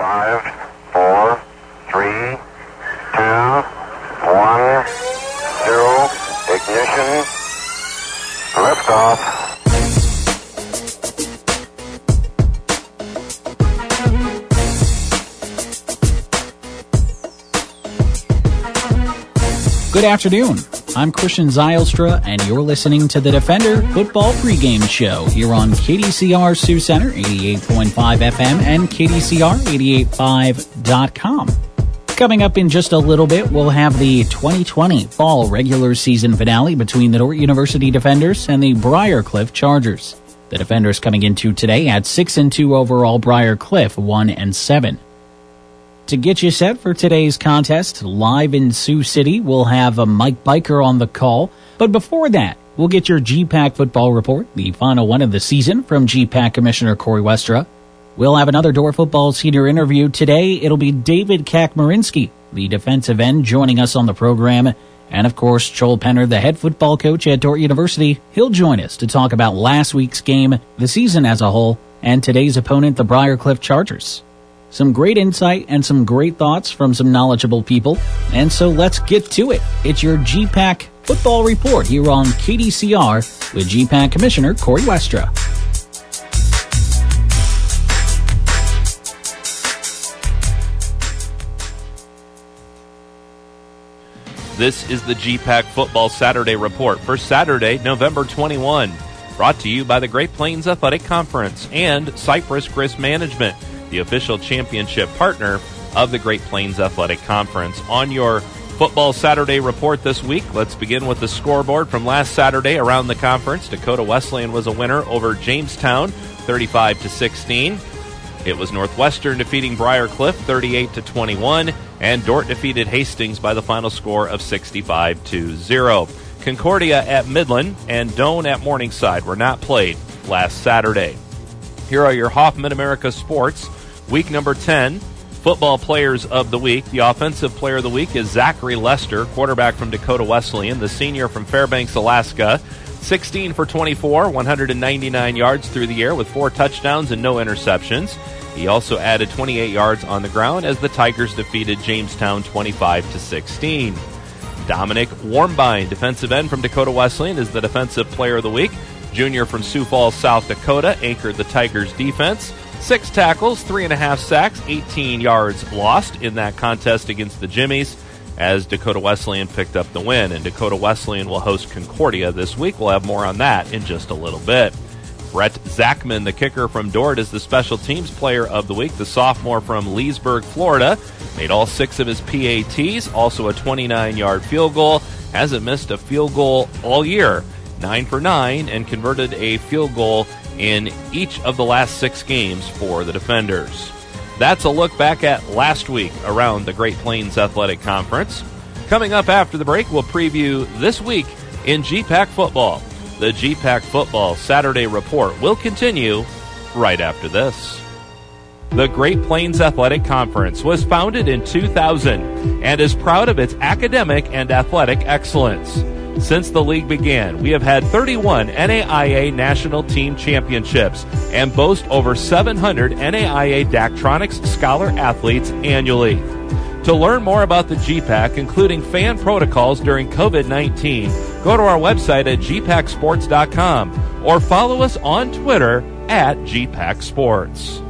Five, four, three, two, one, zero. Ignition. Liftoff. Good afternoon. I'm Christian Zylstra, and you're listening to the Defender Football Pregame Show here on KDCR Sioux Center 88.5 FM and KDCR885.com. Coming up in just a little bit, we'll have the 2020 fall regular season finale between the Dordt University Defenders and the Briarcliff Chargers. The Defenders coming into today at 6 and 2 overall, Briarcliff 1 and 7. To get you set for today's contest, live in Sioux City, we'll have a Mike Biker on the call. But before that, we'll get your GPAC football report, the final one of the season from GPAC Commissioner Corey Westra. We'll have another Dordt football senior interview today. It'll be David Kakmarinsky, the defensive end, joining us on the program. And of course, Joel Penner, the head football coach at Dordt University, he'll join us to talk about last week's game, the season as a whole, and today's opponent, the Briarcliff Chargers. Some great insight and some great thoughts from some knowledgeable people. And so let's get to it. It's your GPAC football report here on KDCR with GPAC Commissioner Corey Westra. This is the GPAC Football Saturday Report for Saturday, November 21. Brought to you by the Great Plains Athletic Conference and Cypress Grist Management, the official championship partner of the Great Plains Athletic Conference. On your Football Saturday report this week, let's begin with the scoreboard from last Saturday around the conference. Dakota Wesleyan was a winner over Jamestown, 35 to 16. It was Northwestern defeating Briarcliff 38 to 21, and Dordt defeated Hastings by the final score of 65 to 0. Concordia at Midland and Doane at Morningside were not played last Saturday. Here are your Hauff Mid-America Sports week number 10 football players of the week. The offensive player of the week is Zachary Lester, quarterback from Dakota Wesleyan, the senior from Fairbanks, Alaska. 16 for 24, 199 yards through the air with four touchdowns and no interceptions. He also added 28 yards on the ground as the Tigers defeated Jamestown 25 to 16. Dominic Warmbine, defensive end from Dakota Wesleyan, is the defensive player of the week. Junior from Sioux Falls, South Dakota, anchored the Tigers' defense. Six tackles, three and a half sacks, 18 yards lost in that contest against the Jimmies as Dakota Wesleyan picked up the win. And Dakota Wesleyan will host Concordia this week. We'll have more on that in just a little bit. Brett Zachman, the kicker from Dordt, is the special teams player of the week. The sophomore from Leesburg, Florida, made all six of his PATs, also a 29 yard field goal. Hasn't missed a field goal all year. Nine for nine, and converted a field goal in each of the last six games for the Defenders. That's a look back at last week around the Great Plains Athletic Conference. Coming up after the break, we'll preview this week in GPAC football. The GPAC Football Saturday Report will continue right after this. The Great Plains Athletic Conference was founded in 2000 and is proud of its academic and athletic excellence. Since the league began, we have had 31 NAIA National Team Championships and boast over 700 NAIA Daktronics Scholar athletes annually. To learn more about the GPAC, including fan protocols during COVID 19, go to our website at gpacsports.com or follow us on Twitter at gpacsports.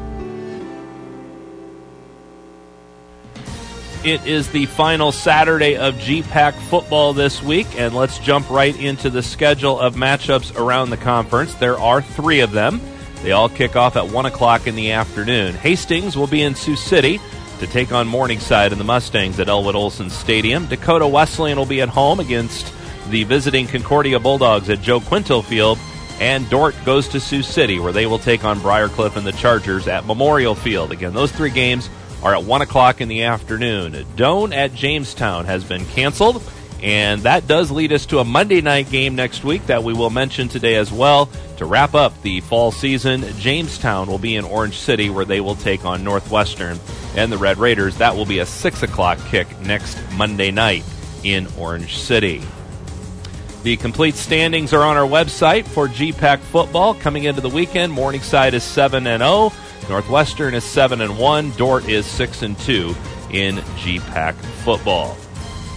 It is the final Saturday of GPAC football this week, and let's jump right into the schedule of matchups around the conference. There are three of them. They all kick off at 1 o'clock in the afternoon. Hastings will be in Sioux City to take on Morningside and the Mustangs at Elwood Olsen Stadium. Dakota Wesleyan will be at home against the visiting Concordia Bulldogs at Joe Quintal Field. And Dordt goes to Sioux City, where they will take on Briarcliff and the Chargers at Memorial Field. Again, those three games are at 1 o'clock in the afternoon. Doane at Jamestown has been canceled, and that does lead us to a Monday night game next week that we will mention today as well. To wrap up the fall season, Jamestown will be in Orange City where they will take on Northwestern and the Red Raiders. That will be a 6 o'clock kick next Monday night in Orange City. The complete standings are on our website for GPAC football. Coming into the weekend, Morningside is 7 and 0. Northwestern is 7 and 1. Dordt is 6 and 2 in GPAC football.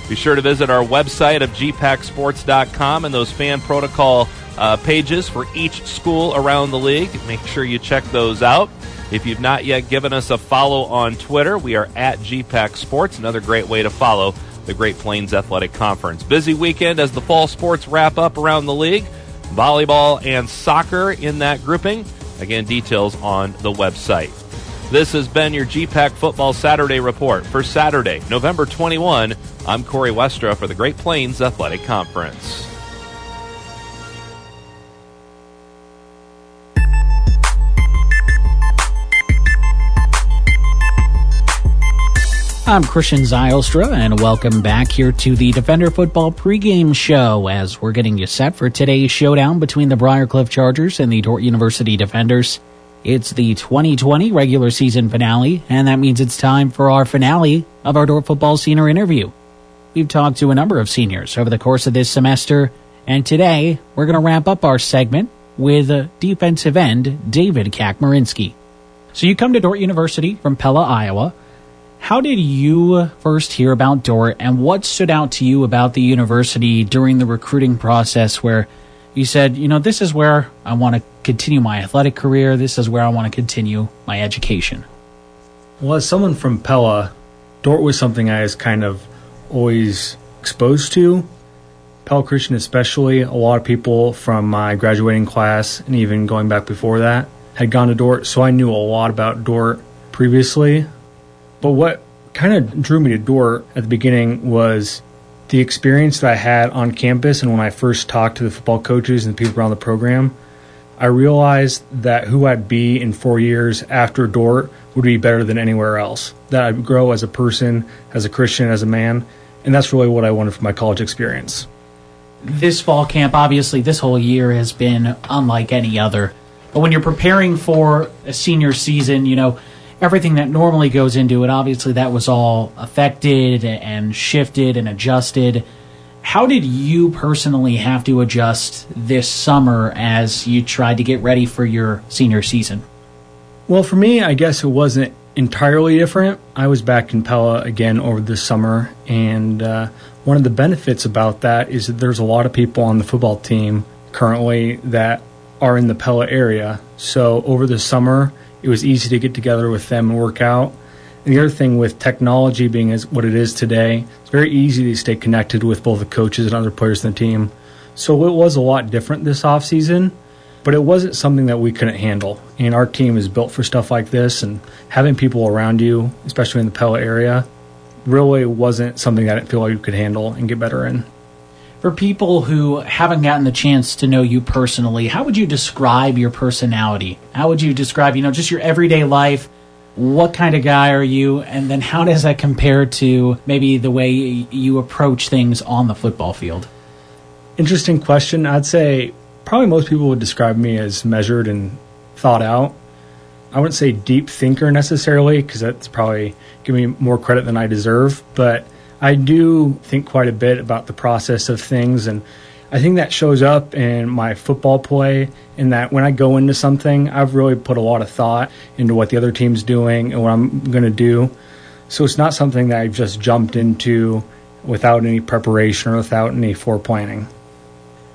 Be sure to visit our website of gpacsports.com and those fan protocol uh, pages for each school around the league. Make sure you check those out. If you've not yet given us a follow on Twitter, we are at GPAC Sports, another great way to follow the Great Plains Athletic Conference. Busy weekend as the fall sports wrap up around the league. Volleyball and soccer in that grouping. Again, details on the website. This has been your GPAC Football Saturday Report for Saturday, November 21. I'm Corey Westra for the Great Plains Athletic Conference. I'm Christian Zylstra, and welcome back here to the Defender Football pregame show as we're getting you set for today's showdown between the Briarcliff Chargers and the Dordt University Defenders. It's the 2020 regular season finale, and that means it's time for our finale of our Dordt Football Senior interview. We've talked to a number of seniors over the course of this semester, and today we're going to wrap up our segment with defensive end David Kakmarinsky. So you come to Dordt University from Pella, Iowa. How did you first hear about Dordt and what stood out to you about the university during the recruiting process where you said, you know, this is where I want to continue my athletic career, this is where I want to continue my education? Well, as someone from Pella, Dordt was something I was kind of always exposed to. Pella Christian, especially, a lot of people from my graduating class and even going back before that had gone to Dordt, so I knew a lot about Dordt previously. But what kind of drew me to Dordt at the beginning was the experience that I had on campus and when I first talked to the football coaches and the people around the program. I realized that who I'd be in four years after Dordt would be better than anywhere else. That I'd grow as a person, as a Christian, as a man. And that's really what I wanted from my college experience. This fall camp, obviously, this whole year has been unlike any other. But when you're preparing for a senior season, you know, everything that normally goes into it, obviously that was all affected and shifted and adjusted. How did you personally have to adjust this summer as you tried to get ready for your senior season? Well, for me, I guess it wasn't entirely different. I was back in Pella again over the summer, and uh, one of the benefits about that is that there's a lot of people on the football team currently that are in the Pella area. So over the summer, it was easy to get together with them and work out. And the other thing with technology being as what it is today, it's very easy to stay connected with both the coaches and other players in the team. So it was a lot different this off season, but it wasn't something that we couldn't handle. And our team is built for stuff like this, and having people around you, especially in the Pella area, really wasn't something that I didn't feel like you could handle and get better in. For people who haven't gotten the chance to know you personally, how would you describe your personality? How would you describe, you know, just your everyday life? What kind of guy are you? And then how does that compare to maybe the way you approach things on the football field? Interesting question. I'd say probably most people would describe me as measured and thought out. I wouldn't say deep thinker necessarily because that's probably giving me more credit than I deserve, but I do think quite a bit about the process of things, and I think that shows up in my football play. In that when I go into something, I've really put a lot of thought into what the other team's doing and what I'm going to do. So it's not something that I've just jumped into without any preparation or without any foreplanning.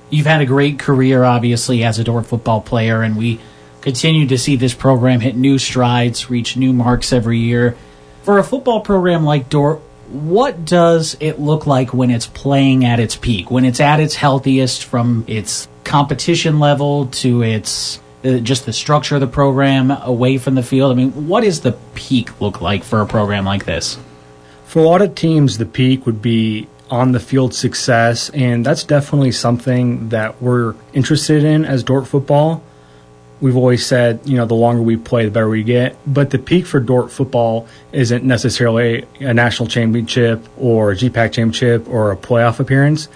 You've had a great career, obviously, as a Dordt football player, and we continue to see this program hit new strides, reach new marks every year. For a football program like Dordt, what does it look like when it's playing at its peak, when it's at its healthiest from its competition level to its uh, just the structure of the program away from the field? I mean, what does the peak look like for a program like this? For a lot of teams, the peak would be on the field success, and that's definitely something that we're interested in as Dordt football we've always said, you know, the longer we play, the better we get. But the peak for Dordt football isn't necessarily a national championship or a GPAC championship or a playoff appearance.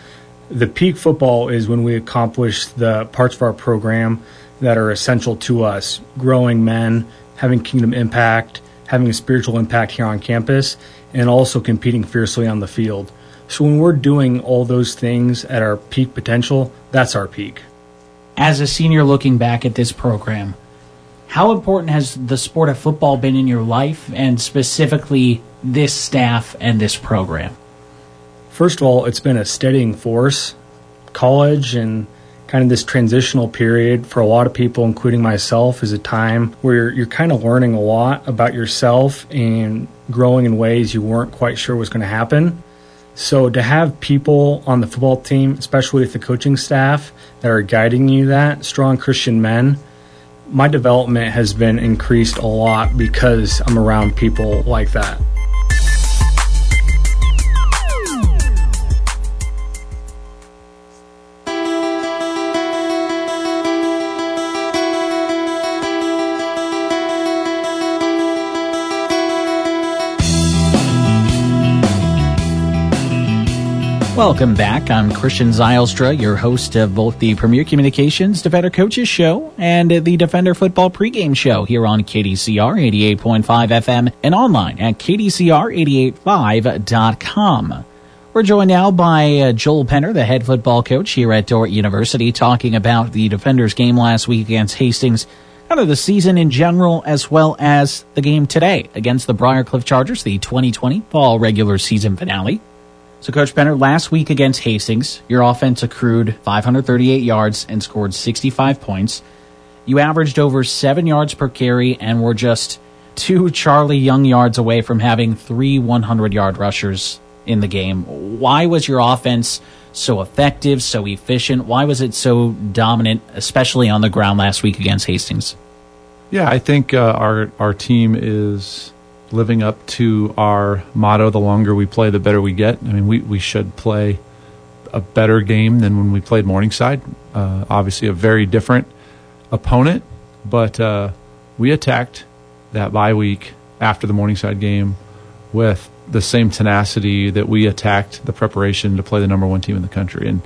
The peak football is when we accomplish the parts of our program that are essential to us growing men, having kingdom impact, having a spiritual impact here on campus, and also competing fiercely on the field. So when we're doing all those things at our peak potential, that's our peak as a senior looking back at this program, How important has the sport of football been in your life, and specifically this staff and this program? First of all, it's been a steadying force. College and kind of this transitional period for a lot of people, including myself, is a time where you're, kind of learning a lot about yourself and growing in ways you weren't quite sure was going to happen. So to have people on the football team, especially with the coaching staff, that are guiding you that strong Christian men, my development has been increased a lot because I'm around people like that. Welcome back. I'm Christian Zylstra, your host of both the Premier Communications Defender Coaches Show and the Defender Football Pregame Show here on KDCR 88.5 FM and online at KDCR885.com. We're joined now by uh, Joel Penner, the head football coach here at Dordt University, talking about the Defenders game last week against Hastings, kind of the season in general, as well as the game today against the Briarcliff Chargers, the 2020 fall regular season finale. So, Coach Penner, last week against Hastings, your offense accrued 538 yards and scored 65 points. You averaged over seven yards per carry and were just two Charlie Young yards away from having three 100 yard rushers in the game. Why was your offense so effective, so efficient? Why was it so dominant, especially on the ground last week against Hastings? Yeah, I think uh, our our team is living up to our motto the longer we play, the better we get. I mean, we, we should play a better game than when we played Morningside. Uh, obviously, a very different opponent, but uh, we attacked that bye week after the Morningside game with the same tenacity that we attacked the preparation to play the number one team in the country. And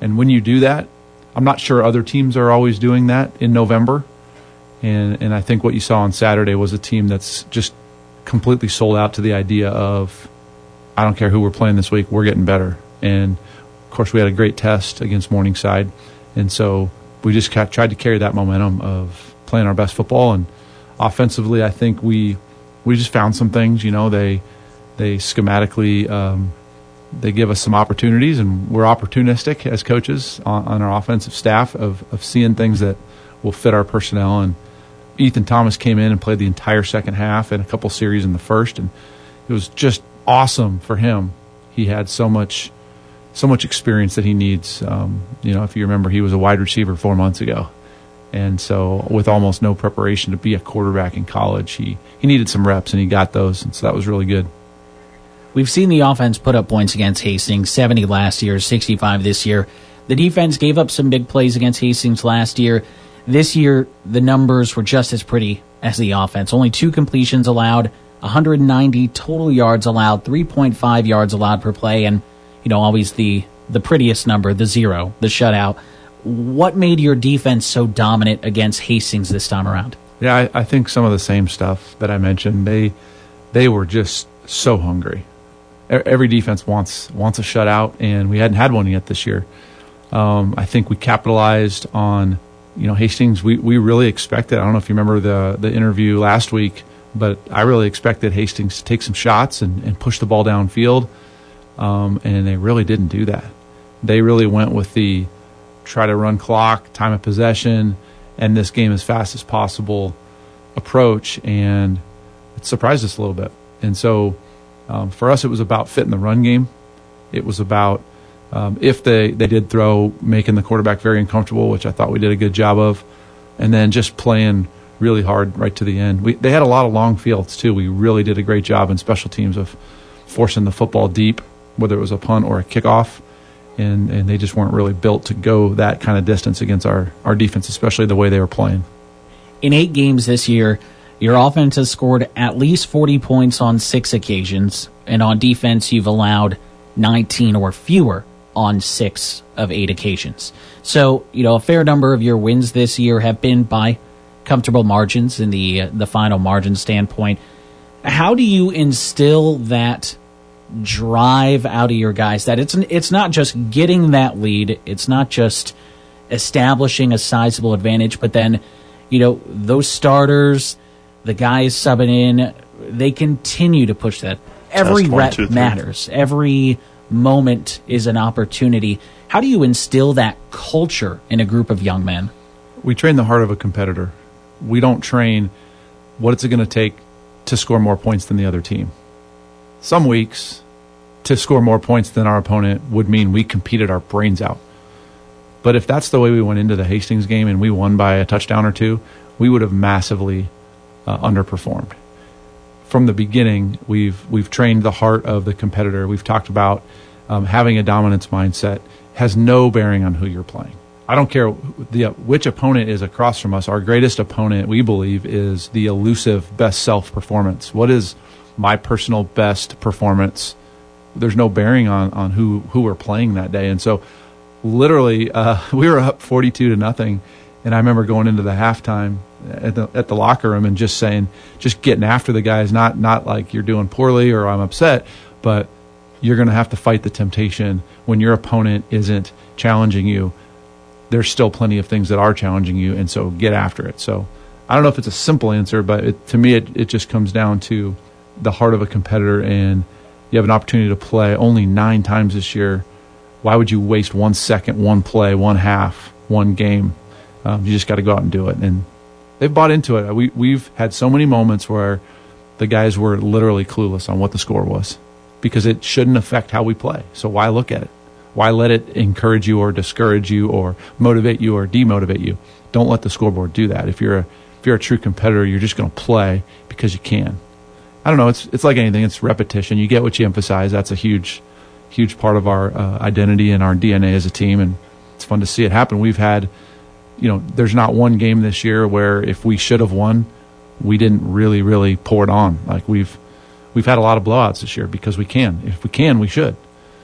and when you do that, I'm not sure other teams are always doing that in November. And and I think what you saw on Saturday was a team that's just completely sold out to the idea of I don't care who we're playing this week, we're getting better. And of course, we had a great test against Morningside, and so we just tried to carry that momentum of playing our best football. And offensively, I think we we just found some things. You know, they they schematically um, they give us some opportunities, and we're opportunistic as coaches on, on our offensive staff of of seeing things that will fit our personnel and Ethan Thomas came in and played the entire second half and a couple series in the first, and it was just awesome for him. He had so much, so much experience that he needs. Um, you know, if you remember, he was a wide receiver four months ago, and so with almost no preparation to be a quarterback in college, he he needed some reps and he got those, and so that was really good. We've seen the offense put up points against Hastings, 70 last year, 65 this year. The defense gave up some big plays against Hastings last year. This year, the numbers were just as pretty as the offense. Only two completions allowed, 190 total yards allowed, 3.5 yards allowed per play, and you know always the the prettiest number, the zero, the shutout. What made your defense so dominant against Hastings this time around? Yeah, I, I think some of the same stuff that I mentioned. They they were just so hungry. Every defense wants wants a shutout, and we hadn't had one yet this year. Um, I think we capitalized on you know, Hastings, we, we really expected. I don't know if you remember the the interview last week, but I really expected Hastings to take some shots and, and push the ball downfield, um, and they really didn't do that. They really went with the try to run clock, time of possession, and this game as fast as possible approach, and it surprised us a little bit. And so, um, for us, it was about fitting the run game. It was about um, if they, they did throw, making the quarterback very uncomfortable, which I thought we did a good job of, and then just playing really hard right to the end. We, they had a lot of long fields too. We really did a great job in special teams of forcing the football deep, whether it was a punt or a kickoff, and and they just weren't really built to go that kind of distance against our our defense, especially the way they were playing. In eight games this year, your offense has scored at least 40 points on six occasions, and on defense, you've allowed 19 or fewer on six of eight occasions. So, you know, a fair number of your wins this year have been by comfortable margins in the uh, the final margin standpoint. How do you instill that drive out of your guys that it's it's not just getting that lead, it's not just establishing a sizable advantage, but then you know, those starters, the guys subbing in, they continue to push that. Every one, rep two, matters. Every moment is an opportunity. How do you instill that culture in a group of young men? we train the heart of a competitor. We don't train what it's going to take to score more points than the other team. Some weeks, to score more points than our opponent would mean we competed our brains out. But if that's the way we went into the Hastings game and we won by a touchdown or two, we would have massively uh, underperformed. From the beginning, we've we've trained the heart of the competitor. We've talked about um, having a dominance mindset has no bearing on who you're playing. I don't care the, which opponent is across from us. Our greatest opponent, we believe, is the elusive best self performance. What is my personal best performance? There's no bearing on, on who, who we're playing that day. And so, literally, uh, we were up 42 to nothing. And I remember going into the halftime at the, at the locker room and just saying, just getting after the guys, not, not like you're doing poorly or I'm upset, but you're going to have to fight the temptation when your opponent isn't challenging you there's still plenty of things that are challenging you, and so get after it. So I don't know if it's a simple answer, but it, to me, it, it just comes down to the heart of a competitor, and you have an opportunity to play only nine times this year. Why would you waste one second, one play, one half, one game? Um, you just got to go out and do it, and they've bought into it. We we've had so many moments where the guys were literally clueless on what the score was because it shouldn't affect how we play. So why look at it? Why let it encourage you or discourage you or motivate you or demotivate you? Don't let the scoreboard do that. If you're a if you're a true competitor, you're just going to play because you can. I don't know. It's it's like anything. It's repetition. You get what you emphasize. That's a huge, huge part of our uh, identity and our DNA as a team, and it's fun to see it happen. We've had, you know, there's not one game this year where if we should have won, we didn't really, really pour it on. Like we've we've had a lot of blowouts this year because we can. If we can, we should.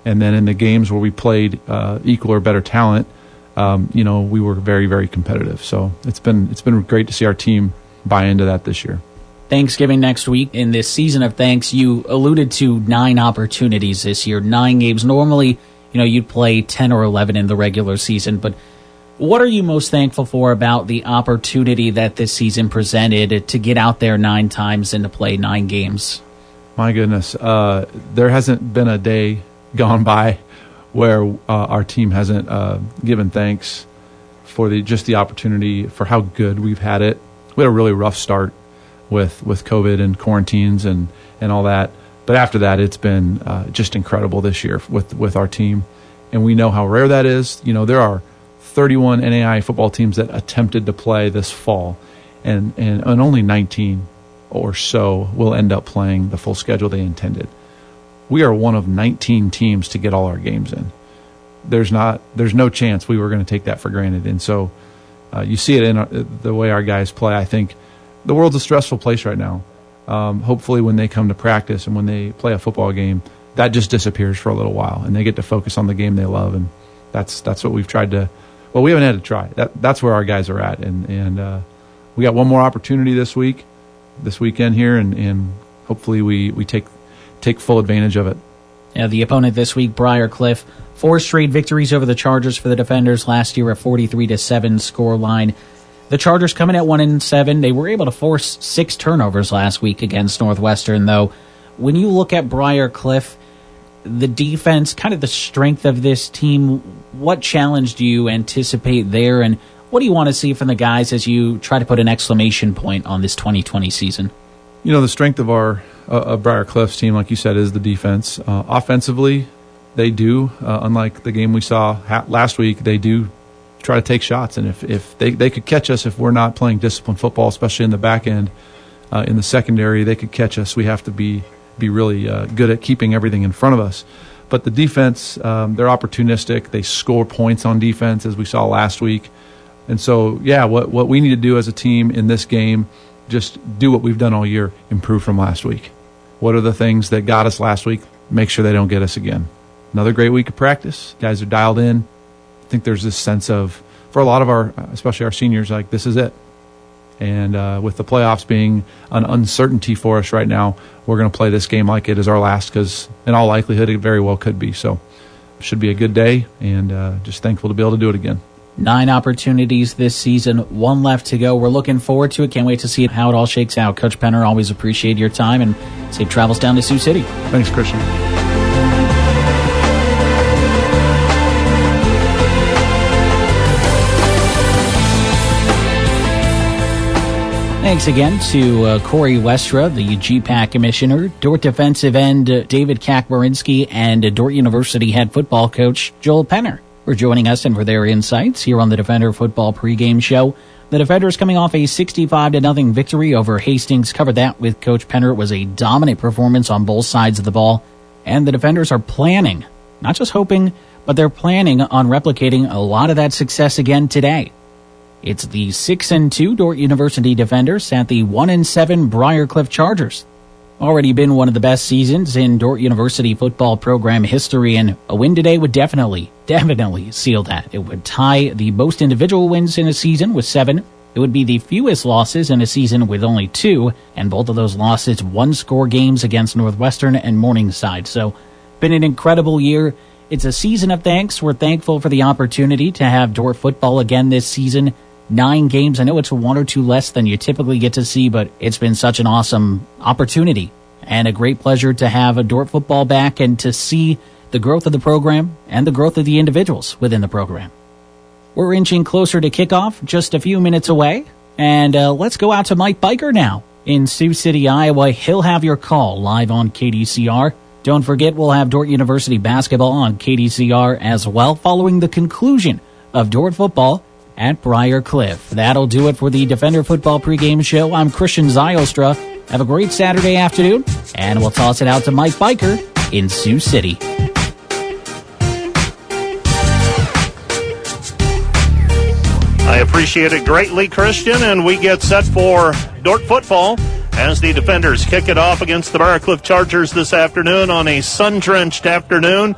And then in the games where we played uh, equal or better talent, um, you know, we were very, very competitive. So it's been it's been great to see our team buy into that this year. Thanksgiving next week in this season of thanks, you alluded to nine opportunities this year, nine games. Normally, you know, you'd play 10 or 11 in the regular season, but what are you most thankful for about the opportunity that this season presented to get out there nine times and to play nine games? My goodness, uh, there hasn't been a day gone by where uh, our team hasn't uh, given thanks for the just the opportunity for how good we've had it. We had a really rough start with with COVID and quarantines and and all that, but after that, it's been uh, just incredible this year with with our team, and we know how rare that is. You know, there are 31 NAI football teams that attempted to play this fall, and and, and only 19 or so will end up playing the full schedule they intended we are one of 19 teams to get all our games in. There's not, there's no chance we were going to take that for granted. And so uh, you see it in our, the way our guys play. I think the world's a stressful place right now. Um, hopefully, when they come to practice and when they play a football game, that just disappears for a little while, and they get to focus on the game they love. And that's that's what we've tried to. Well, we haven't had to try. That that's where our guys are at, and and uh, we got one more opportunity this week, this weekend here, and and hopefully we we take take full advantage of it. Yeah, the opponent this week, Briar Cliff, four straight victories over the Chargers for the defenders last year, a 43 to 7 score line. The Chargers coming at 1 and 7. They were able to force six turnovers last week against Northwestern, though. When you look at Briar Cliff, the defense, kind of the strength of this team, what challenge do you anticipate there, and what do you want to see from the guys as you try to put an exclamation point on this 2020 season? You know, the strength of our uh, of Briar Cliff's team, like you said, is the defense. Uh, offensively, they do, uh, unlike the game we saw ha- last week, they do try to take shots. And if, if they, they could catch us if we're not playing disciplined football, especially in the back end, uh, in the secondary, they could catch us. We have to be, be really uh, good at keeping everything in front of us. But the defense, um, they're opportunistic. They score points on defense, as we saw last week. And so, yeah, what, what we need to do as a team in this game, just do what we've done all year, improve from last week. What are the things that got us last week? Make sure they don't get us again. Another great week of practice. Guys are dialed in. I think there's this sense of, for a lot of our, especially our seniors, like this is it. And uh, with the playoffs being an uncertainty for us right now, we're going to play this game like it is our last because, in all likelihood, it very well could be. So, should be a good day, and uh, just thankful to be able to do it again. Nine opportunities this season, one left to go. We're looking forward to it. Can't wait to see how it all shakes out. Coach Penner, always appreciate your time and safe travels down to Sioux City. Thanks, Christian. Thanks again to uh, Corey Westra, the GPAC commissioner, Dordt defensive end uh, David Kakmarinsky, and uh, Dordt University head football coach Joel Penner for joining us and for their insights here on the Defender Football pregame show. The Defenders coming off a 65 to nothing victory over Hastings. Covered that with Coach Penner. It was a dominant performance on both sides of the ball. And the Defenders are planning, not just hoping, but they're planning on replicating a lot of that success again today. It's the 6 and 2 Dordt University Defenders at the 1 and 7 Briarcliff Chargers. Already been one of the best seasons in Dordt University football program history, and a win today would definitely, definitely seal that. It would tie the most individual wins in a season with seven. It would be the fewest losses in a season with only two, and both of those losses one score games against Northwestern and Morningside. So, been an incredible year. It's a season of thanks. We're thankful for the opportunity to have Dordt football again this season nine games. I know it's one or two less than you typically get to see, but it's been such an awesome opportunity and a great pleasure to have a Dordt football back and to see the growth of the program and the growth of the individuals within the program. We're inching closer to kickoff, just a few minutes away, and uh, let's go out to Mike Biker now in Sioux City, Iowa. He'll have your call live on KDCR. Don't forget, we'll have Dordt University basketball on KDCR as well following the conclusion of Dordt football at Briar Cliff. That'll do it for the Defender Football pregame show. I'm Christian Zylstra. Have a great Saturday afternoon, and we'll toss it out to Mike Biker in Sioux City. I appreciate it greatly, Christian, and we get set for Dordt football as the defenders kick it off against the Briarcliff Chargers this afternoon on a sun-drenched afternoon.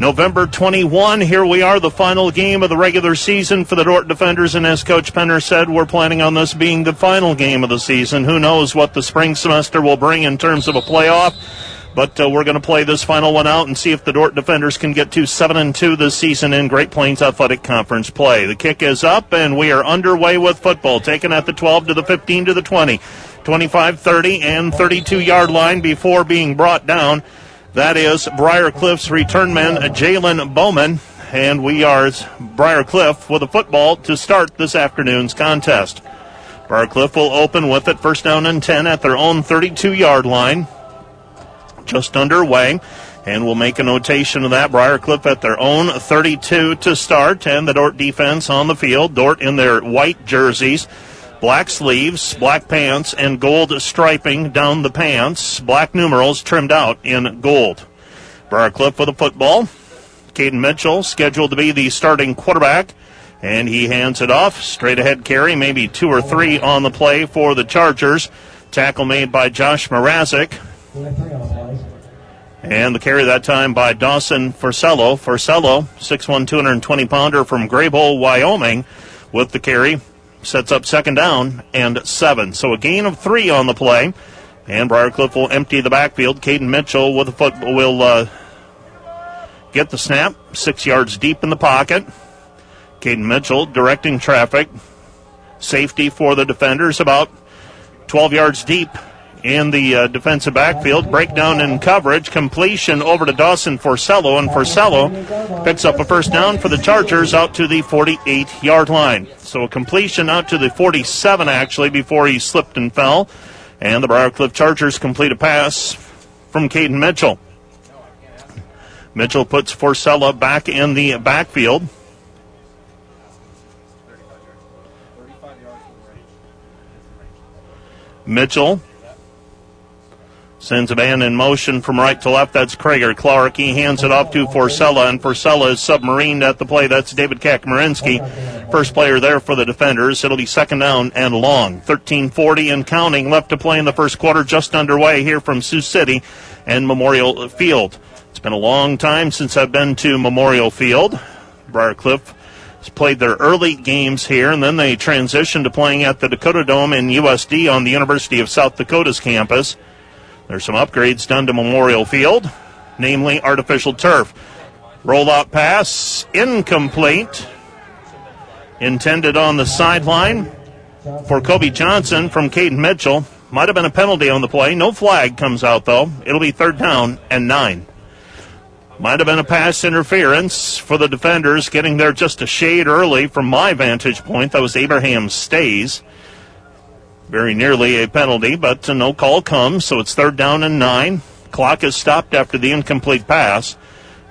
November 21, here we are, the final game of the regular season for the Dordt Defenders. And as Coach Penner said, we're planning on this being the final game of the season. Who knows what the spring semester will bring in terms of a playoff. But uh, we're going to play this final one out and see if the Dordt Defenders can get to 7 and 2 this season in Great Plains Athletic Conference play. The kick is up, and we are underway with football, taken at the 12 to the 15 to the 20, 25, 30, and 32 yard line before being brought down. That is Briarcliff's return man, Jalen Bowman. And we are Briarcliff with a football to start this afternoon's contest. Briarcliff will open with it first down and 10 at their own 32 yard line. Just underway. And we'll make a notation of that. Briarcliff at their own 32 to start. And the Dordt defense on the field. Dordt in their white jerseys black sleeves, black pants, and gold striping down the pants. Black numerals trimmed out in gold. Briarcliff with the football. Caden Mitchell scheduled to be the starting quarterback. And he hands it off. Straight ahead carry, maybe two or three on the play for the Chargers. Tackle made by Josh Mrazek. And the carry that time by Dawson Forcello. Forcello, 6'1", 220 pounder from Greybull, Wyoming, with the carry sets up second down and seven. So a gain of three on the play. And Briarcliff will empty the backfield. Caden Mitchell with the foot will uh, get the snap, six yards deep in the pocket. Caden Mitchell directing traffic. Safety for the defenders about 12 yards deep in the uh, defensive backfield. Breakdown in coverage. Completion over to Dawson Forcello, and Forcello picks up a first down for the Chargers out to the 48 yard line. So a completion out to the 47 actually before he slipped and fell. And the Briarcliff Chargers complete a pass from Caden Mitchell. Mitchell puts Forcella back in the backfield. Mitchell Sends a man in motion from right to left. That's Krager Clark. He hands it off to Forcella, and Forcella is submarined at the play. That's David Kakmarinsky. First player there for the defenders. It'll be second down and long. 13:40 and counting left to play in the first quarter. Just underway here from Sioux City and Memorial Field. It's been a long time since I've been to Memorial Field. Briarcliff has played their early games here, and then they transitioned to playing at the Dakota Dome in USD on the University of South Dakota's campus. There's some upgrades done to Memorial Field, namely artificial turf. Rollout pass incomplete. intended on the sideline for Kobe Johnson from Caden Mitchell. Might have been a penalty on the play. No flag comes out, though. It'll be third down and nine. Might have been a pass interference for the defenders, getting there just a shade early from my vantage point. That was Abraham Stays. Very nearly a penalty, but no call comes, so it's third down and nine. Clock is stopped after the incomplete pass.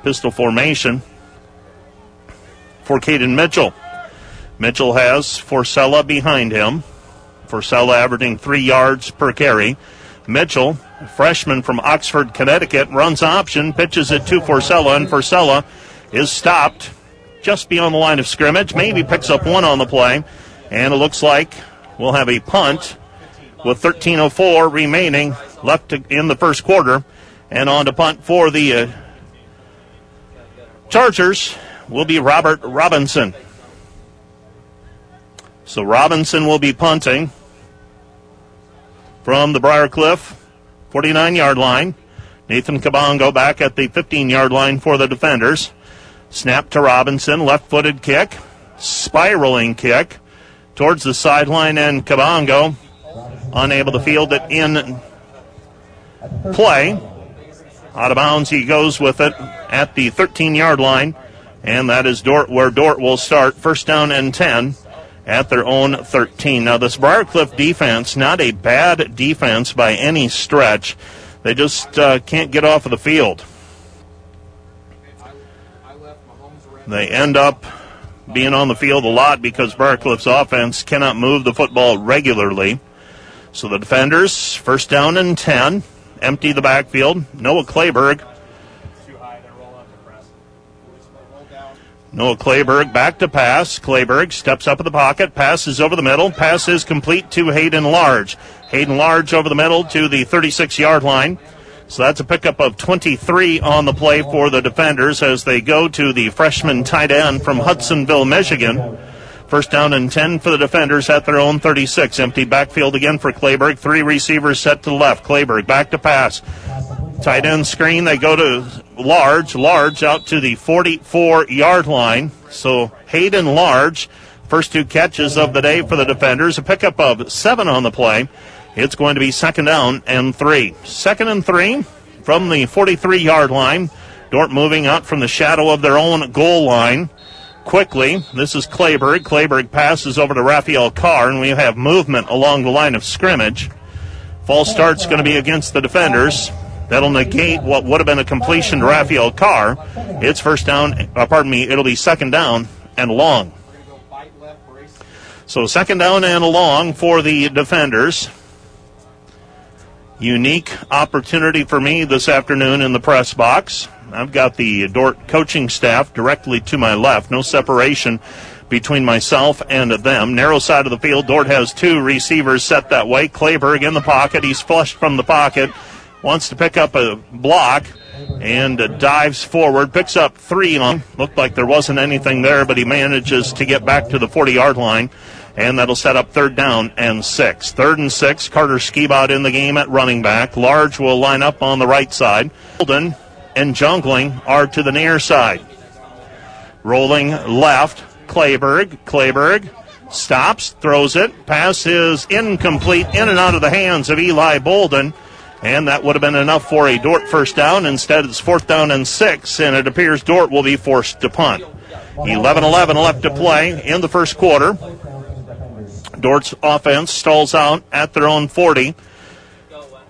Pistol formation for Caden Mitchell. Mitchell has Forcella behind him. Forcella averaging three yards per carry. Mitchell, freshman from Oxford, Connecticut, runs option, pitches it to Forcella, and Forcella is stopped just beyond the line of scrimmage. Maybe picks up one on the play, and it looks like we'll have a punt with 13:04 remaining left in the first quarter, and on to punt for the uh, Chargers will be Robert Robinson. So Robinson will be punting from the Briarcliff 49 yard line. Nathan Kabongo back at the 15 yard line for the defenders. Snap to Robinson, left footed kick, spiraling kick towards the sideline, and Kabongo unable to field it in play. Out of bounds, he goes with it at the 13 yard line, and that is Dordt where Dordt will start. First down and 10 at their own 13. Now, this Briarcliff defense, not a bad defense by any stretch. They just uh, can't get off of the field. They end up being on the field a lot because Briarcliff's offense cannot move the football regularly. So the defenders, first down and 10, empty the backfield. Noah Clayberg. Noah Clayberg back to pass. Clayberg steps up in the pocket, passes over the middle. Pass is complete to Hayden Large. Hayden Large over the middle to the 36 yard line. So that's a pickup of 23 on the play for the defenders as they go to the freshman tight end from Hudsonville, Michigan. First down and 10 for the defenders at their own 36. Empty backfield again for Clayberg. Three receivers set to the left. Clayberg back to pass. Tight end screen. They go to Large. Large out to the 44 yard line. So Hayden Large, first two catches of the day for the defenders. A pickup of seven on the play. It's going to be second down and three. Second and three from the 43 yard line. Dordt moving out from the shadow of their own goal line quickly. This is Clayberg. Clayberg passes over to Raphael Carr, and we have movement along the line of scrimmage. False start's going to be against the defenders. That'll negate what would have been a completion to Raphael Carr. It's first down, uh, pardon me, it'll be second down and long. So second down and long for the defenders. Unique opportunity for me this afternoon in the press box. I've got the Dordt coaching staff directly to my left. No separation between myself and them. Narrow side of the field. Dordt has two receivers set that way. Clayberg in the pocket. He's flushed from the pocket. Wants to pick up a block and dives forward. Picks up three on. Looked like there wasn't anything there, but he manages to get back to the 40 yard line. And that'll set up third down and six. Third and six. Carter Skibout in the game at running back. Large will line up on the right side. Holden and Jungling are to the near side. Rolling left, Clayberg. Clayberg stops, throws it. Pass is incomplete, in and out of the hands of Eli Bolden. And that would have been enough for a Dordt first down. Instead, it's fourth down and six, and it appears Dordt will be forced to punt. 11 11 left to play in the first quarter. Dordt's offense stalls out at their own 40.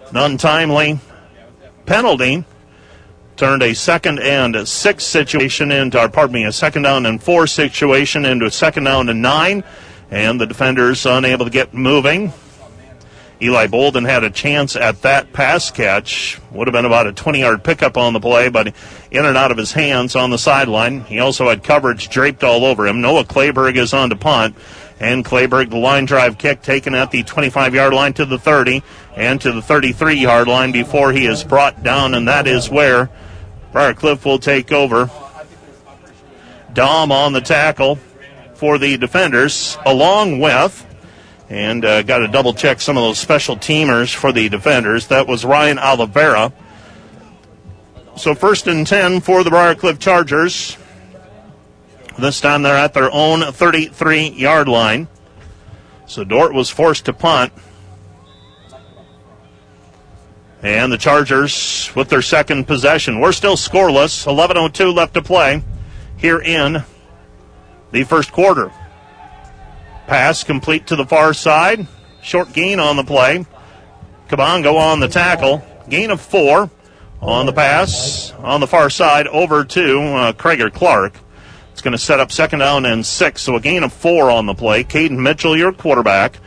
An untimely penalty turned a second and six situation into, or pardon me, a second down and four situation into a second down and nine, and the defenders unable to get moving. Eli Bolden had a chance at that pass catch. Would have been about a 20 yard pickup on the play, but in and out of his hands on the sideline. He also had coverage draped all over him. Noah Clayberg is on to punt. And Clayberg, the line drive kick taken at the 25 yard line to the 30 and to the 33 yard line before he is brought down, and that is where Briarcliff will take over. Dom on the tackle for the defenders, along with, and uh, got to double check some of those special teamers for the defenders. That was Ryan Oliveira. So first and 10 for the Briarcliff Chargers. This time they're at their own 33 yard line. So Dordt was forced to punt. And the Chargers with their second possession. We're still scoreless. 11.02 left to play here in the first quarter. Pass complete to the far side. Short gain on the play. Kabongo on the tackle. Gain of four on the pass on the far side over to uh, Clark. It's going to set up second down and six, so a gain of four on the play. Caden Mitchell, your quarterback,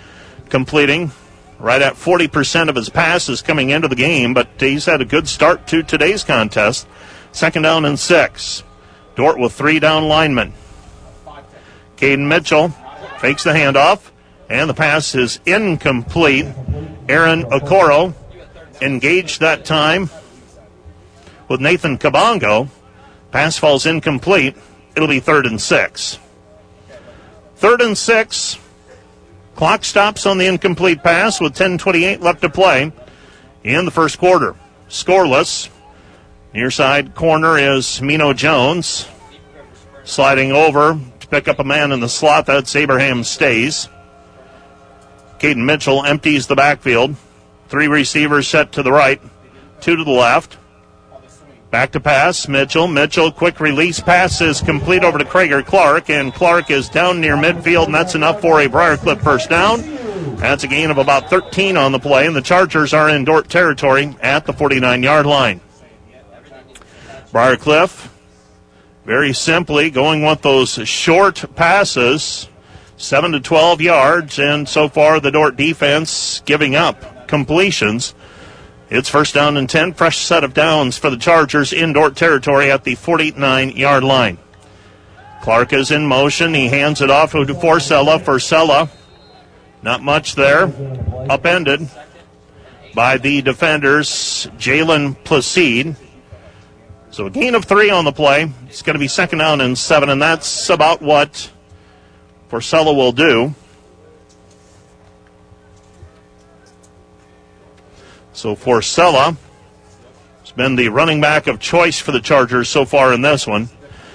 completing right at 40% of his passes coming into the game, but he's had a good start to today's contest. Second down and six. Dordt with three down linemen. Caden Mitchell fakes the handoff, and the pass is incomplete. Aaron Okoro engaged that time with Nathan Kabongo. Pass falls incomplete. It'll be third and six. Third and six. Clock stops on the incomplete pass with 10:28 left to play in the first quarter. Scoreless. Near side corner is Mino Jones. Sliding over to pick up a man in the slot. That's Abraham Stays. Caden Mitchell empties the backfield. Three receivers set to the right, two to the left. Back to pass. Mitchell. Mitchell, quick release pass is complete over to Krager Clark, and Clark is down near midfield, and that's enough for a Briarcliff first down. That's a gain of about 13 on the play, and the Chargers are in Dordt territory at the 49 yard line. Briarcliff, very simply, going with those short passes, 7 to 12 yards, and so far the Dordt defense giving up completions. It's first down and 10. Fresh set of downs for the Chargers in Dordt territory at the 49 yard line. Clark is in motion. He hands it off to Forcella. Forcella, not much there. Upended by the defenders, Jalen Placide. So a gain of three on the play. It's going to be second down and seven, and that's about what Forcella will do. So Forcella has been the running back of choice for the Chargers so far in this one.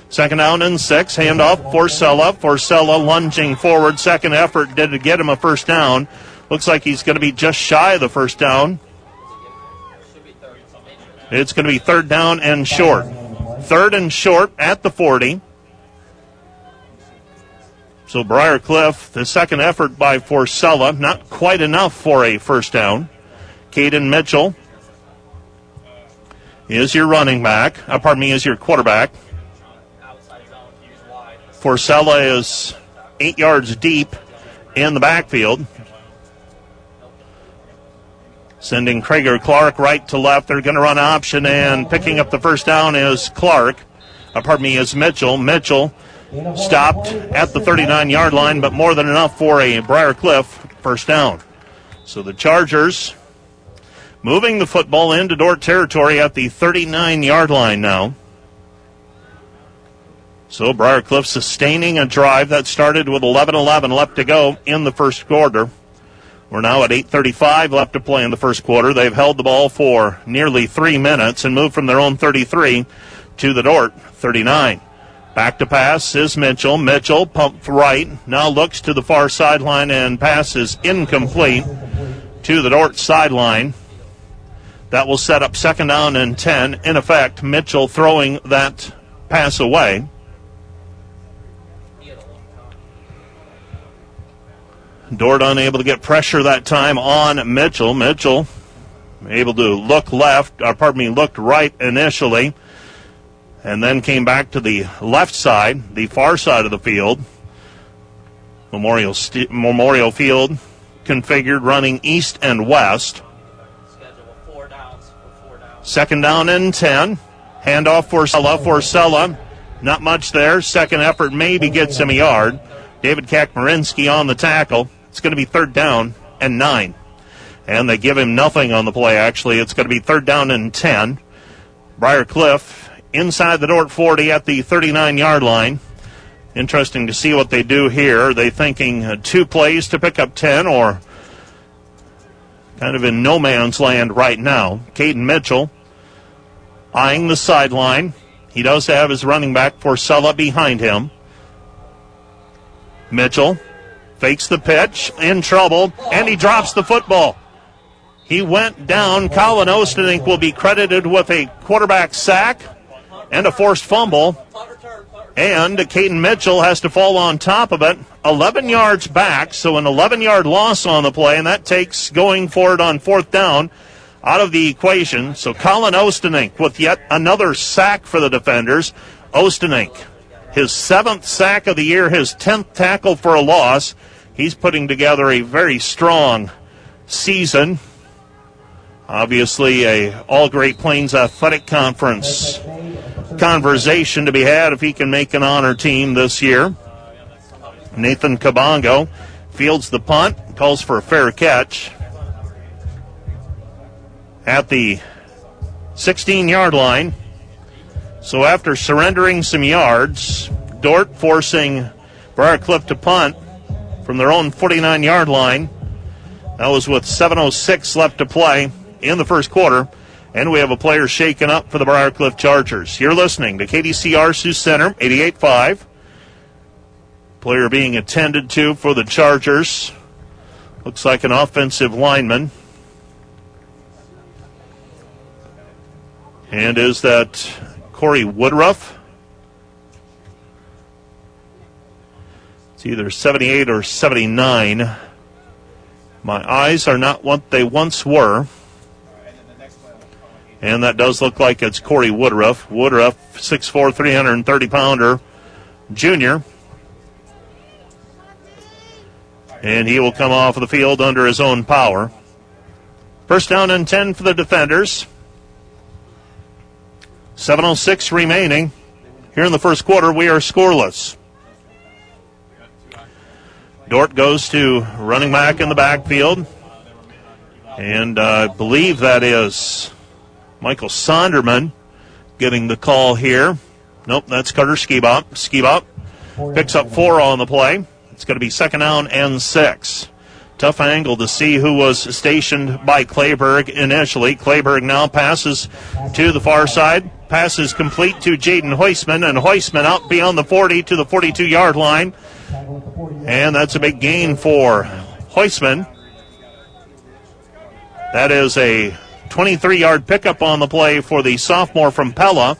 Second down and six. Handoff Forcella. Forcella lunging forward. Second effort did to get him a first down. Looks like he's going to be just shy of the first down. It's going to be third down and short. Third and short at the 40. So Briarcliff, the second effort by Forcella, not quite enough for a first down. Caden Mitchell is your running back. Uh, pardon me, is your quarterback. Forcella is eight yards deep in the backfield. Sending Krager Clark right to left. They're going to run option, and picking up the first down is Clark. Uh, pardon me, is Mitchell. Mitchell stopped at the 39 yard line, but more than enough for a Briar Cliff first down. So the Chargers moving the football into Dordt territory at the 39 yard line now. So Briarcliff sustaining a drive that started with 11-11 left to go in the first quarter. We're now at 8:35 left to play in the first quarter. They've held the ball for nearly three minutes and moved from their own 33 to the Dordt 39. Back to pass is Mitchell. Mitchell pumped right. Now looks to the far sideline and passes incomplete to the Dordt sideline. That will set up second down and 10. In effect, Mitchell throwing that pass away. Dordt unable to get pressure that time on Mitchell. Mitchell able to look left, or pardon me, looked right initially, and then came back to the left side, the far side of the field. Memorial St- Memorial Field configured running east and west. Second down and 10. Handoff Forcella. For Sella. Not much there. Second effort maybe gets him a yard. David Kakmarinsky on the tackle. It's going to be third down and nine. And they give him nothing on the play, actually. It's going to be third down and 10. Briar Cliff inside the Dordt 40 at the 39 yard line. Interesting to see what they do here. Are they thinking uh, two plays to pick up 10 or kind of in no man's land right now? Caden Mitchell eyeing the sideline. He does have his running back Forcella behind him. Mitchell fakes the pitch, in trouble, and he drops the football. He went down. Colin Ostenink will be credited with a quarterback sack and a forced fumble. And Caden Mitchell has to fall on top of it. 11 yards back, so an 11 yard loss on the play, and that takes going for it on fourth down out of the equation. So Colin Ostenink with yet another sack for the defenders. Ostenink, his seventh sack of the year, his 10th tackle for a loss. He's putting together a very strong season. Obviously, a all Great Plains Athletic Conference conversation to be had if he can make an honor team this year. Nathan Kabongo fields the punt, calls for a fair catch at the 16 yard line. So after surrendering some yards, Dordt forcing Briarcliff to punt from their own 49 yard line. That was with 7.06 left to play in the first quarter. And we have a player shaken up for the Briarcliff Chargers. You're listening to KDCR Sioux Center, 88.5. Player being attended to for the Chargers. Looks like an offensive lineman. And is that Corey Woodruff? It's either 78 or 79. My eyes are not what they once were. And that does look like it's Corey Woodruff. Woodruff, 6'4, 330 pounder junior. And he will come off of the field under his own power. First down and 10 for the defenders. 7.06 remaining. Here in the first quarter, we are scoreless. Dordt goes to running back in the backfield. And I believe that is Michael Sonderman getting the call here. Nope, that's Carter Skibop. Skibop picks up four on the play. It's going to be second down and six. Tough angle to see who was stationed by Clayburg initially. Clayburg now passes to the far side. Passes complete to Jaden Heusman, and Heusman out beyond the 40 to the 42 yard line. And that's a big gain for Heusman. That is a 23 yard pickup on the play for the sophomore from Pella.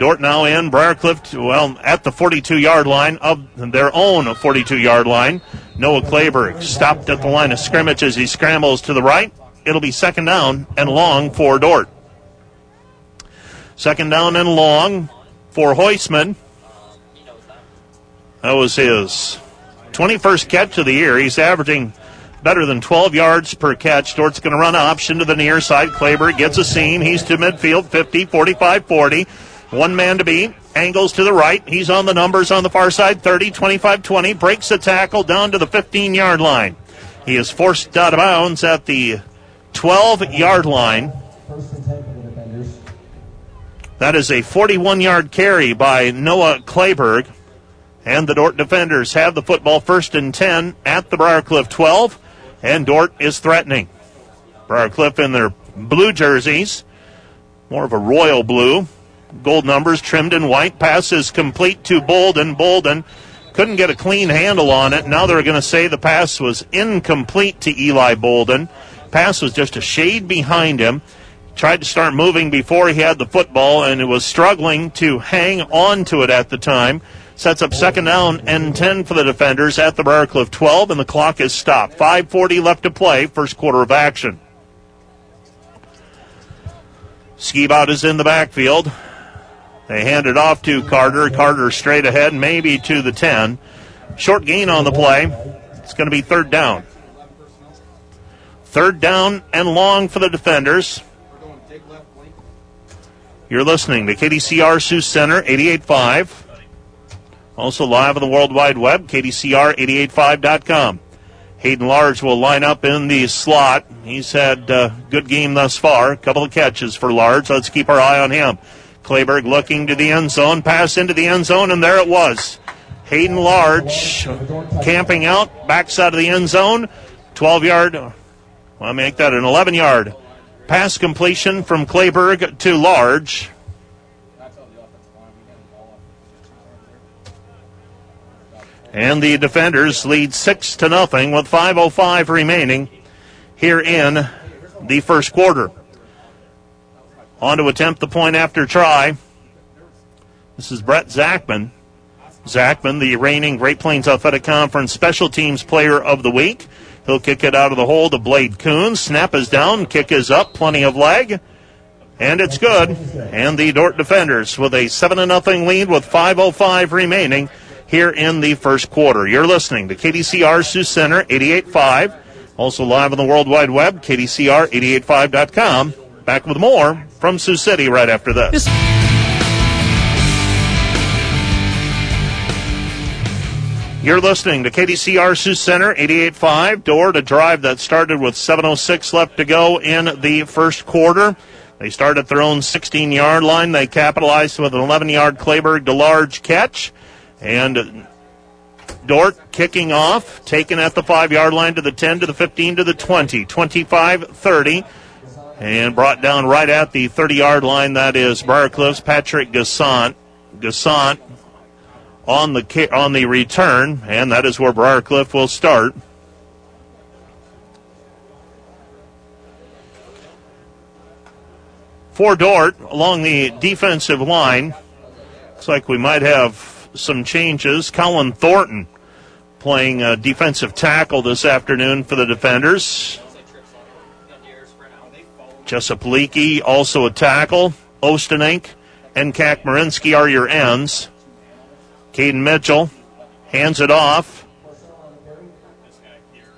Dordt now in. Briarcliff, well, at the 42 yard line of their own 42 yard line. Noah Clayburg stopped at the line of scrimmage as he scrambles to the right. It'll be second down and long for Dordt. Second down and long for Heusman. That was his 21st catch of the year. He's averaging better than 12 yards per catch. Dordt's going to run option to the near side. Clayburg gets a seam. He's to midfield, 50, 45, 40. One man to beat. Angles to the right. He's on the numbers on the far side, 30, 25, 20. Breaks the tackle down to the 15 yard line. He is forced out of bounds at the 12 yard line. That is a 41 yard carry by Noah Clayburg. And the Dordt defenders have the football first and 10 at the Briarcliff 12. And Dordt is threatening. Briarcliff in their blue jerseys, more of a royal blue. Gold numbers trimmed in white. Pass is complete to Bolden. Bolden couldn't get a clean handle on it. Now they're going to say the pass was incomplete to Eli Bolden. Pass was just a shade behind him. Tried to start moving before he had the football and it was struggling to hang on to it at the time. Sets up second down and 10 for the defenders at the Briarcliff 12, and the clock is stopped. 5.40 left to play, first quarter of action. Skibout is in the backfield. They hand it off to Carter. Carter straight ahead, maybe to the 10. Short gain on the play. It's going to be third down. Third down and long for the defenders. You're listening to KDCR Sioux Center, 88.5. Also live on the World Wide Web, KDCR885.com. Hayden Large will line up in the slot. He's had a good game thus far. A couple of catches for Large. Let's keep our eye on him. Clayburg looking to the end zone. Pass into the end zone, and there it was. Hayden Large camping out, backside of the end zone. 12 yard, well, make that an 11 yard pass completion from Clayburg to Large. And the defenders lead 6 to nothing with 5.05 remaining here in the first quarter. On to attempt the point after try. This is Brett Zachman. Zachman, the reigning Great Plains Athletic Conference Special Teams Player of the Week. He'll kick it out of the hole to Blade Coon. Snap is down, kick is up, plenty of leg. And it's good. And the Dordt defenders with a 7 0 lead with 5.05 remaining here in the first quarter. You're listening to KDCR Sioux Center 88.5. Also live on the World Wide Web, KDCR885.com. Back with more from Sioux City right after this. You're listening to KDCR Sioux Center 88.5. Door to drive that started with 7.06 left to go in the first quarter. They start at their own 16 yard line. They capitalized with an 11 yard Clayberg to large catch. And Dordt kicking off, taken at the 5 yard line to the 10 to the 15 to the 20, 25 30. And brought down right at the 30 yard line. That is Briarcliff's Patrick Gassant. Gassant on the on the return, and that is where Briarcliff will start. For Dordt along the defensive line, looks like we might have some changes. Colin Thornton playing a defensive tackle this afternoon for the defenders. Jessup Leakey also a tackle. Ostenink and Kakmarinsky are your ends. Caden Mitchell hands it off.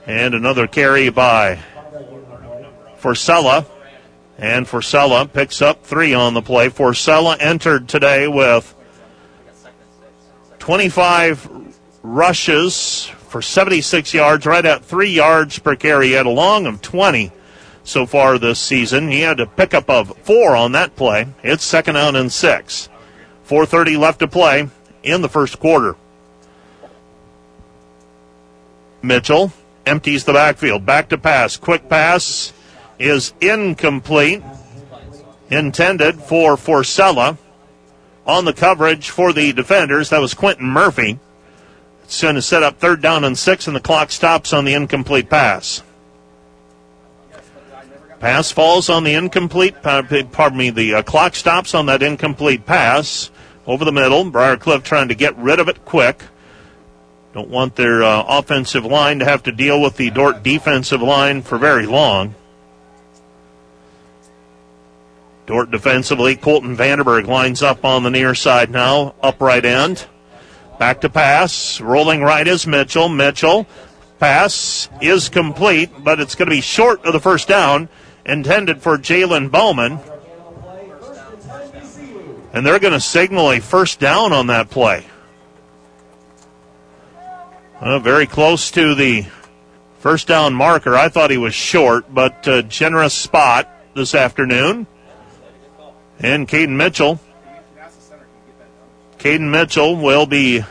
And another carry by Forcella. And Forcella picks up three on the play. Forcella entered today with 25 rushes for 76 yards, right at three yards per carry. He had a long of 20 so far this season. He had a pickup of four on that play. It's second out and six. 4.30 left to play in the first quarter. Mitchell empties the backfield. Back to pass. Quick pass is incomplete. Intended for Forcella. On the coverage for the defenders, that was Quentin Murphy. It's going to set up third down and six, and the clock stops on the incomplete pass. Pass falls on the incomplete, pardon me, the uh, clock stops on that incomplete pass over the middle. Briarcliff trying to get rid of it quick. Don't want their uh, offensive line to have to deal with the Dordt defensive line for very long. Dordt defensively, Colton Vanderberg lines up on the near side now, upright end. Back to pass. Rolling right is Mitchell. Mitchell. Pass is complete, but it's going to be short of the first down intended for Jalen Bowman. And they're going to signal a first down on that play. Uh, very close to the first down marker. I thought he was short, but uh, generous spot this afternoon. And Caden Mitchell. Caden Mitchell will be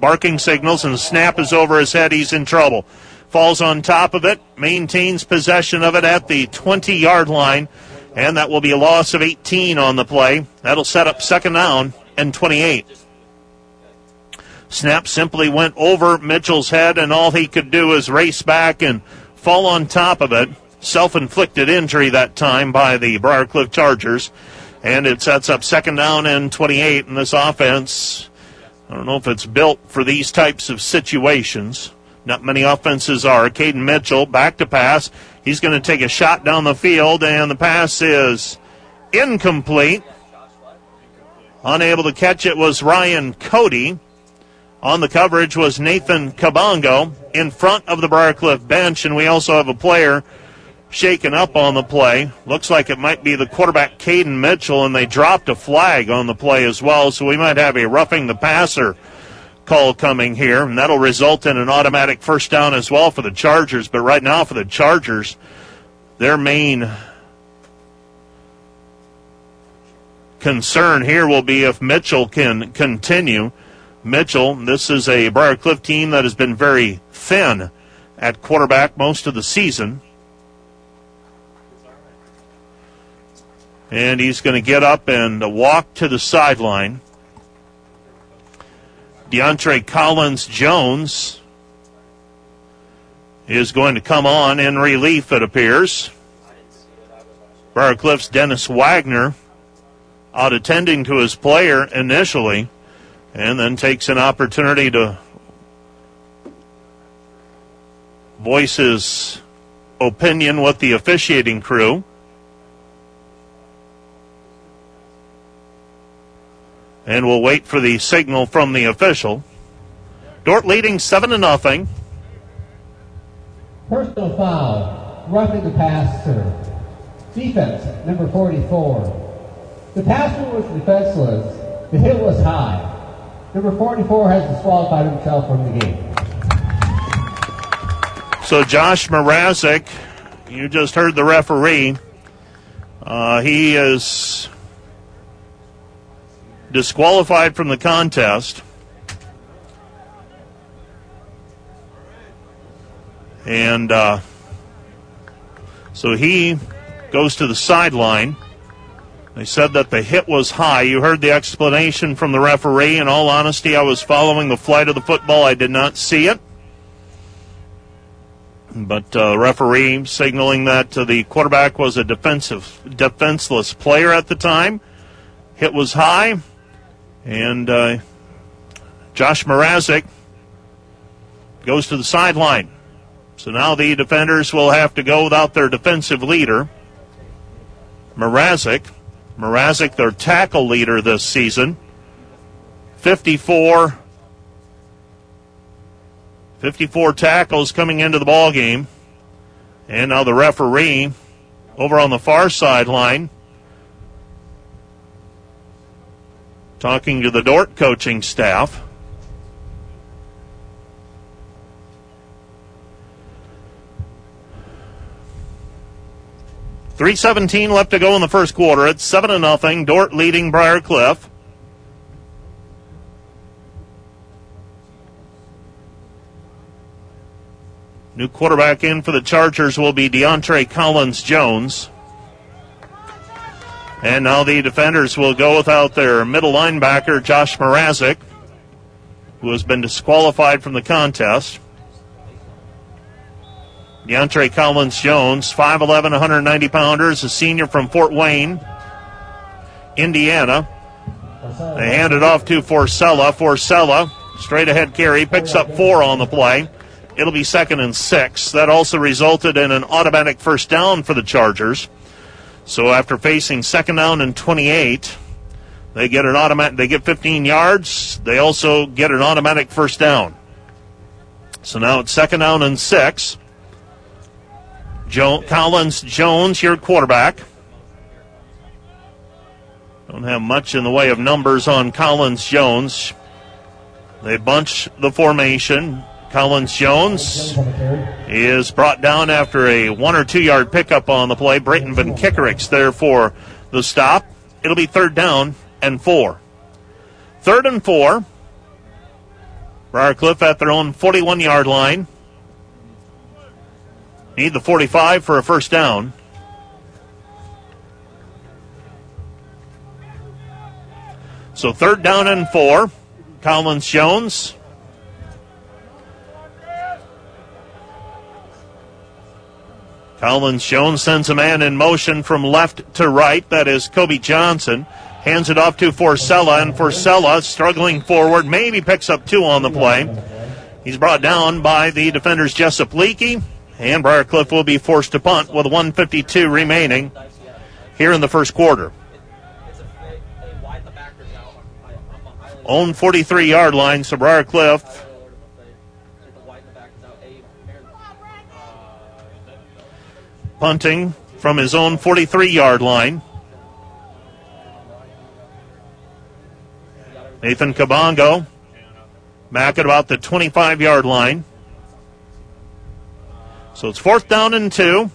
barking signals, and the snap is over his head. He's in trouble. Falls on top of it, maintains possession of it at the 20 yard line. And that will be a loss of 18 on the play. That'll set up second down and 28. Snap simply went over Mitchell's head, and all he could do is race back and fall on top of it. Self inflicted injury that time by the Briarcliff Chargers. And it sets up second down and 28 in this offense. I don't know if it's built for these types of situations. Not many offenses are. Caden Mitchell back to pass. He's going to take a shot down the field, and the pass is incomplete. Unable to catch it was Ryan Cody. On the coverage was Nathan Kabongo in front of the Briarcliff bench, and we also have a player shaken up on the play. Looks like it might be the quarterback Caden Mitchell, and they dropped a flag on the play as well, so we might have a roughing the passer call coming here, and that'll result in an automatic first down as well for the Chargers. But right now, for the Chargers, their main concern here will be if Mitchell can continue. Mitchell, this is a Briarcliff team that has been very thin at quarterback most of the season. And he's going to get up and walk to the sideline. DeAndre Collins Jones is going to come on in relief, it appears. Briarcliff's Dennis Wagner out attending to his player initially and then takes an opportunity to voice his opinion with the officiating crew. And we'll wait for the signal from the official. Dordt leading 7 to nothing. Personal foul, roughing the passer. Defense, number 44. The passer was defenseless. The hit was high. Number 44 has disqualified himself from the game. So Josh Mrazek, you just heard the referee. Uh, he is disqualified from the contest. And uh, so he goes to the sideline. They said that the hit was high. You heard the explanation from the referee. In all honesty, I was following the flight of the football. I did not see it. But uh, referee signaling that uh, the quarterback was a defensive, defenseless player at the time. Hit was high, and uh, Josh Mrazek goes to the sideline. So now the defenders will have to go without their defensive leader, Mrazek. Mrazek, their tackle leader this season. 54 54 tackles coming into the ball game. And now the referee over on the far sideline talking to the Dordt coaching staff. Three seventeen left to go in the first quarter. It's seven to nothing. Dordt leading Briarcliff. New quarterback in for the Chargers will be DeAndre Collins Jones. And now the defenders will go without their middle linebacker, Josh Mrazek, who has been disqualified from the contest. DeAndre Collins Jones, 5'11, 190 pounders, a senior from Fort Wayne, Indiana. They hand it off to Forcella. Forcella, straight ahead carry, picks up four on the play. It'll be second and six. That also resulted in an automatic first down for the Chargers. So after facing second down and 28, they get an automatic. They get 15 yards. They also get an automatic first down. So now it's second down and six. Collins Jones, your quarterback. Don't have much in the way of numbers on Collins Jones. They bunch the formation. Collins Jones is brought down after a one or two yard pickup on the play. Brayton Van Kickericks there for the stop. It'll be third down and four. Third and four. Briarcliff at their own 41 yard line. Need the 45 for a first down. So third down and four. Collins Jones. Collins Jones sends a man in motion from left to right. That is Kobe Johnson. Hands it off to Forcella, and Forcella struggling forward, maybe picks up two on the play. He's brought down by the defenders Jessup Leakey, and Briarcliff will be forced to punt with 152 remaining here in the first quarter. Own 43 yard line, so Briarcliff punting from his own 43 yard line. Nathan Kabongo back at about the 25 yard line. So it's fourth down and two.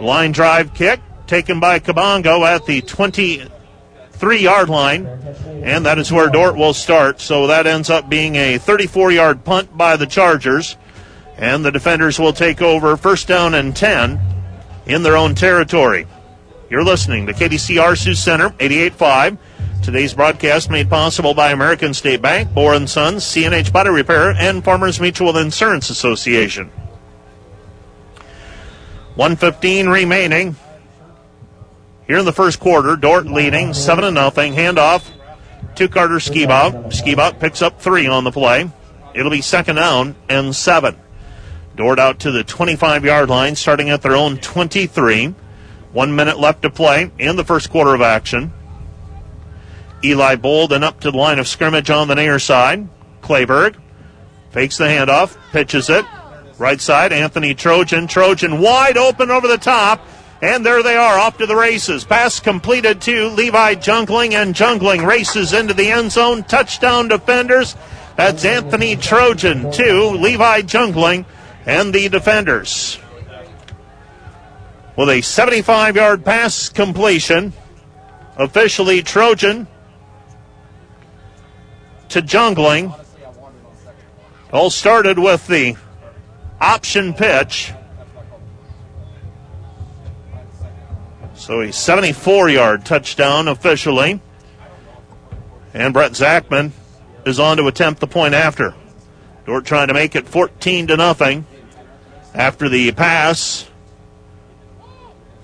Line drive kick taken by Kabongo at the 23 yard line. And that is where Dordt will start. So that ends up being a 34 yard punt by the Chargers. And the defenders will take over first down and 10 in their own territory. You're listening to KDCR Sioux Center, 88.5. Today's broadcast made possible by American State Bank, Bohr & Sons, CNH Body Repair, and Farmers Mutual Insurance Association. 115 remaining. Here in the first quarter, Dordt leading 7 0. Handoff to Carter Skibout. Skibout picks up three on the play. It'll be second down and seven. Dordt out to the 25 yard line, starting at their own 23. One minute left to play in the first quarter of action. Eli Bolden up to the line of scrimmage on the near side. Clayberg fakes the handoff, pitches it. Right side, Anthony Trojan. Trojan wide open over the top. And there they are, off to the races. Pass completed to Levi Jungling, and Jungling races into the end zone. Touchdown defenders. That's Anthony Trojan to Levi Jungling and the defenders. With a 75 yard pass completion, officially Trojan to Jungling. All started with the option pitch. So a 74 yard touchdown officially. And Brett Zachman is on to attempt the point after. Dordt trying to make it 14 to nothing after the pass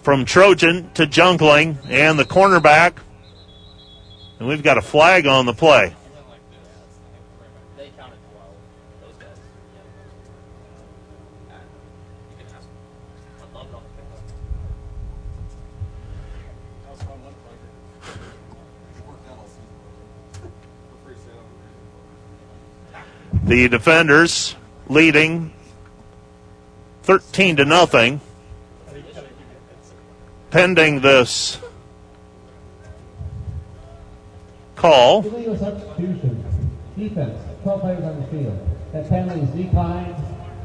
from Trojan to Jungling and the cornerback. And we've got a flag on the play. The defenders leading 13 to nothing. Pending this call. Substitution. Defense, 12 players on the field. That penalty is declined.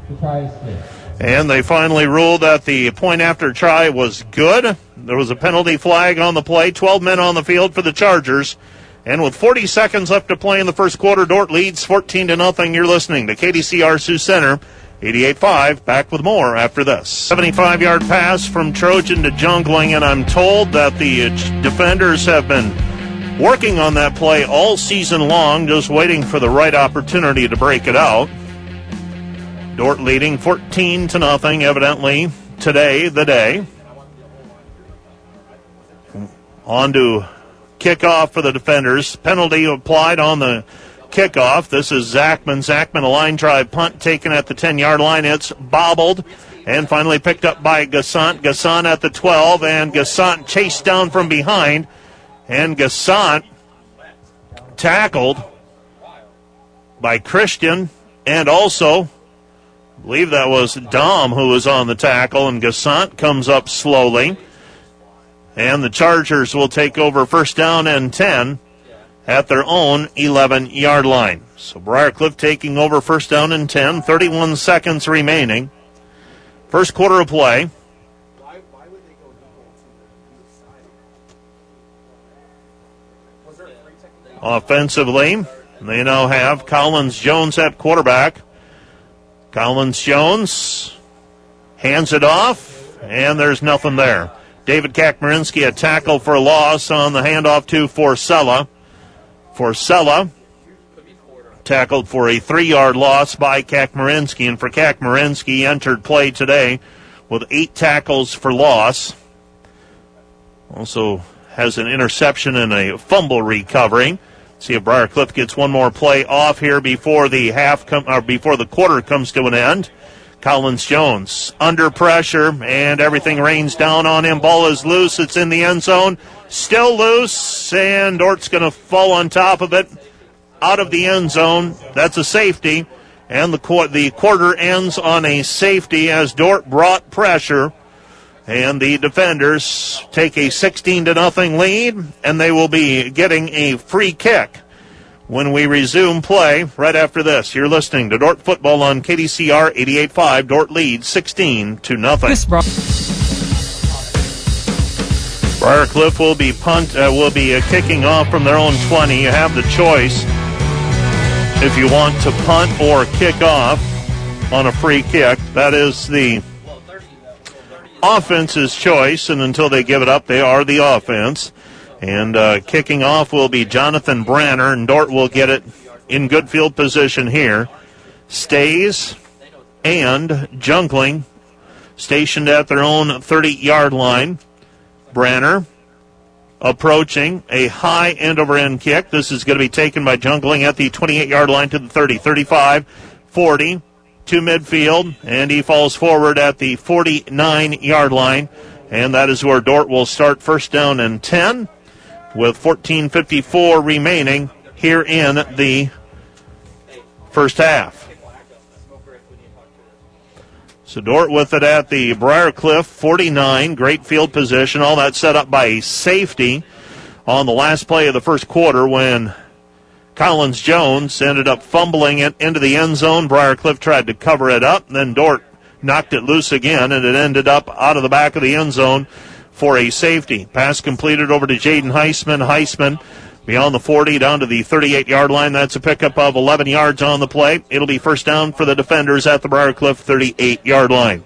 The try is good. And they finally ruled that the point after try was good. There was a penalty flag on the play. 12 men on the field for the Chargers. And with 40 seconds left to play in the first quarter, Dordt leads 14 to nothing. You're listening to KDCR Sioux Center. 88.5, back with more after this. 75 yard pass from Trojan to Jungling, and I'm told that the uh, defenders have been working on that play all season long, just waiting for the right opportunity to break it out. Dordt leading 14 to nothing, evidently today, the day. On to kickoff for the defenders. Penalty applied on the kickoff. This is Zachman. Zachman, a line drive punt taken at the 10 yard line. It's bobbled and finally picked up by Gassant. Gassant at the 12, and Gassant chased down from behind. And Gassant tackled by Christian and also, I believe that was Dom who was on the tackle, and Gassant comes up slowly. And the Chargers will take over first down and 10 at their own 11 yard line. So Briarcliff taking over first down and 10, 31 seconds remaining. First quarter of play. Offensively, they now have Collins Jones at quarterback. Collins Jones hands it off, and there's nothing there. David Kakmarinsky a tackle for loss on the handoff to Forcella. Forcella tackled for a three-yard loss by Kakmarinsky, and for Kakmarinsky entered play today with eight tackles for loss. Also has an interception and a fumble recovery. See if Briarcliff gets one more play off here before the half com- or uh, before the quarter comes to an end. Collins Jones under pressure and everything rains down on him. Ball is loose. It's in the end zone. Still loose and Dordt's going to fall on top of it out of the end zone. That's a safety. And the, qu- the quarter ends on a safety as Dordt brought pressure. And the defenders take a 16 to nothing lead, and they will be getting a free kick when we resume play right after this. You're listening to Dordt Football on KDCR 88.5. Dordt leads 16 to nothing. This bro- Briarcliff will be punt uh, will be uh, kicking off from their own 20. You have the choice if you want to punt or kick off on a free kick. That is the offense's choice, and until they give it up, they are the offense. And uh, kicking off will be Jonathan Branner, and Dordt will get it in good field position here. Stays and Jungling stationed at their own 30 yard line. Branner approaching a high end over end kick. This is going to be taken by Jungling at the 28 yard line to the 30, 35, 40 to midfield, and he falls forward at the 49 yard line. And that is where Dordt will start first down and 10 with 14.54 remaining here in the first half. So Dordt with it at the Briarcliff 49. Great field position. All that set up by safety on the last play of the first quarter when Collins Jones ended up fumbling it into the end zone. Briarcliff tried to cover it up. Then Dordt knocked it loose again, and it ended up out of the back of the end zone for a safety. Pass completed over to Jaden Heisman. Heisman beyond the 40 down to the 38 yard line. That's a pickup of 11 yards on the play. It'll be first down for the defenders at the Briarcliff 38 yard line.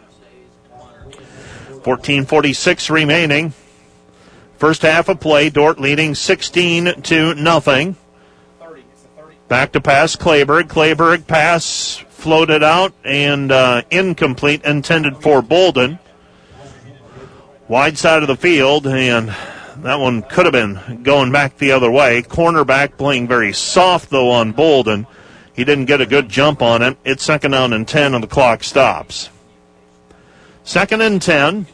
14:46 remaining. First half of play. Dordt leading 16 to nothing. Back to pass Clayberg. Clayberg pass floated out and uh, incomplete, intended for Bolden. Wide side of the field, and that one could have been going back the other way. Cornerback playing very soft, though, on Bolden. He didn't get a good jump on it. It's second down and 10, and the clock stops. Second and 10.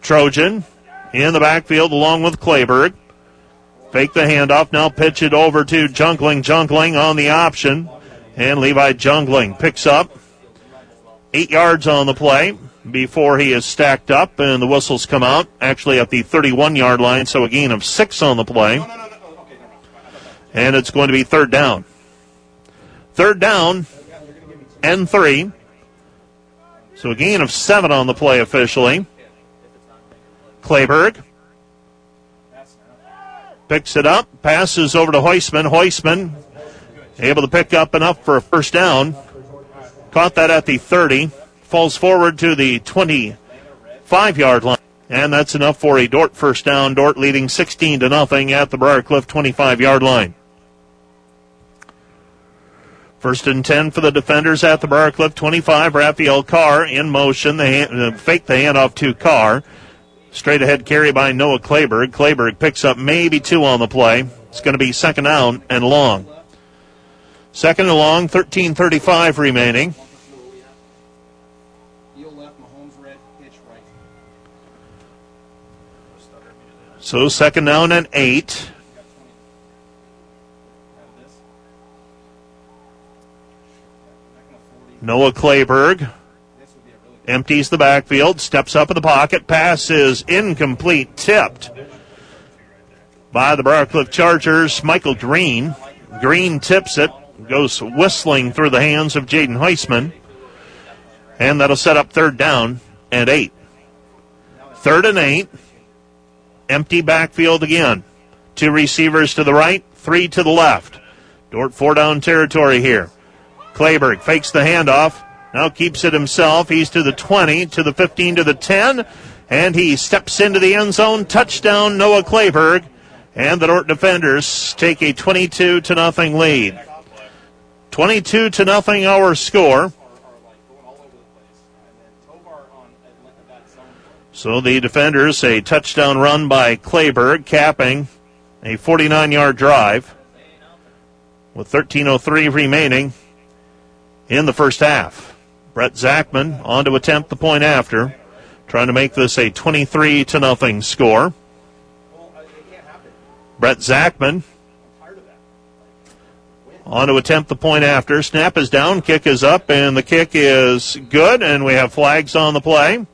Trojan in the backfield along with Clayberg. Fake the handoff. Now pitch it over to Jungling. Jungling on the option. And Levi Jungling picks up eight yards on the play before he is stacked up and the whistles come out. Actually at the 31 yard line, so a gain of six on the play. And it's going to be third down. Third down and three. So a gain of seven on the play officially. Clayberg picks it up, passes over to Heusman. Heusman able to pick up enough for a first down. Caught that at the 30. Falls forward to the 25 yard line. And that's enough for a Dordt first down. Dordt leading 16 to nothing at the Briarcliff 25 yard line. First and 10 for the defenders at the Briarcliff 25. Raphael Carr in motion. They uh, fake the handoff to Carr. Straight ahead carry by Noah Clayberg. Clayberg picks up maybe two on the play. It's going to be second down and long. Second and long, 13.35 remaining. So second down and eight. Noah Clayberg empties the backfield, steps up in the pocket, pass is incomplete, tipped by the Briarcliff Chargers. Michael Green. Green tips it, goes whistling through the hands of Jaden Heisman, and that'll set up third down and eight. Third and eight. Empty backfield again. Two receivers to the right, three to the left. Dordt four down territory here. Clayberg fakes the handoff. Now keeps it himself. He's to the 20, to the 15, to the 10, and he steps into the end zone. Touchdown, Noah Clayberg. And the Dordt defenders take a 22 to nothing lead. 22 to nothing our score. So the defenders, a touchdown run by Clayberg, capping a 49 yard drive with 13.03 remaining in the first half. Brett Zachman on to attempt the point after, trying to make this a 23 to nothing score. Brett Zachman on to attempt the point after. Snap is down, kick is up, and the kick is good, and we have flags on the play.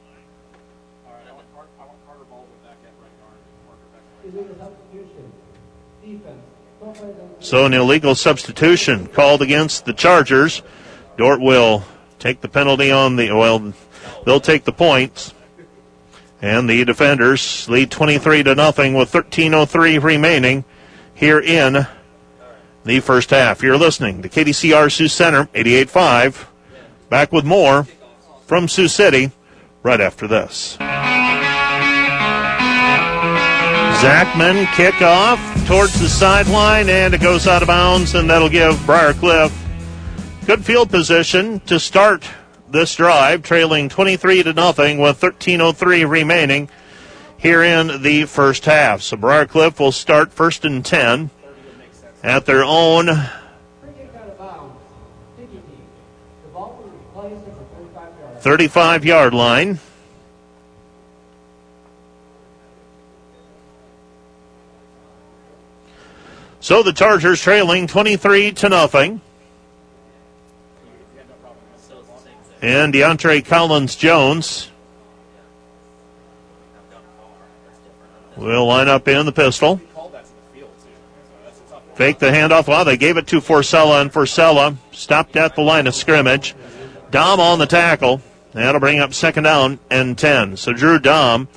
So an illegal substitution called against the Chargers. Dordt will take the penalty on the, well, they'll take the points. And the defenders lead 23 to nothing with 13.03 remaining here in the first half. You're listening to KDCR Sioux Center 88.5. Back with more from Sioux City right after this. Zachman kick off towards the sideline, and it goes out of bounds, and that'll give Briarcliff good field position to start this drive, trailing 23 to nothing with 13:03 remaining here in the first half. So Briarcliff will start first and 10 at their own 35 yard line. So the Chargers trailing 23 to nothing. And DeAndre Collins Jones will line up in the pistol. Fake the handoff. Well, they gave it to Forcella, and Forcella stopped at the line of scrimmage. Dom on the tackle. That'll bring up second down and 10. So Drew Dom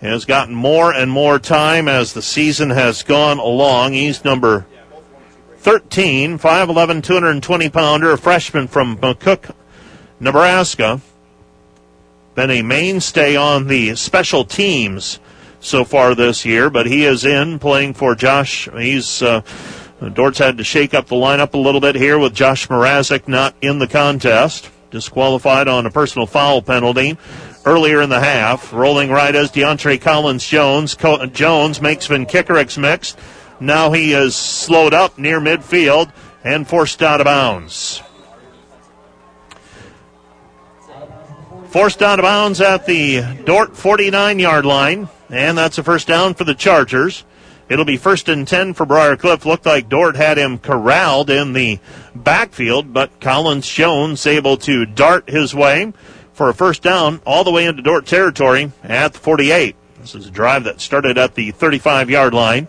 has gotten more and more time as the season has gone along. He's number 13, 5'11, 220 pounder, a freshman from McCook, Nebraska. Been a mainstay on the special teams so far this year, but he is in playing for Josh. He's uh, Dordt's had to shake up the lineup a little bit here with Josh Mrazek not in the contest, disqualified on a personal foul penalty earlier in the half. Rolling right as DeAndre Collins Jones. Co- Jones makes Van Kickerix mix. Now he is slowed up near midfield and forced out of bounds. Forced out of bounds at the Dordt 49 yard line, and that's a first down for the Chargers. It'll be first and 10 for Briarcliff. Looked like Dordt had him corralled in the backfield, but Collins Jones able to dart his way for a first down all the way into Dordt territory at the 48. This is a drive that started at the 35 yard line.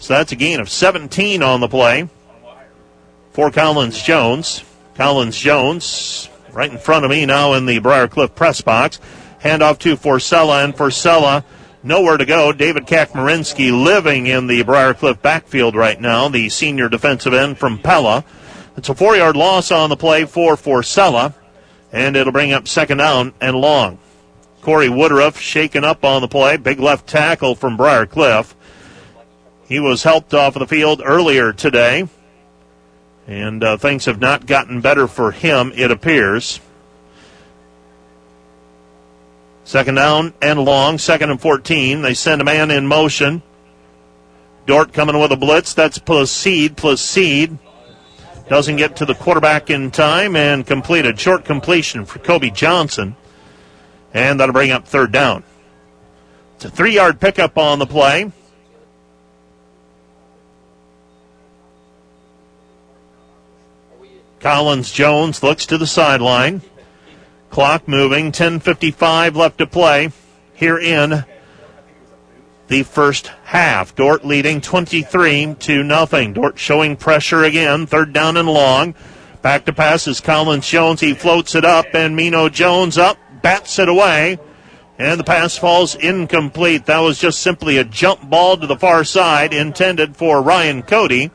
So that's a gain of 17 on the play for Collins Jones. Collins Jones right in front of me now in the Briarcliff press box. Handoff to Forcella, and Forcella nowhere to go. David Kakmarinsky living in the Briarcliff backfield right now, the senior defensive end from Pella. It's a four yard loss on the play for Forcella, and it'll bring up second down and long. Corey Woodruff shaken up on the play. Big left tackle from Briarcliff. He was helped off of the field earlier today, and uh, things have not gotten better for him, it appears. Second down and long, second and 14. They send a man in motion. Dordt coming with a blitz. That's Placide. Placide doesn't get to the quarterback in time and completed. Short completion for Kobe Johnson. And that'll bring up third down. It's a three yard pickup on the play. Collins Jones looks to the sideline. Clock moving, 10.55 left to play here in the first half. Dordt leading 23 to nothing. Dordt showing pressure again, third down and long. Back to pass is Collins Jones. He floats it up, and Mino Jones up, bats it away, and the pass falls incomplete. That was just simply a jump ball to the far side intended for Ryan Cody.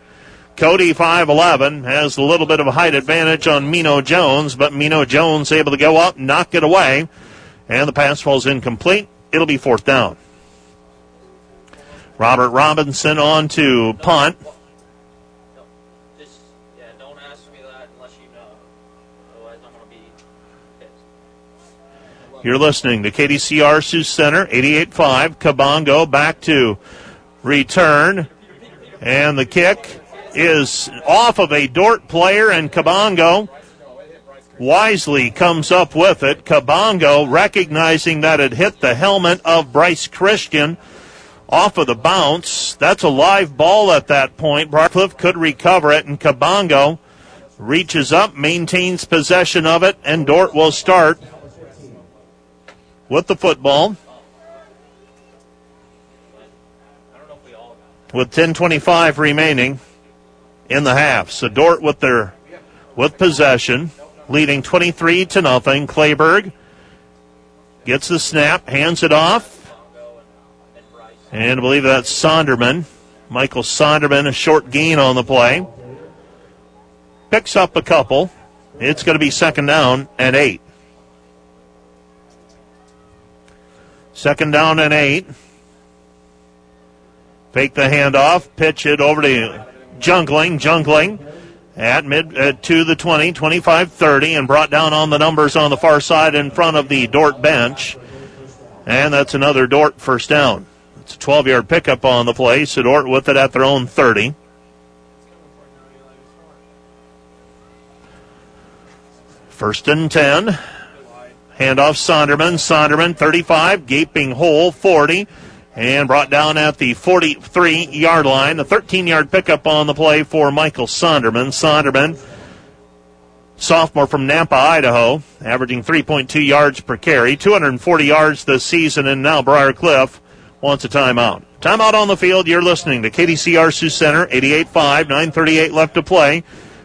Cody 5'11 has a little bit of a height advantage on Mino Jones, but Mino Jones able to go up, knock it away, and the pass falls incomplete. It'll be fourth down. Robert Robinson on to punt. You're listening to KDCR Sioux Center, 88.5. Kabongo back to return. And the kick is off of a Dordt player, and Kabongo wisely comes up with it. Kabongo, recognizing that it hit the helmet of Bryce Christian off of the bounce. That's a live ball at that point. Briarcliff could recover it, and Kabongo reaches up, maintains possession of it, and Dordt will start with the football. With 10:25 remaining in the half, so Dordt with their with possession, leading 23 to nothing. Clayberg gets the snap, hands it off, and I believe that's Sonderman. Michael Sonderman, a short gain on the play, picks up a couple. It's going to be second down and eight. Second down and eight. Fake the handoff, pitch it over to Jungling. Jungling at mid uh, to the 20, 25 30, and brought down on the numbers on the far side in front of the Dordt bench. And that's another Dordt first down. It's a 12 yard pickup on the play, so Dordt with it at their own 30. First and 10. Handoff Sonderman. Sonderman 35, gaping hole 40, and brought down at the 43 yard line. A 13 yard pickup on the play for Michael Sonderman. Sonderman, sophomore from Nampa, Idaho, averaging 3.2 yards per carry, 240 yards this season, and now Briar Cliff wants a timeout. Timeout on the field. You're listening to KDCR Sioux Center, 88.5, 9:38 left to play.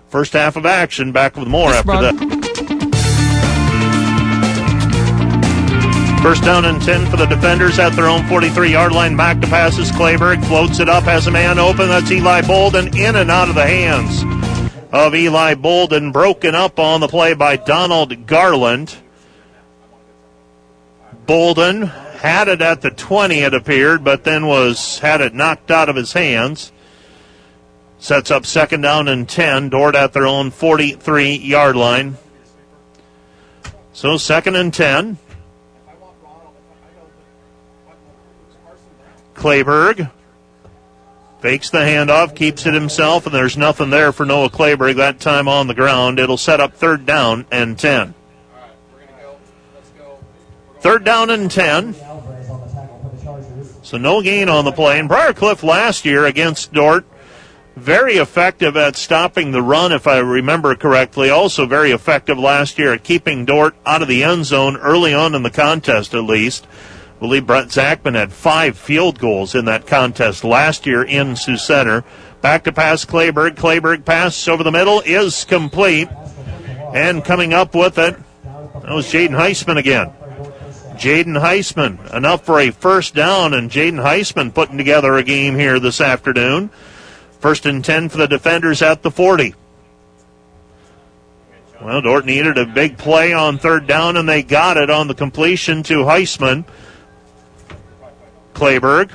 First half of action. Back with more after that. First down and 10 for the defenders at their own 43 yard line. Back to passes. Clayberg floats it up, has a man open. That's Eli Bolden in and out of the hands of Eli Bolden. Broken up on the play by Donald Garland. Bolden had it at the 20, it appeared, but then was had it knocked out of his hands. Sets up second down and 10. Dordt at their own 43 yard line. So second and 10. Clayberg fakes the handoff, keeps it himself, and there's nothing there for Noah Clayberg that time on the ground. It'll set up third down and 10. Third down and 10. So no gain on the play. And Briarcliff last year against Dordt, very effective at stopping the run, if I remember correctly. Also very effective last year at keeping Dordt out of the end zone early on in the contest, at least. I believe Brett Zachman had five field goals in that contest last year in Sioux Center. Back to pass Clayberg. Clayberg pass over the middle is complete. And coming up with it, that was Jaden Heisman again. Jaden Heisman, enough for a first down, and Jaden Heisman putting together a game here this afternoon. First and 10 for the defenders at the 40. Well, Dordt needed a big play on third down, and they got it on the completion to Heisman. Clayberg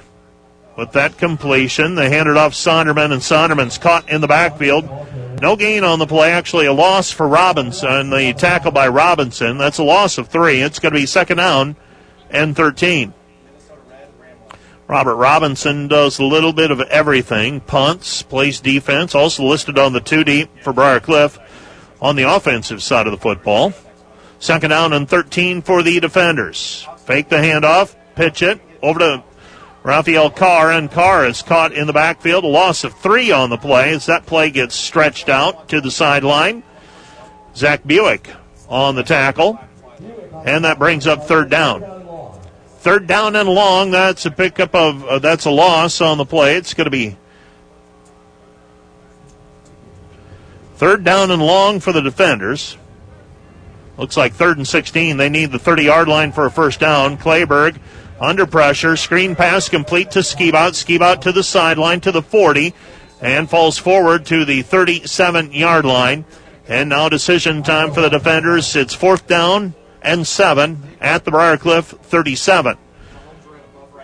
with that completion. They handed off Sonderman, and Sonderman's caught in the backfield. No gain on the play. Actually, a loss for Robinson. The tackle by Robinson. That's a loss of three. It's going to be second down and 13. Robert Robinson does a little bit of everything punts, plays defense, also listed on the two deep for Briarcliff on the offensive side of the football. Second down and 13 for the defenders. Fake the handoff, pitch it over to Raphael Carr, and Carr is caught in the backfield. A loss of three on the play as that play gets stretched out to the sideline. Zach Buick on the tackle, and that brings up third down. Third down and long. That's a pickup of uh, that's a loss on the play. It's going to be third down and long for the defenders. Looks like third and 16. They need the 30 yard line for a first down. Clayberg under pressure. Screen pass complete to Skibout. Skibout to the sideline to the 40 and falls forward to the 37 yard line. And now decision time for the defenders. It's fourth down and seven at the Briarcliff 37.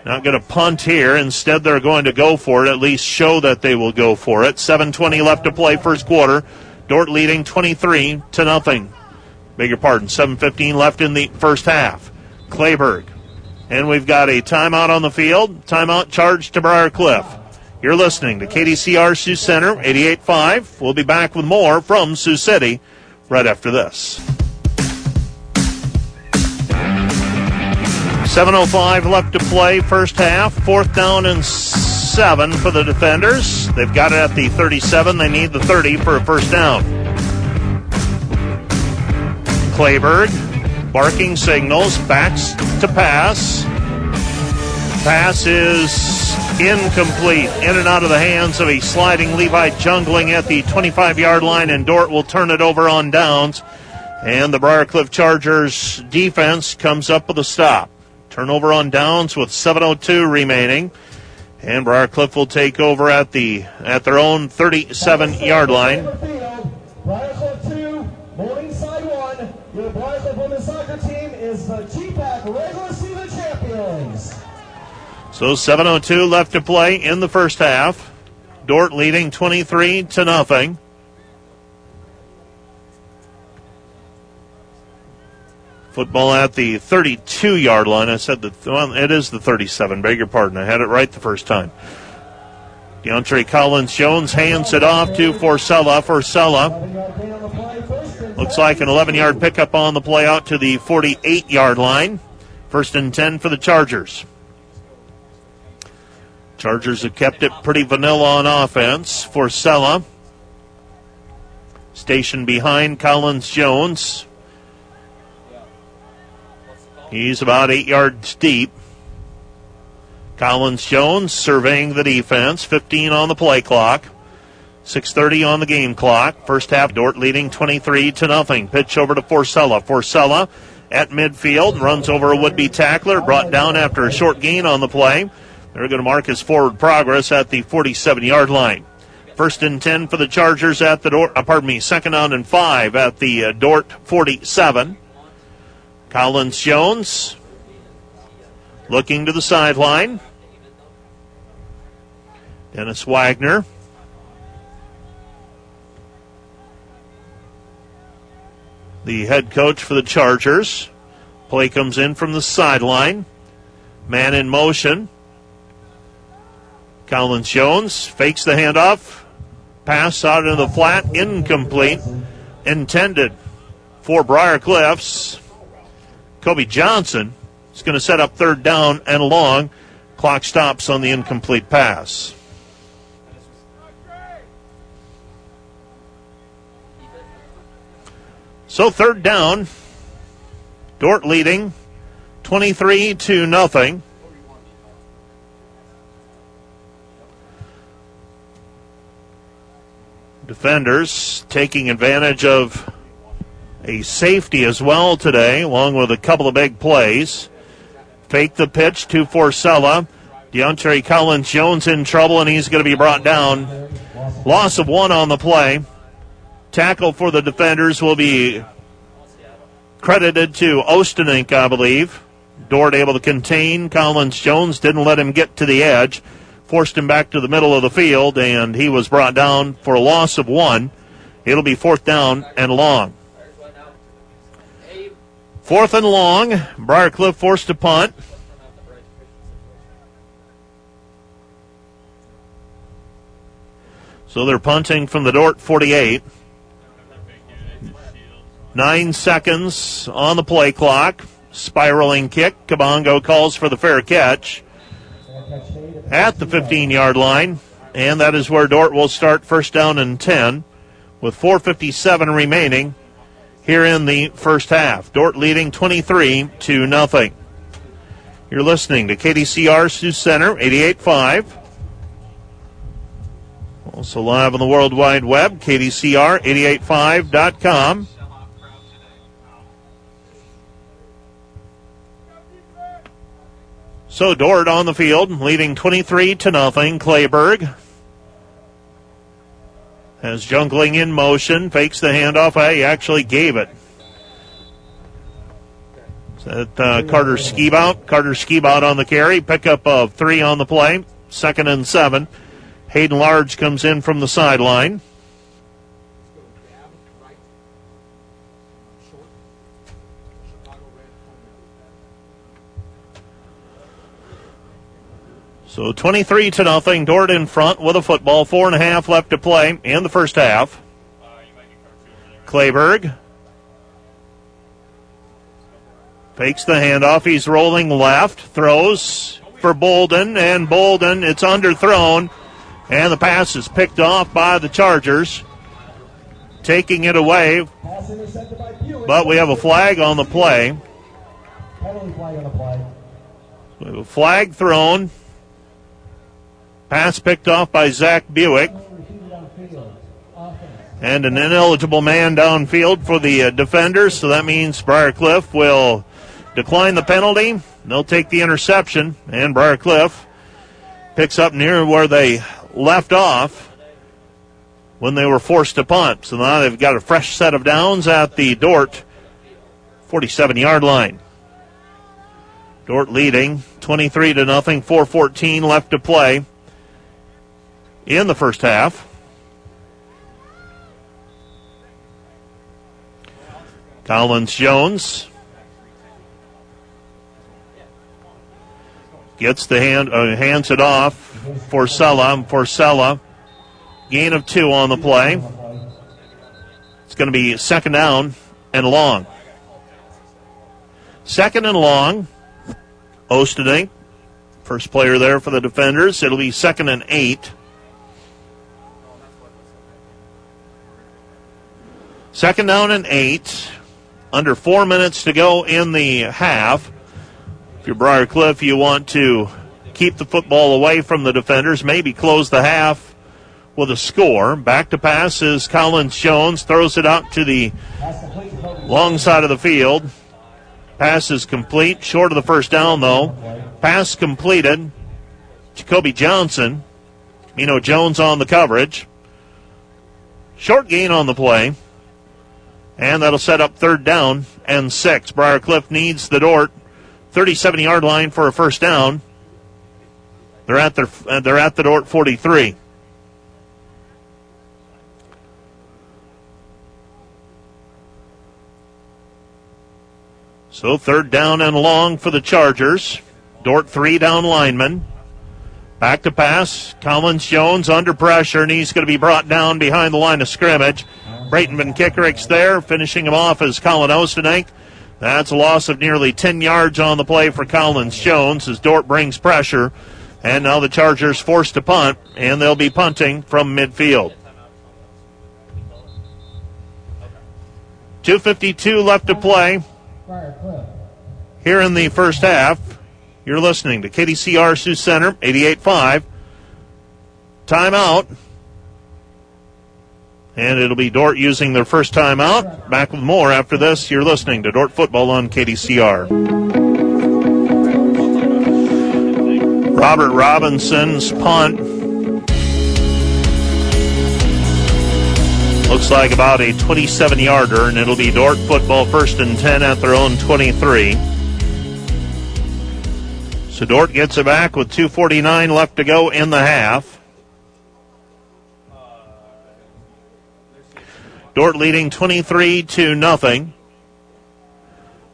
Not going to punt here. Instead, they're going to go for it, at least show that they will go for it. 7.20 left to play first quarter. Dordt leading 23 to nothing. Beg your pardon, 7.15 left in the first half. Clayberg and we've got a timeout on the field. Timeout charged to Briar Cliff. You're listening to KDCR Sioux Center 88.5. We'll be back with more from Sioux City right after this. 7.05 left to play, first half. Fourth down and seven for the defenders. They've got it at the 37. They need the 30 for a first down. Clayberg barking signals, backs to pass. Pass is incomplete. In and out of the hands of a sliding Levi Jungling at the 25 yard line, and Dordt will turn it over on downs. And the Briarcliff Chargers defense comes up with a stop. Turnover on downs with 7.02 remaining. And Briarcliff will take over at the at their own 37 yard line. So 7.02 left to play in the first half. Dordt leading 23 to nothing. Football at the 32 yard line. I said that well, it is the 37. Beg your pardon. I had it right the first time. DeAndre Collins Jones hands it off to Forcella. Forcella looks like an 11 yard pickup on the play out to the 48 yard line. First and 10 for the Chargers. Chargers have kept it pretty vanilla on offense. Forcella. stationed behind Collins Jones. He's about eight yards deep. Collins Jones surveying the defense. 15 on the play clock. 6:30 on the game clock. First half, Dordt leading 23 to nothing. Pitch over to Forcella. Forcella at midfield runs over a would-be tackler, brought down after a short gain on the play. They're going to mark his forward progress at the 47-yard line. First and 10 for the Chargers at the Dordt. Uh, pardon me, second down and five at the uh, Dordt 47. Collins Jones looking to the sideline. Dennis Wagner. The head coach for the Chargers. Play comes in from the sideline. Man in motion. Collins Jones fakes the handoff. Pass out into the flat. Incomplete. Intended for Briar Cliffs. Kobe Johnson is going to set up third down and long. Clock stops on the incomplete pass. So third down. Dordt leading 23 to nothing. Defenders taking advantage of a safety as well today, along with a couple of big plays. Fake the pitch to Forcella. Deontay Collins Jones in trouble, and he's going to be brought down. Loss of one on the play. Tackle for the defenders will be credited to Ostenink, I believe. Dordt able to contain Collins Jones, didn't let him get to the edge, forced him back to the middle of the field, and he was brought down for a loss of one. It'll be fourth down and long. Fourth and long. Briarcliff forced to punt. So they're punting from the Dordt 48. Nine seconds on the play clock. Spiraling kick. Kabongo calls for the fair catch at the 15 yard line. And that is where Dordt will start first down and 10 with 4.57 remaining here in the first half. Dordt leading 23 to nothing. You're listening to KDCR Sioux Center 88.5. Also live on the World Wide Web, KDCR885.com. So Dordt on the field, leading 23 to nothing. Clayberg has Jungling in motion, fakes the handoff. He actually gave it. That uh, Carter Skibout. Carter Skibout on the carry. Pickup of three on the play. Second and seven. Hayden Large comes in from the sideline. So 23 to nothing. Dordt in front with a football. Four and a half left to play in the first half. Clayberg fakes the handoff. He's rolling left. Throws for Bolden, and Bolden, it's underthrown, and the pass is picked off by the Chargers. Taking it away, but we have a flag on the play. We have a flag thrown. Pass picked off by Zach Buick. And an ineligible man downfield for the uh, defenders, so that means Briarcliff will decline the penalty. They'll take the interception, and Briarcliff picks up near where they left off when they were forced to punt. So now they've got a fresh set of downs at the Dordt 47 yard line. Dordt leading 23 to nothing, 414 left to play in the first half. Collins Jones gets the hand, uh, hands it off Forcella. Gain of two on the play. It's going to be second down and long. Second and long. Ostening, first player there for the defenders. It'll be second and eight. Second down and eight. Under four minutes to go in the half. If you're Briar Cliff, you want to keep the football away from the defenders, maybe close the half with a score. Back to pass is Collins Jones, throws it out to the long side of the field. Pass is complete, short of the first down though. Pass completed. Jacoby Johnson. Mino Jones on the coverage. Short gain on the play. And that'll set up third down and six. Briarcliff needs the Dordt 37 yard line for a first down. They're at their uh, they're at the Dordt 43. So third down and long for the Chargers. Dordt three down lineman. Back to pass. Collins Jones under pressure, and he's going to be brought down behind the line of scrimmage. Brayton Van Kickericks there, finishing him off as Colin Ostenink. That's a loss of nearly 10 yards on the play for Collins Jones as Dordt brings pressure. And now the Chargers forced to punt, and they'll be punting from midfield. 2.52 left to play here in the first half. You're listening to KDCR Sioux Center, 88.5. Timeout. And it'll be Dordt using their first timeout. Back with more after this. You're listening to Dordt Football on KDCR. Robert Robinson's punt. Looks like about a 27 yarder, and it'll be Dordt football first and 10 at their own 23. So Dordt gets it back with 2.49 left to go in the half. Dordt leading 23 to nothing.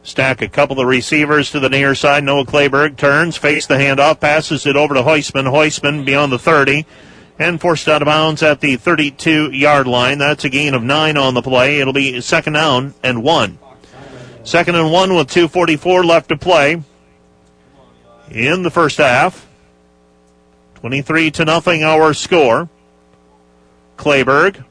Stack a couple of receivers to the near side. Noah Clayberg turns, fakes the handoff, passes it over to Heusman. Heusman beyond the 30 and forced out of bounds at the 32 yard line. That's a gain of nine on the play. It'll be second down and one. Second and one with 2.44 left to play in the first half. 23 to nothing our score. Clayberg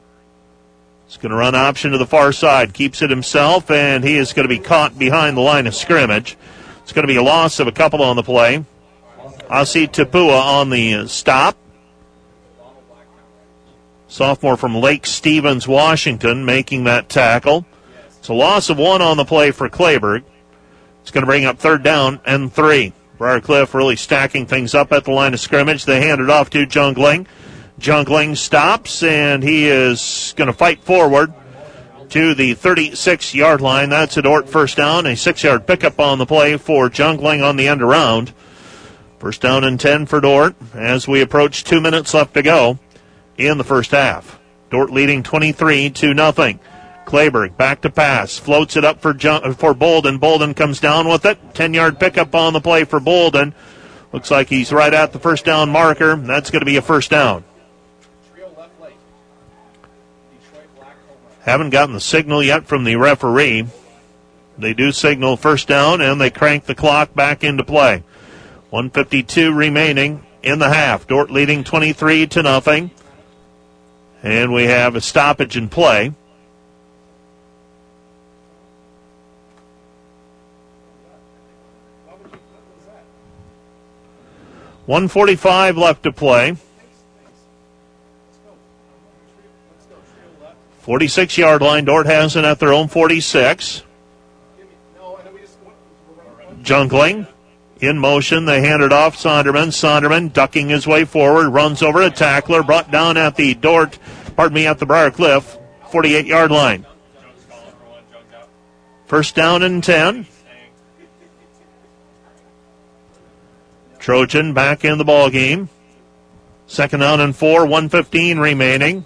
He's going to run option to the far side, keeps it himself, and he is going to be caught behind the line of scrimmage. It's going to be a loss of a couple on the play. I see Tapua on the stop. Sophomore from Lake Stevens, Washington, making that tackle. It's a loss of one on the play for Clayberg. It's going to bring up third down and three. Briarcliff really stacking things up at the line of scrimmage. They hand it off to Jungling. Jungling stops, and he is going to fight forward to the 36 yard line. That's a Dordt first down, a six yard pickup on the play for Jungling on the end around. First down and 10 for Dordt as we approach two minutes left to go in the first half. Dordt leading 23 to nothing. Clayberg back to pass, floats it up for for Bolden. Bolden comes down with it. 10 yard pickup on the play for Bolden. Looks like he's right at the first down marker. That's going to be a first down. Haven't gotten the signal yet from the referee. They do signal first down and they crank the clock back into play. 152 remaining in the half. Dordt leading 23 to nothing. And we have a stoppage in play. One forty-five left to play. 46 yard line. Dordt has it at their own 46. Jungling in motion. They hand it off. Sonderman. Sonderman ducking his way forward. Runs over a tackler. Brought down at the Dordt, pardon me, at the Briar Cliff 48 yard line. First down and 10. Trojan back in the ball game. Second down and four, 115 remaining.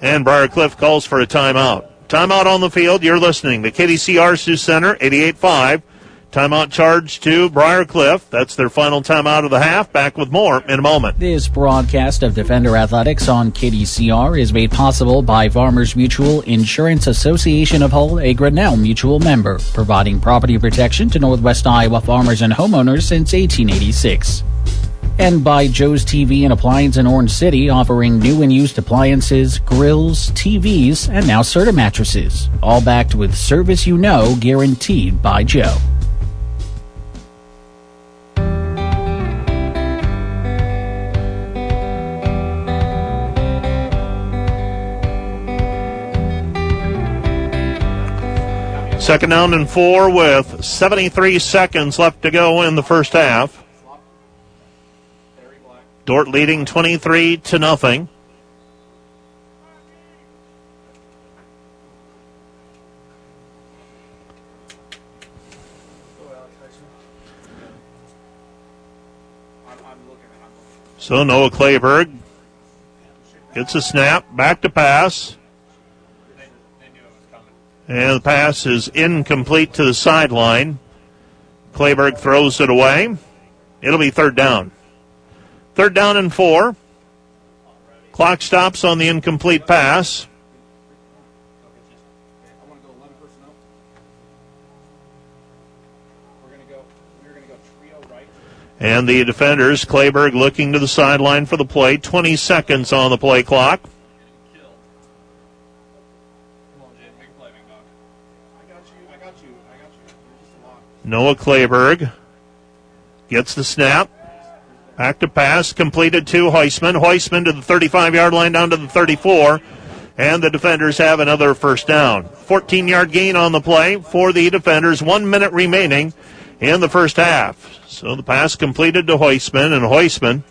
And Briarcliff calls for a timeout. Timeout on the field. You're listening The KDCR Sioux Center, 88.5. Timeout charge to Briarcliff. That's their final timeout of the half. Back with more in a moment. This broadcast of Defender Athletics on KDCR is made possible by Farmers Mutual Insurance Association of Hull, a Grinnell Mutual member, providing property protection to Northwest Iowa farmers and homeowners since 1886 and by Joe's TV and Appliance in Orange City, offering new and used appliances, grills, TVs, and now Serta mattresses, all backed with service you know guaranteed by Joe. Second down and four with 73 seconds left to go in the first half. Dordt leading 23 to nothing. So Noah Clayberg gets a snap, back to pass. And the pass is incomplete to the sideline. Clayberg throws it away. It'll be third down. Third down and four. Clock stops on the incomplete pass. And the defenders, Clayberg looking to the sideline for the play. 20 seconds on the play clock. Noah Clayberg gets the snap. Back to pass, completed to Heisman. Heisman to the 35 yard line down to the 34. And the defenders have another first down. 14 yard gain on the play for the defenders. One minute remaining in the first half. So the pass completed to Heisman, and Heisman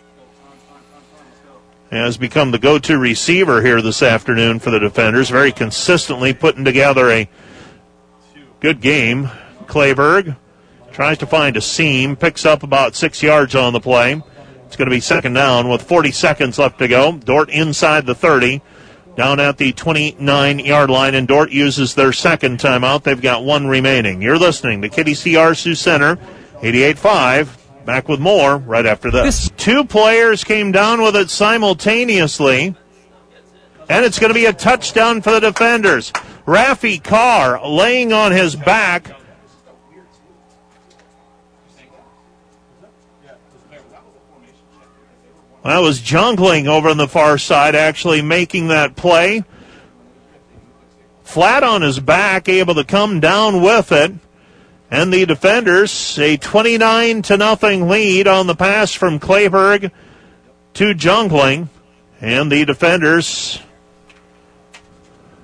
has become the go to receiver here this afternoon for the defenders. Very consistently putting together a good game. Clayberg tries to find a seam, picks up about six yards on the play. It's going to be second down with 40 seconds left to go. Dordt inside the 30, down at the 29 yard line, and Dordt uses their second timeout. They've got one remaining. You're listening to KDCR Sioux Center, 88.5. Back with more right after this. this. Two players came down with it simultaneously, and it's going to be a touchdown for the defenders. Rafi Carr laying on his back That was jungling over on the far side, actually making that play. Flat on his back, able to come down with it. And the defenders, a 29 to nothing lead on the pass from Clayberg to Jungling. And the defenders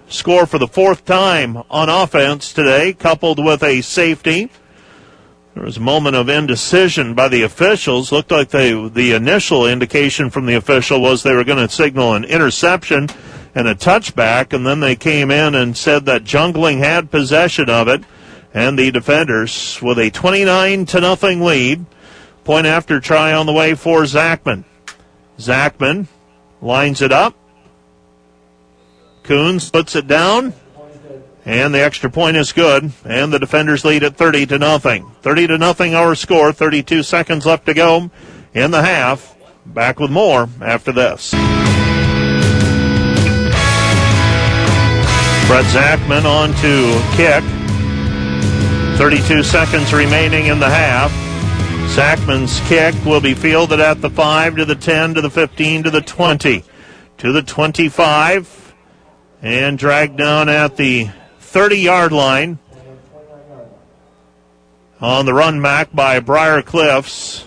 score for the fourth time on offense today, coupled with a safety. There was a moment of indecision by the officials. Looked like they, the initial indication from the official was they were going to signal an interception and a touchback, and then they came in and said that Jungling had possession of it, and the defenders with a 29 to nothing lead. Point after try on the way for Zachman. Zachman lines it up. Coons puts it down. And the extra point is good, and the defenders lead at 30 to nothing. 30 to nothing our score, 32 seconds left to go in the half. Back with more after this. Brett Zachman on to kick. 32 seconds remaining in the half. Zachman's kick will be fielded at the 5 to the 10 to the 15 to the 20 to the 25 and dragged down at the 30 yard line on the run back by Briar Cliffs.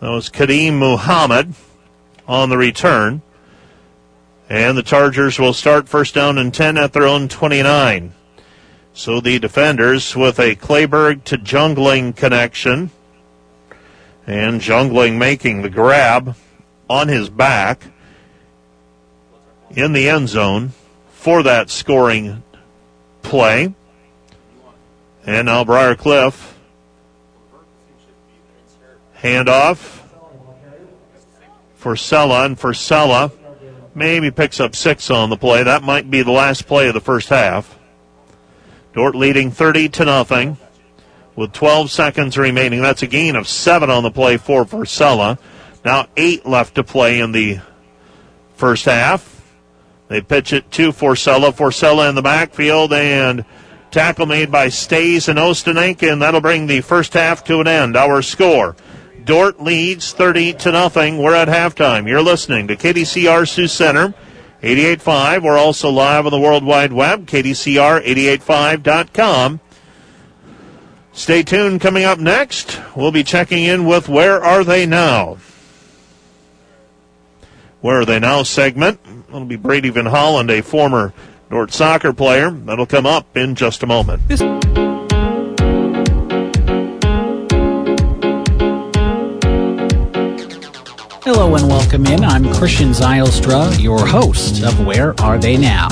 That was Kadeem Muhammad on the return. And the Chargers will start first down and 10 at their own 29. So the defenders with a Clayberg to Jungling connection. And Jungling making the grab on his back in the end zone for that scoring play. And now Briar Cliff. Handoff Forcella, and Forcella maybe picks up six on the play. That might be the last play of the first half. Dordt leading 30 to nothing with 12 seconds remaining. That's a gain of seven on the play for Forcella. Now eight left to play in the first half. They pitch it to Forcella. Forcella in the backfield and tackle made by Stays and Ostenek, and that'll bring the first half to an end. Our score. Dordt leads 30 to nothing. We're at halftime. You're listening to KDCR Sioux Center, 88.5. We're also live on the World Wide Web, KDCR885.com. Stay tuned. Coming up next, we'll be checking in with Where Are They Now? Where Are They Now segment. It'll be Brady Van Holland, a former Dordt soccer player. That'll come up in just a moment. This- Hello and welcome in. I'm Christian Zylstra, your host of Where Are They Now?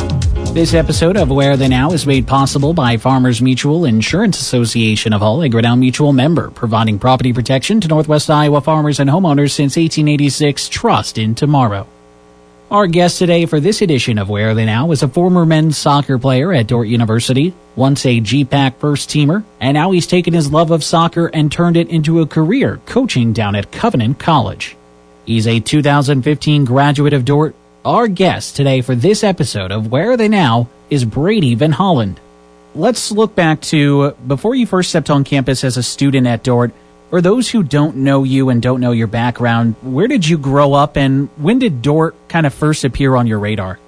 This episode of Where They Now is made possible by Farmers Mutual Insurance Association of Hull, a Grinnell Mutual member, providing property protection to Northwest Iowa farmers and homeowners since 1886. Trust in tomorrow. Our guest today for this edition of Where They Now is a former men's soccer player at Dordt University, once a GPAC first teamer, and now he's taken his love of soccer and turned it into a career coaching down at Covenant College. He's a 2015 graduate of Dordt. Our guest today for this episode of Where Are They Now is Brady Van Holland. Let's look back to before you first stepped on campus as a student at Dordt. For those who don't know you and don't know your background, where did you grow up and when did Dordt kind of first appear on your radar?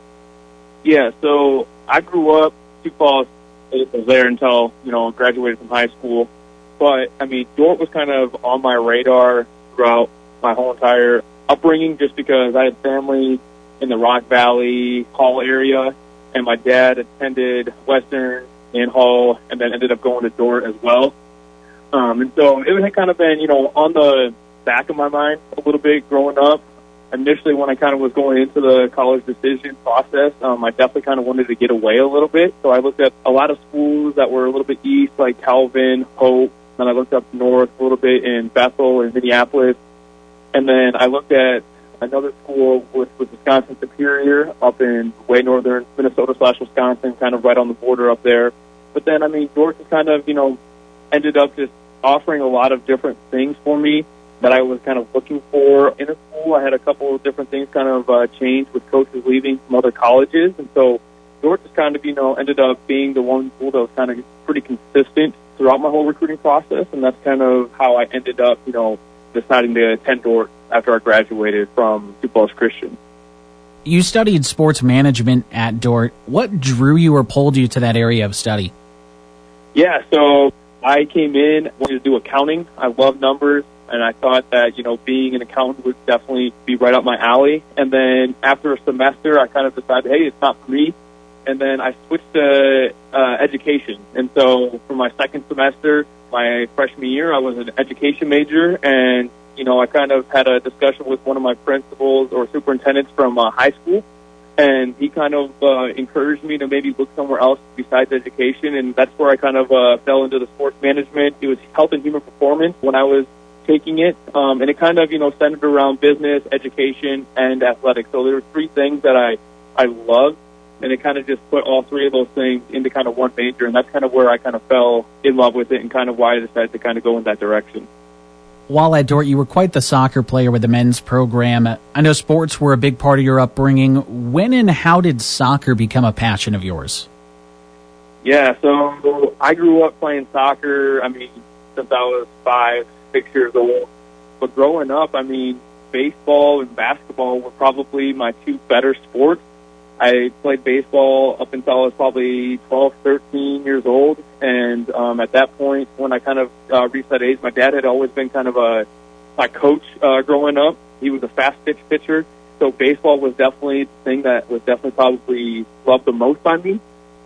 Yeah, so I grew up Sioux Falls. Was there until, you know, graduated from high school. But, I mean, Dordt was kind of on my radar throughout my whole entire upbringing just because I had family in the Rock Valley, Hull area, and my dad attended Western and Hull, and then ended up going to Dordt as well. Um, and so it had kind of been, you know, on the back of my mind a little bit growing up. Initially, when I kind of was going into the college decision process, um, I definitely kind of wanted to get away a little bit. So I looked at a lot of schools that were a little bit east, like Calvin, Hope. Then I looked up north a little bit in Bethel and Minneapolis. And then I looked at another school with, with Wisconsin Superior up in way northern Minnesota slash Wisconsin, kind of right on the border up there. But then, I mean, Georgia kind of, you know, ended up just offering a lot of different things for me that I was kind of looking for in a school. I had a couple of different things kind of uh, change with coaches leaving from other colleges. And so Georgia just kind of, you know, ended up being the one school that was kind of pretty consistent throughout my whole recruiting process. And that's kind of how I ended up, you know, deciding to attend Dordt after I graduated from Falls Christian. You studied sports management at Dordt. What drew you or pulled you to that area of study? Yeah, so I came in wanted to do accounting. I love numbers, and I thought that you know being an accountant would definitely be right up my alley. And then after a semester, I kind of decided, hey, it's not for me. And then I switched to uh, education. And so for my second semester, my freshman year, I was an education major, and you know, I kind of had a discussion with one of my principals or superintendents from uh, high school, and he kind of uh, encouraged me to maybe look somewhere else besides education, and that's where I kind of uh, fell into the sports management. It was health and human performance when I was taking it, um, and it kind of you know centered around business, education, and athletics. So there were three things that I I loved, and it kind of just put all three of those things into kind of one major, and that's kind of where I kind of fell in love with it, and kind of why I decided to kind of go in that direction while at Dordt, you were quite the soccer player with the men's program. I know sports were a big part of your upbringing. When and how did soccer become a passion of yours? Yeah, so I grew up playing soccer, I mean, since I was five, six years old. But growing up, I mean, baseball and basketball were probably my two better sports. I played baseball up until I was probably 12, 13 years old. And um, at that point, when I kind of uh, reached that age, my dad had always been kind of a my coach uh, growing up. He was a fast pitch pitcher, so baseball was definitely the thing that was definitely probably loved the most by me.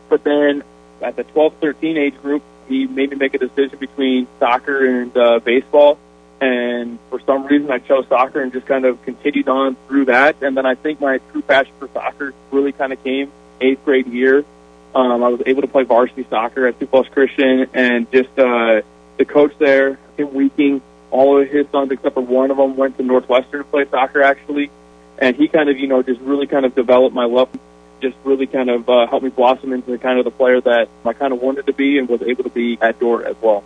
But then at the 12, 13 age group, he made me make a decision between soccer and uh, baseball. And for some reason, I chose soccer and just kind of continued on through that. And then I think my true passion for soccer really kind of came eighth grade year. Um, I was able to play varsity soccer at Sioux Falls Christian, and just uh, the coach there, Tim Weeking, all of his sons except for one of them went to Northwestern to play soccer actually, and he kind of you know just really kind of developed my love, just really kind of uh, helped me blossom into kind of the player that I kind of wanted to be and was able to be at Dordt as well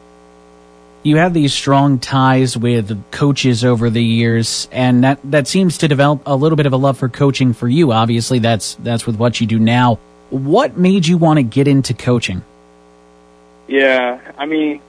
you have these strong ties with coaches over the years, and that, that seems to develop a little bit of a love for coaching for you. Obviously, that's that's with what you do now. What made you want to get into coaching? Yeah, I mean,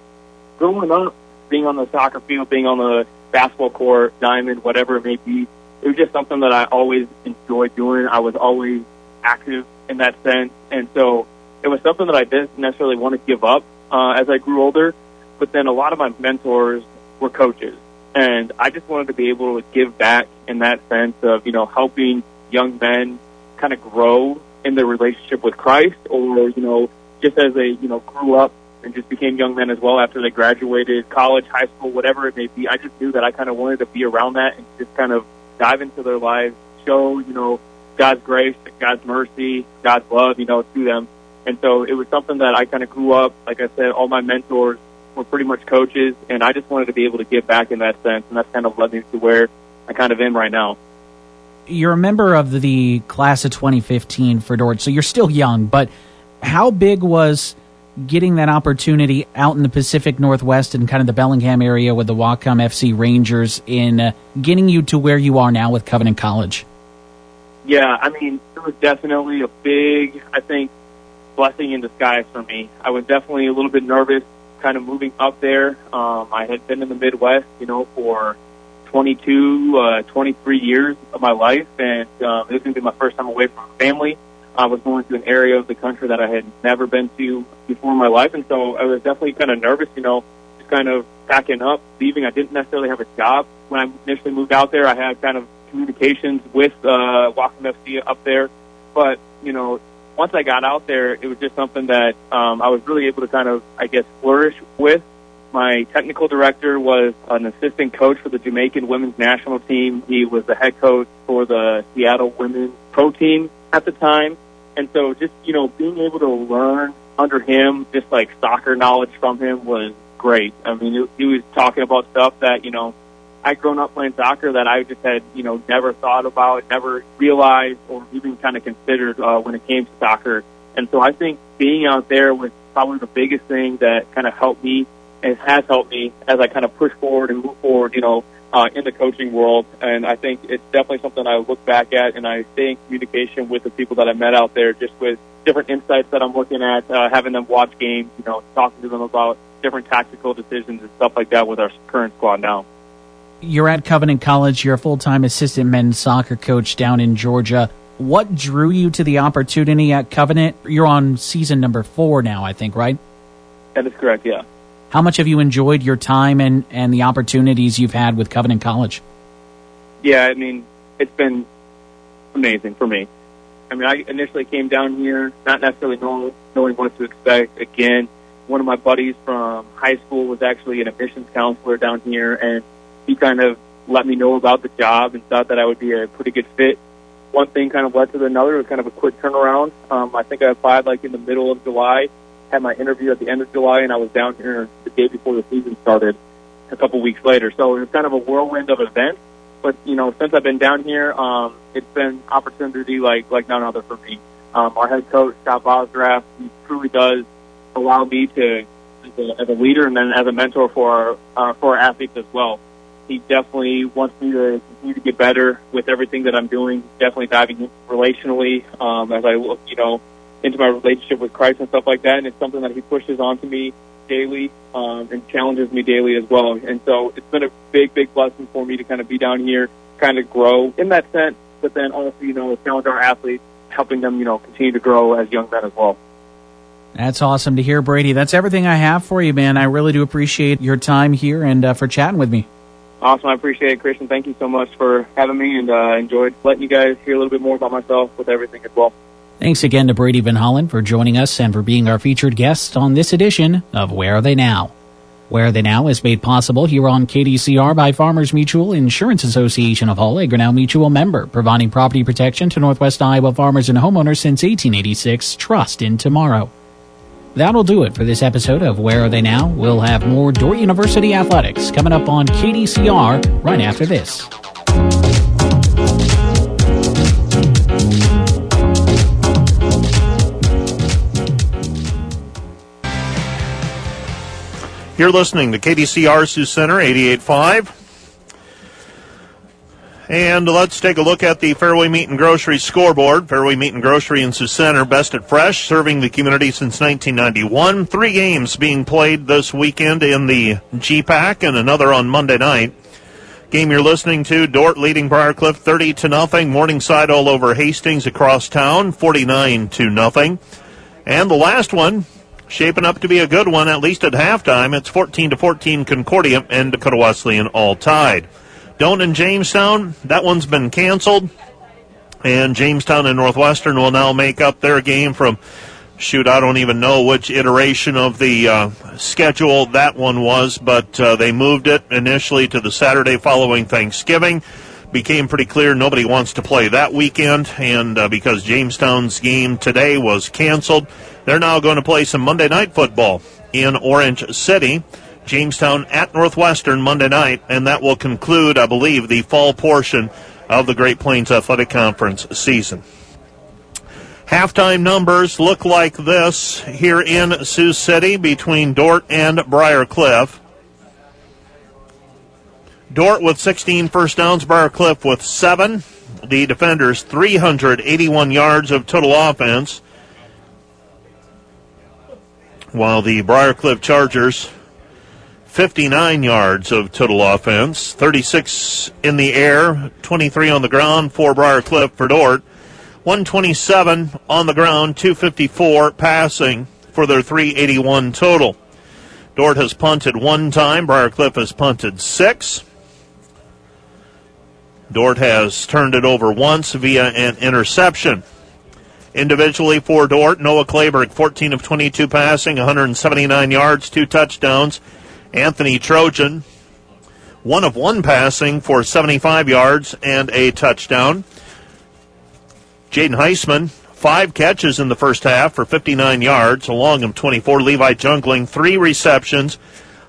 growing up, being on the soccer field, being on the basketball court, diamond, whatever it may be, it was just something that I always enjoyed doing. I was always active in that sense, and so it was something that I didn't necessarily want to give up uh, as I grew older but then a lot of my mentors were coaches. And I just wanted to be able to give back in that sense of, you know, helping young men kind of grow in their relationship with Christ or, you know, just as they, you know, grew up and just became young men as well after they graduated college, high school, whatever it may be. I just knew that I kind of wanted to be around that and just kind of dive into their lives, show, you know, God's grace, God's mercy, God's love, you know, to them. And so it was something that I kind of grew up, like I said, all my mentors were pretty much coaches, and I just wanted to be able to give back in that sense, and that's kind of led me to where I kind of am right now. You're a member of the class of 2015 for Dordt, so you're still young, but how big was getting that opportunity out in the Pacific Northwest and kind of the Bellingham area with the Whatcom FC Rangers in uh, getting you to where you are now with Covenant College? Yeah, I mean, it was definitely a big, I think, blessing in disguise for me. I was definitely a little bit nervous kind of moving up there. Um, I had been in the Midwest, you know, for 22, uh, 23 years of my life, and um, this was going to be my first time away from family. I was going to an area of the country that I had never been to before in my life, and so I was definitely kind of nervous, you know, just kind of packing up, leaving. I didn't necessarily have a job when I initially moved out there. I had kind of communications with uh, Whatcom FC up there, but you know, once I got out there, it was just something that um, I was really able to kind of, I guess, flourish with. My technical director was an assistant coach for the Jamaican women's national team. He was the head coach for the Seattle women's pro team at the time. And so just, you know, being able to learn under him, just like soccer knowledge from him was great. I mean, he was talking about stuff that, you know, I'd grown up playing soccer that I just had, you know, never thought about, never realized, or even kind of considered uh, when it came to soccer. And so I think being out there was probably the biggest thing that kind of helped me and has helped me as I kind of push forward and move forward, you know, uh, in the coaching world. And I think it's definitely something I look back at and I stay in communication with the people that I met out there just with different insights that I'm looking at, uh, having them watch games, you know, talking to them about different tactical decisions and stuff like that with our current squad now you're at Covenant College. You're a full time assistant men's soccer coach down in Georgia. What drew you to the opportunity at Covenant? You're on season number four now, I think, right? That is correct, yeah. How much have you enjoyed your time and, and the opportunities you've had with Covenant College? Yeah, I mean, it's been amazing for me. I mean, I initially came down here not necessarily knowing, knowing what to expect. Again, one of my buddies from high school was actually an admissions counselor down here, and he kind of let me know about the job and thought that I would be a pretty good fit. One thing kind of led to another. It was kind of a quick turnaround. Um, I think I applied like in the middle of July, had my interview at the end of July, and I was down here the day before the season started a couple weeks later. So it was kind of a whirlwind of events. But you know, since I've been down here, um, it's been opportunity like like none other for me. Um, our head coach Scott Bosdraff, he truly does allow me to as a, as a leader and then as a mentor for our, uh, for our athletes as well he definitely wants me to continue to get better with everything that I'm doing. Definitely diving relationally um, as I look, you know, into my relationship with Christ and stuff like that. And it's something that he pushes onto me daily um, and challenges me daily as well. And so it's been a big, big blessing for me to kind of be down here, kind of grow in that sense, but then also, you know, challenge our athletes, helping them, you know, continue to grow as young men as well. That's awesome to hear, Brady. That's everything I have for you, man. I really do appreciate your time here and uh, for chatting with me. Awesome. I appreciate it, Christian. Thank you so much for having me and uh, enjoyed letting you guys hear a little bit more about myself with everything as well. Thanks again to Brady Van Hollen for joining us and for being our featured guest on this edition of Where Are They Now? Where Are They Now is made possible here on KDCR by Farmers Mutual Insurance Association of Hull, a Grinnell Mutual member, providing property protection to Northwest Iowa farmers and homeowners since 1886. Trust in tomorrow. That'll do it for this episode of Where Are They Now? We'll have more Dordt University athletics coming up on KDCR right after this. You're listening to KDCR Sioux Center 88.5. And let's take a look at the Fairway Meat and Grocery scoreboard. Fairway Meat and Grocery in Sioux Center, best at fresh, serving the community since 1991. Three games being played this weekend in the GPAC and another on Monday night. Game you're listening to, Dordt leading Briarcliff 30 to nothing. Morningside all over Hastings across town, 49 to nothing. And the last one, shaping up to be a good one, at least at halftime. It's 14 to 14 Concordia and Dakota Wesleyan all tied. Doane in Jamestown, that one's been canceled. And Jamestown and Northwestern will now make up their game from, shoot, I don't even know which iteration of the uh, schedule that one was, but uh, they moved it initially to the Saturday following Thanksgiving. Became pretty clear nobody wants to play that weekend, and uh, because Jamestown's game today was canceled, they're now going to play some Monday night football in Orange City. Jamestown at Northwestern Monday night, and that will conclude, I believe, the fall portion of the Great Plains Athletic Conference season. Halftime numbers look like this here in Sioux City between Dordt and Briarcliff. Dordt with 16 first downs, Briar Cliff with 7. The defenders 381 yards of total offense, while the Briarcliff Chargers 59 yards of total offense, 36 in the air, 23 on the ground for Briar Cliff for Dordt, 127 on the ground, 254 passing for their 381 total. Dordt has punted one time, Briar Cliff has punted six. Dordt has turned it over once via an interception. Individually for Dordt, Noah Clayberg, 14 of 22 passing, 179 yards, two touchdowns. Anthony Trojan, one of one passing for 75 yards and a touchdown. Jaden Heisman, five catches in the first half for 59 yards, along of 24. Levi Jungling, three receptions,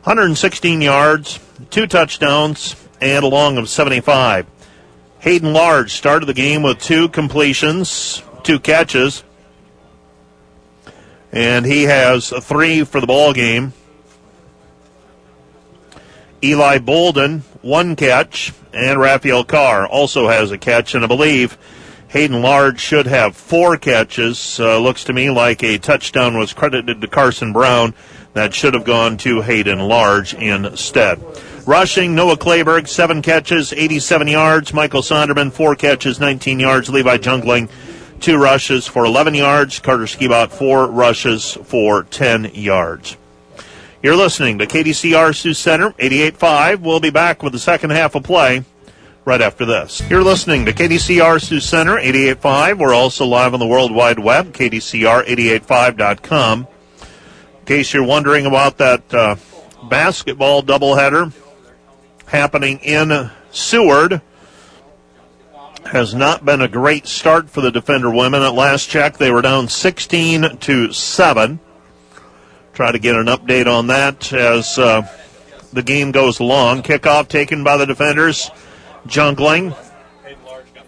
116 yards, two touchdowns, and along long of 75. Hayden Large started the game with two completions, two catches, and he has three for the ball game. Eli Bolden, one catch, and Raphael Carr also has a catch, and I believe Hayden Large should have four catches. Uh, looks to me like a touchdown was credited to Carson Brown. That should have gone to Hayden Large instead. Rushing, Noah Clayberg, seven catches, 87 yards. Michael Sonderman, four catches, 19 yards. Levi Jungling, two rushes for 11 yards. Carter Skibout, four rushes for 10 yards. You're listening to KDCR Sioux Center, 88.5. We'll be back with the second half of play right after this. You're listening to KDCR Sioux Center, 88.5. We're also live on the World Wide Web, KDCR885.com. In case you're wondering about that uh, basketball doubleheader happening in Seward, has not been a great start for the Defender women. At last check, they were down 16 to 7. Try to get an update on that as uh, the game goes along. Kickoff taken by the defenders. Jungling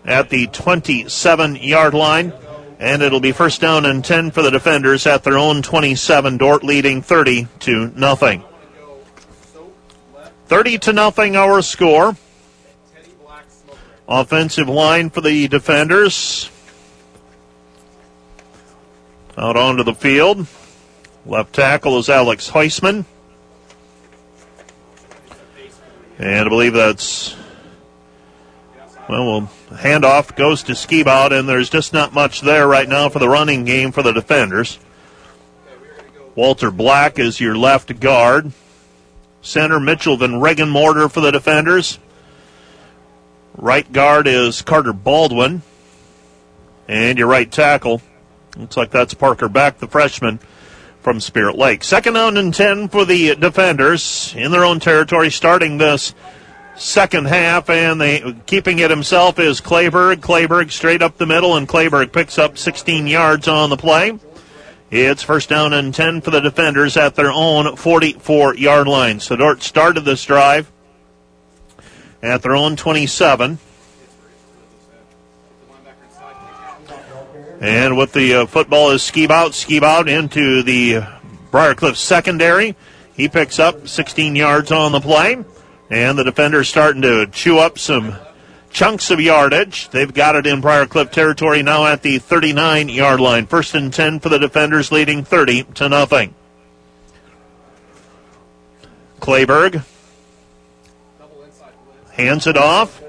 at the 27 yard line. And it'll be first down and 10 for the defenders at their own 27. Dordt leading 30 to nothing. 30 to nothing our score. Offensive line for the defenders. Out onto the field. Left tackle is Alex Heisman. And I believe that's, well, well handoff goes to Skibout, and there's just not much there right now for the running game for the defenders. Walter Black is your left guard. Center Mitchell Van Regenmorter for the defenders. Right guard is Carter Baldwin. And your right tackle, looks like that's Parker Back, the freshman, from Spirit Lake. Second down and 10 for the defenders in their own territory starting this second half, and they keeping it himself is Clayberg. Clayberg straight up the middle, and Clayberg picks up 16 yards on the play. It's first down and 10 for the defenders at their own 44 yard line. So Dordt started this drive at their own 27. And with the uh, football is Skibout, Skibout out into the Briarcliff secondary. He picks up 16 yards on the play. And the defender's starting to chew up some chunks of yardage. They've got it in Briarcliff territory now at the 39 yard line. First and 10 for the defenders, leading 30 to nothing. Clayberg hands it off.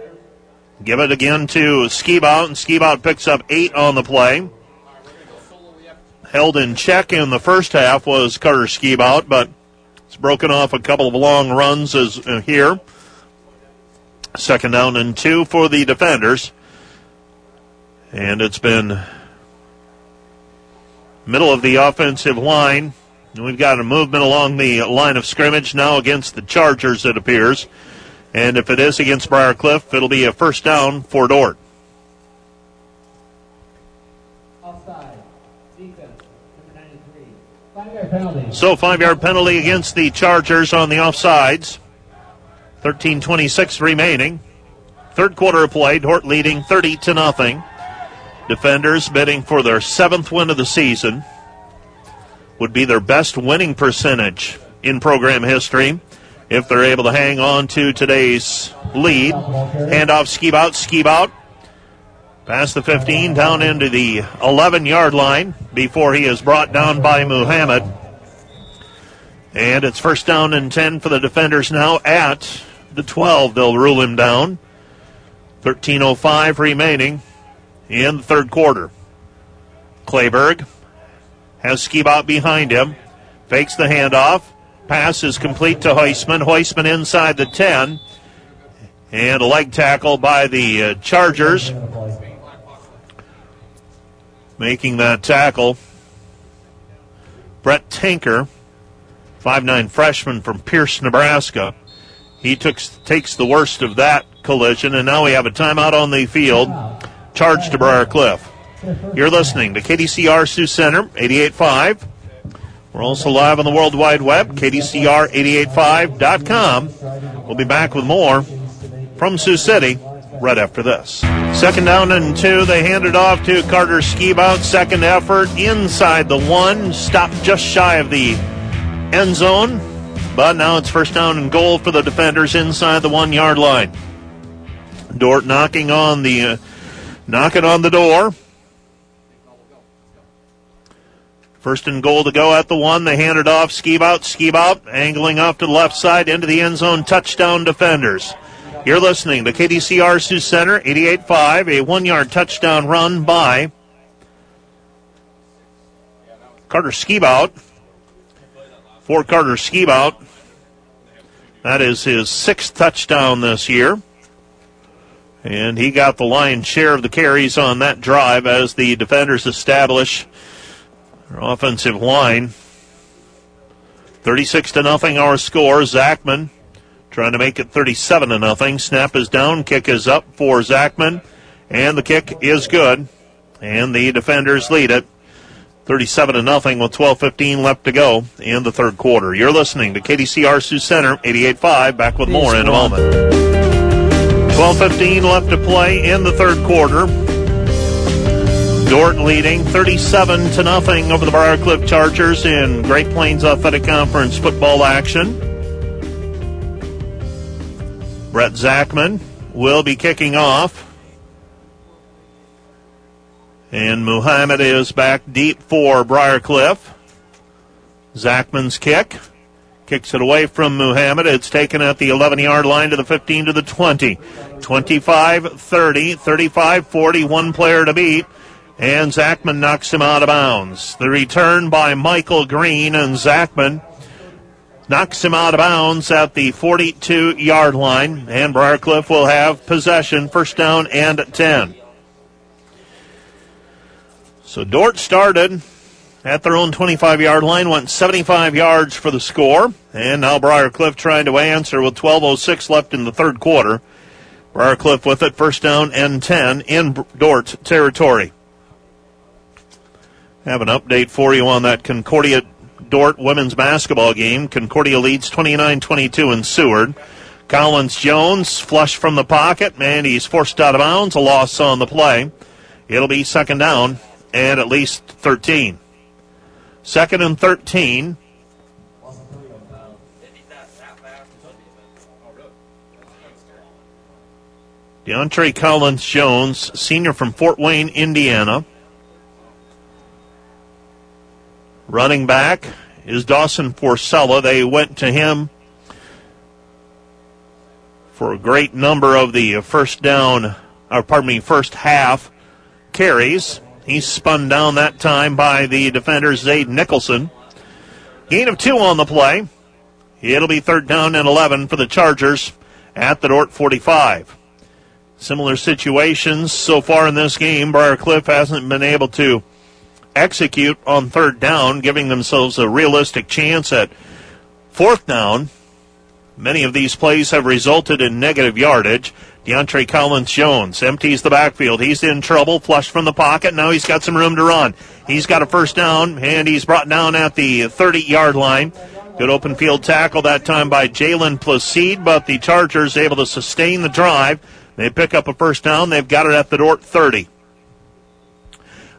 Give it again to Skibout, and Skibout picks up eight on the play. Held in check in the first half was Carter Skibout, but it's broken off a couple of long runs as uh, here. Second down and two for the defenders. And it's been middle of the offensive line. We've got a movement along the line of scrimmage now against the Chargers, it appears. And if it is against Briarcliff, it'll be a first down for Dordt. So five yard penalty against the Chargers on the offsides. 13:26 remaining. Third quarter of play. Dordt leading 30 to nothing. Defenders bidding for their seventh win of the season. Would be their best winning percentage in program history if they're able to hang on to today's lead. Handoff, Skibout, ski out. Past the 15, down into the 11 yard line before he is brought down by Muhammad. And it's first down and 10 for the defenders now at the 12. They'll rule him down. 13.05 remaining in the third quarter. Clayberg has Skibout behind him. Fakes the handoff. Pass is complete to Heisman. Heisman inside the 10. And a leg tackle by the uh, Chargers. Making that tackle. Brett Tinker. Five-nine freshman from Pierce, Nebraska. He took, takes the worst of that collision, and now we have a timeout on the field. Charge to Briar Cliff. You're listening to KDCR Sioux Center, 88.5. We're also live on the World Wide Web, KDCR885.com. We'll be back with more from Sioux City right after this. Second down and two. They hand it off to Carter Skibout. Second effort inside the one. Stopped just shy of the end zone. But now it's first down and goal for the defenders inside the one yard line. Dordt knocking on the uh, knocking on the door. First and goal to go at the one. They hand it off. Skibout, skeeve out, angling off to the left side into the end zone. Touchdown defenders. You're listening to KDCR Sioux Center, 88.5, a one yard touchdown run by Carter Skibout for Carter Skibout. That is his sixth touchdown this year. And he got the lion's share of the carries on that drive as the defenders establish their offensive line. 36 to nothing our score. Zachman trying to make it 37 to nothing. Snap is down, kick is up for Zachman, and the kick is good. And the defenders lead it 37 to nothing with 12:15 left to go in the third quarter. You're listening to KDCR Sioux Center 88.5. Back with more in a moment. 12:15 left to play in the third quarter. Dordt leading 37 to nothing over the Briarcliff Chargers in Great Plains Athletic Conference football action. Brett Zachman will be kicking off. And Muhammad is back deep for Briarcliff. Zachman's kick. Kicks it away from Muhammad. It's taken at the 11 yard line to the 15 to the 20. 25 30, 35 40, one player to beat. And Zachman knocks him out of bounds. The return by Michael Green and Zachman knocks him out of bounds at the 42 yard line. And Briarcliff will have possession, first down and 10. So Dordt started at their own 25 yard line, went 75 yards for the score. And now Briarcliff trying to answer with 12.06 left in the third quarter. Briarcliff with it, first down and 10 in Dordt territory. Have an update for you on that Concordia Dordt women's basketball game. Concordia leads 29 22 in Seward. Collins Jones flush from the pocket, and he's forced out of bounds. A loss on the play. It'll be second down and at least 13. Second and 13. DeAndre Collins Jones, senior from Fort Wayne, Indiana. Running back is Dawson Forcella. They went to him for a great number of the first down, or pardon me, first half carries. He's spun down that time by the defender, Zaid Nicholson. Gain of two on the play. It'll be third down and 11 for the Chargers at the Dordt 45. Similar situations so far in this game. Briarcliff hasn't been able to execute on third down, giving themselves a realistic chance at fourth down. Many of these plays have resulted in negative yardage. DeAndre Collins Jones empties the backfield. He's in trouble, flush from the pocket. Now he's got some room to run. He's got a first down, and he's brought down at the 30 yard line. Good open field tackle that time by Jalen Placide, but the Chargers able to sustain the drive. They pick up a first down. They've got it at the Dordt 30.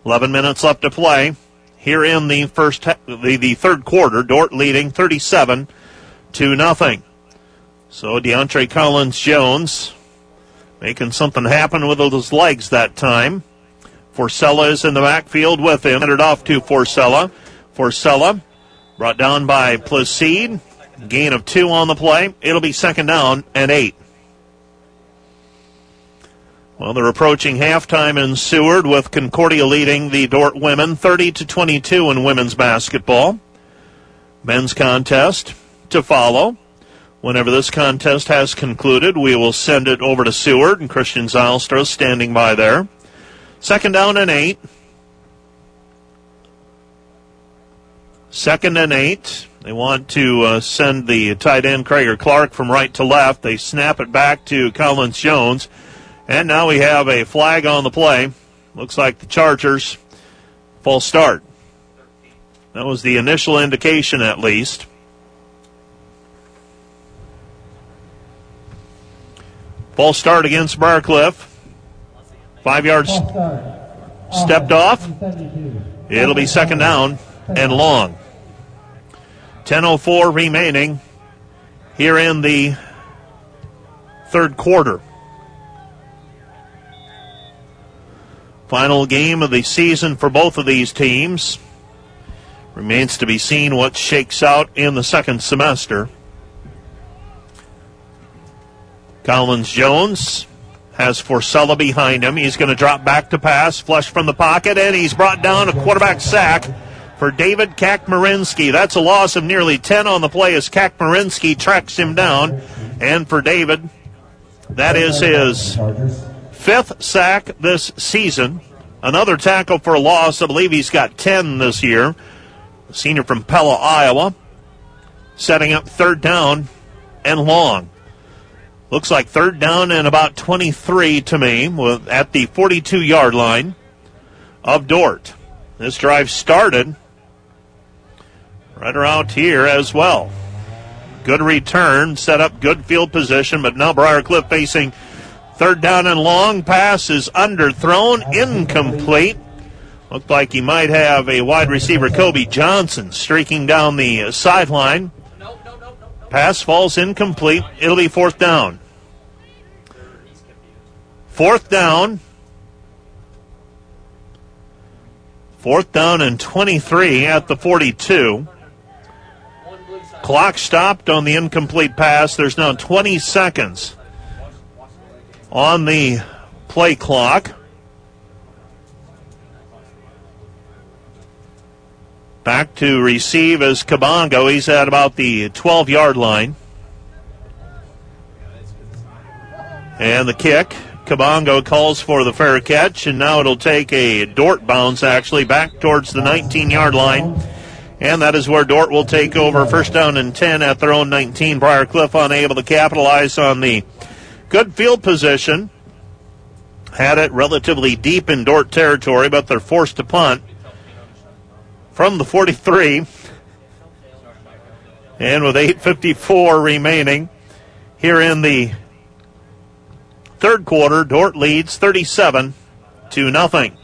11 minutes left to play here in the first the, the third quarter. Dordt leading 37 to nothing. So DeAndre Collins Jones making something happen with his legs that time. Forcella is in the backfield with him. Handed off to Forcella. Forcella brought down by Placide. Gain of two on the play. It'll be second down and eight. Well, they're approaching halftime in Seward with Concordia leading the Dordt women 30 to 22 in women's basketball. Men's contest to follow. Whenever this contest has concluded, we will send it over to Seward and Christian Zylstra standing by there. Second down and eight. Second and eight. They want to uh, send the tight end Krager Clark from right to left. They snap it back to Collins Jones. And now we have a flag on the play. Looks like the Chargers false start. That was the initial indication, at least. False start against Barcliff. Five yards stepped off. It'll be second down and long. 10.04 remaining here in the third quarter. Final game of the season for both of these teams. Remains to be seen what shakes out in the second semester. Collins Jones has Forcella behind him. He's going to drop back to pass, flush from the pocket, and he's brought down a quarterback sack for David Kakmarinsky. That's a loss of nearly 10 on the play as Kakmarinsky tracks him down. And for David, that is his fifth sack this season. Another tackle for a loss. I believe he's got 10 this year. senior from Pella, Iowa. Setting up third down and long. Looks like third down and about 23 to me at the 42 yard line of Dordt. This drive started right around here as well. Good return, set up good field position, but now Briarcliff facing third down and long. Pass is underthrown, incomplete. Looked like he might have a wide receiver, Kobe Johnson, streaking down the sideline. Pass falls incomplete. It'll be fourth down. Fourth down. Fourth down and 23 at the 42. Clock stopped on the incomplete pass. There's now 20 seconds on the play clock. Back to receive is Kabongo. He's at about the 12 yard line. And the kick Kabongo calls for the fair catch, and now it'll take a Dordt bounce actually back towards the 19 yard line. And that is where Dordt will take over first down and 10 at their own 19. Briar Cliff unable to capitalize on the good field position. Had it relatively deep in Dordt territory, but they're forced to punt from the 43. And with 8.54 remaining here in the third quarter, Dordt leads 37 to nothing.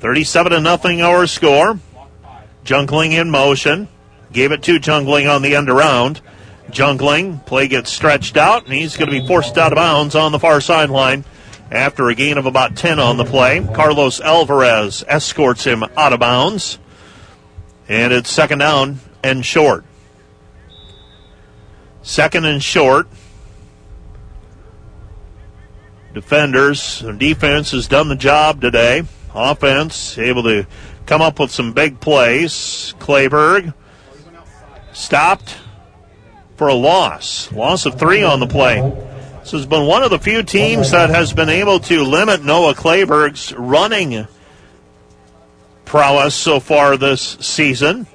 37 to nothing our score. Jungling in motion. Gave it to Jungling on the end around. Jungling, play gets stretched out, and he's going to be forced out of bounds on the far sideline after a gain of about 10 on the play. Carlos Alvarez escorts him out of bounds. And it's second down and short. Second and short. Defenders, defense has done the job today. Offense able to come up with some big plays. Clayberg stopped for a loss. Loss of three on the play. This has been one of the few teams that has been able to limit Noah Clayberg's running prowess so far this season.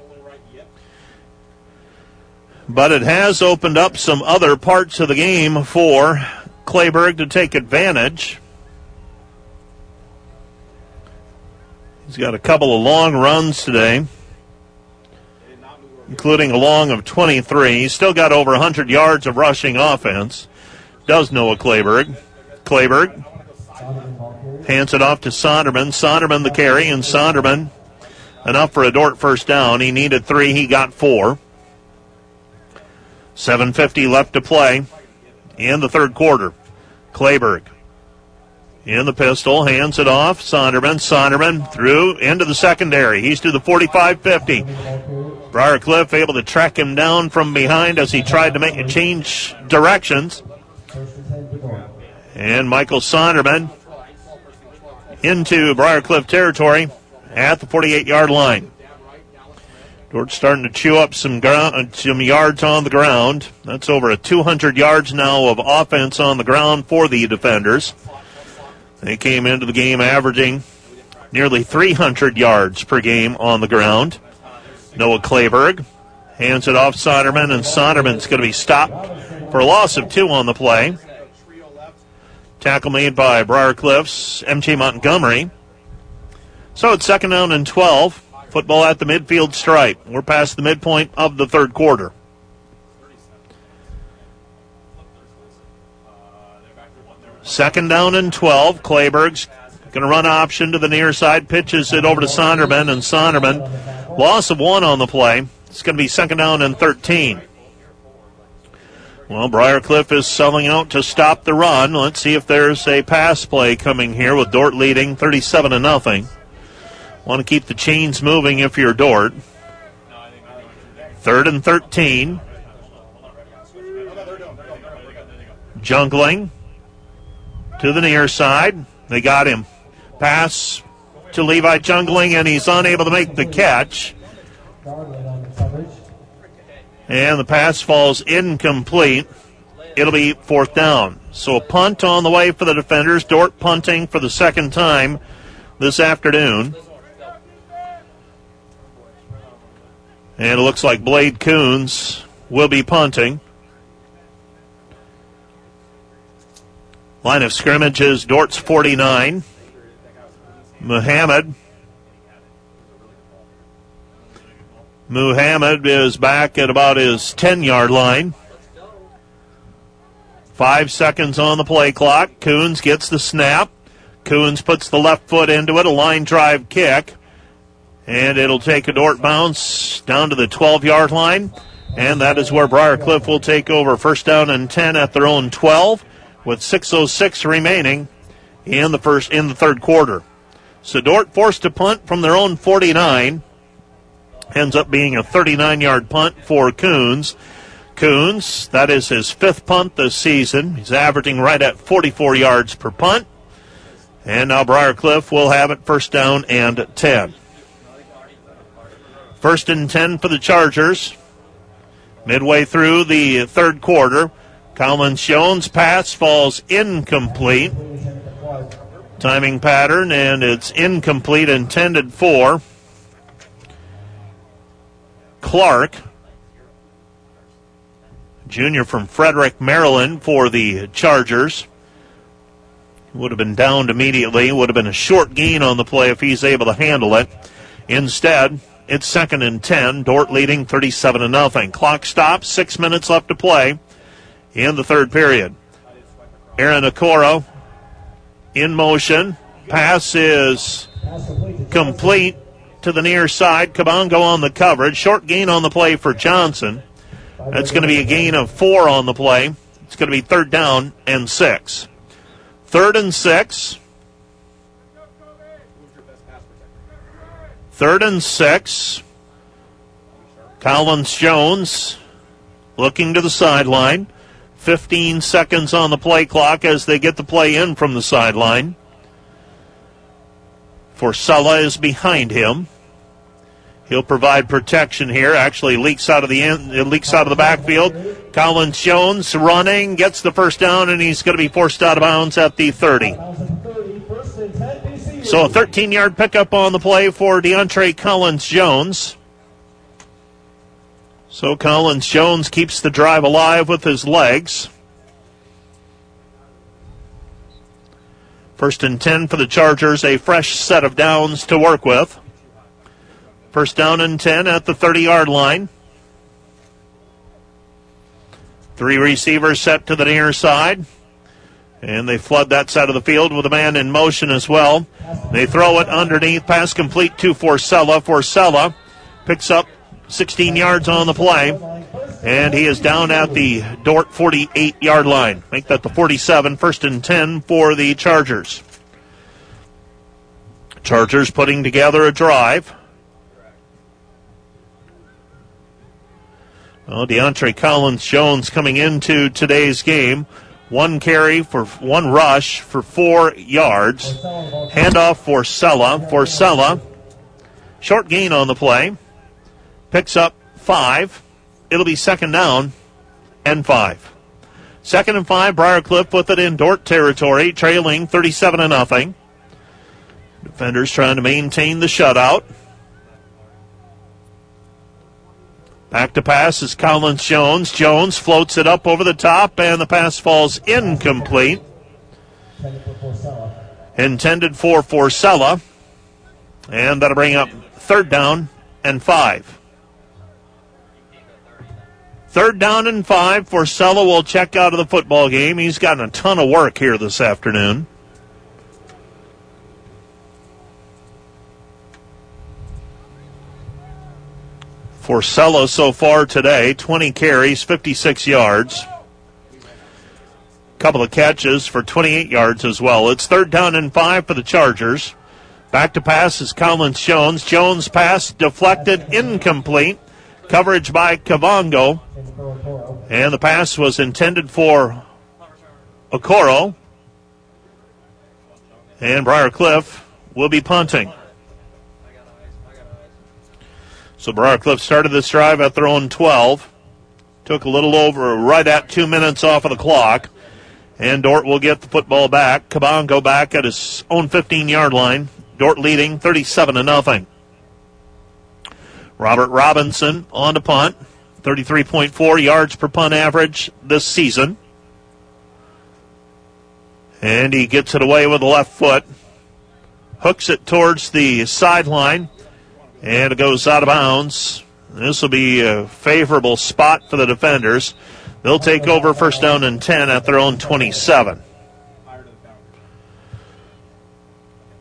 But it has opened up some other parts of the game for Clayberg to take advantage. He's got a couple of long runs today, including a long of 23. He's still got over 100 yards of rushing offense. Does Noah Clayberg. Clayberg hands it off to Sonderman. Sonderman the carry, and Sonderman enough for a Dordt first down. He needed three, he got four. 7.50 left to play in the third quarter. Clayberg in the pistol, hands it off. Sonderman, Sonderman through into the secondary. He's to the 45 50. Briarcliff able to track him down from behind as he tried to make a change directions. And Michael Sonderman into Briarcliff territory at the 48 yard line. Dordt's starting to chew up some ground, uh, some yards on the ground. That's over a 200 yards now of offense on the ground for the defenders. They came into the game averaging nearly 300 yards per game on the ground. Noah Clayberg hands it off Sonderman, and Sonderman's going to be stopped for a loss of two on the play. Tackle made by Briarcliff's MJ Montgomery. So it's second down and 12. Football at the midfield stripe. We're past the midpoint of the third quarter. Second down and 12. Clayberg's going to run option to the near side, pitches it over to Sonderman, and Sonderman, loss of one on the play. It's going to be second down and 13. Well, Briarcliff is selling out to stop the run. Let's see if there's a pass play coming here with Dordt leading 37 to nothing. Want to keep the chains moving if you're Dordt. Third and 13. Jungling to the near side. They got him. Pass to Levi Jungling, and he's unable to make the catch. And the pass falls incomplete. It'll be fourth down. So a punt on the way for the defenders. Dordt punting for the second time this afternoon. And it looks like Blade Coons will be punting. Line of scrimmage is Dordt's 49. Muhammad. Muhammad is back at about his 10 yard line. Five seconds on the play clock. Coons gets the snap. Coons puts the left foot into it, a line drive kick. And it'll take a Dordt bounce down to the 12 yard line. And that is where Briarcliff will take over. First down and 10 at their own 12 with 6.06 remaining in the first in the third quarter. So Dordt forced to punt from their own 49. Ends up being a 39 yard punt for Coons. Coons, that is his fifth punt this season. He's averaging right at 44 yards per punt. And now Briarcliff will have it first down and 10. First and 10 for the Chargers. Midway through the third quarter, Collins Jones pass falls incomplete. Timing pattern, and it's incomplete, intended for Clark, junior from Frederick, Maryland, for the Chargers. Would have been downed immediately. Would have been a short gain on the play if he's able to handle it. Instead, it's second and 10. Dordt leading 37 to nothing. Clock stops. Six minutes left to play in the third period. Aaron Okoro in motion. Pass is complete to the near side. Kabongo on the coverage. Short gain on the play for Johnson. That's going to be a gain of four on the play. It's going to be third down and six. Third and six. Third and six. Collins Jones looking to the sideline. 15 seconds on the play clock as they get the play in from the sideline. Forcella is behind him. He'll provide protection here. Actually leaks out of the end, leaks out of the backfield. Collins Jones running, gets the first down, and he's going to be forced out of bounds at the 30. So a 13 yard pickup on the play for DeAndre Collins Jones. So Collins Jones keeps the drive alive with his legs. First and 10 for the Chargers, a fresh set of downs to work with. First down and 10 at the 30 yard line. Three receivers set to the near side. And they flood that side of the field with a man in motion as well. They throw it underneath. Pass complete to Forcella. Forcella picks up 16 yards on the play. And he is down at the Dordt 48 yard line. Make that the 47. First and 10 for the Chargers. Chargers putting together a drive. Well, DeAndre Collins Jones coming into today's game. One carry for one rush for four yards. Handoff Forcella. For Sella. Short gain on the play. Picks up five. It'll be second down and five. Second and five, Briarcliff with it in Dordt territory, trailing 37 to nothing. Defenders trying to maintain the shutout. Back to pass is Collins Jones. Jones floats it up over the top, and the pass falls incomplete. Intended for Forcella. And that'll bring up third down and five. Third down and five. Forcella will check out of the football game. He's gotten a ton of work here this afternoon. Forcella so far today 20 carries, 56 yards. Couple of catches for 28 yards as well. It's third down and five for the Chargers. Back to pass is Collins Jones. Jones pass deflected, incomplete. Coverage by Kabongo. And the pass was intended for Okoro. And Briarcliff will be punting. So Briarcliff started this drive at their own 12. Took a little over, right at two minutes off of the clock. And Dordt will get the football back. Kabongo back at his own 15 yard line. Dordt leading 37 to nothing. Robert Robinson on to punt. 33.4 yards per punt average this season. And he gets it away with the left foot. Hooks it towards the sideline. And it goes out of bounds. This will be a favorable spot for the defenders. They'll take over first down and 10 at their own 27.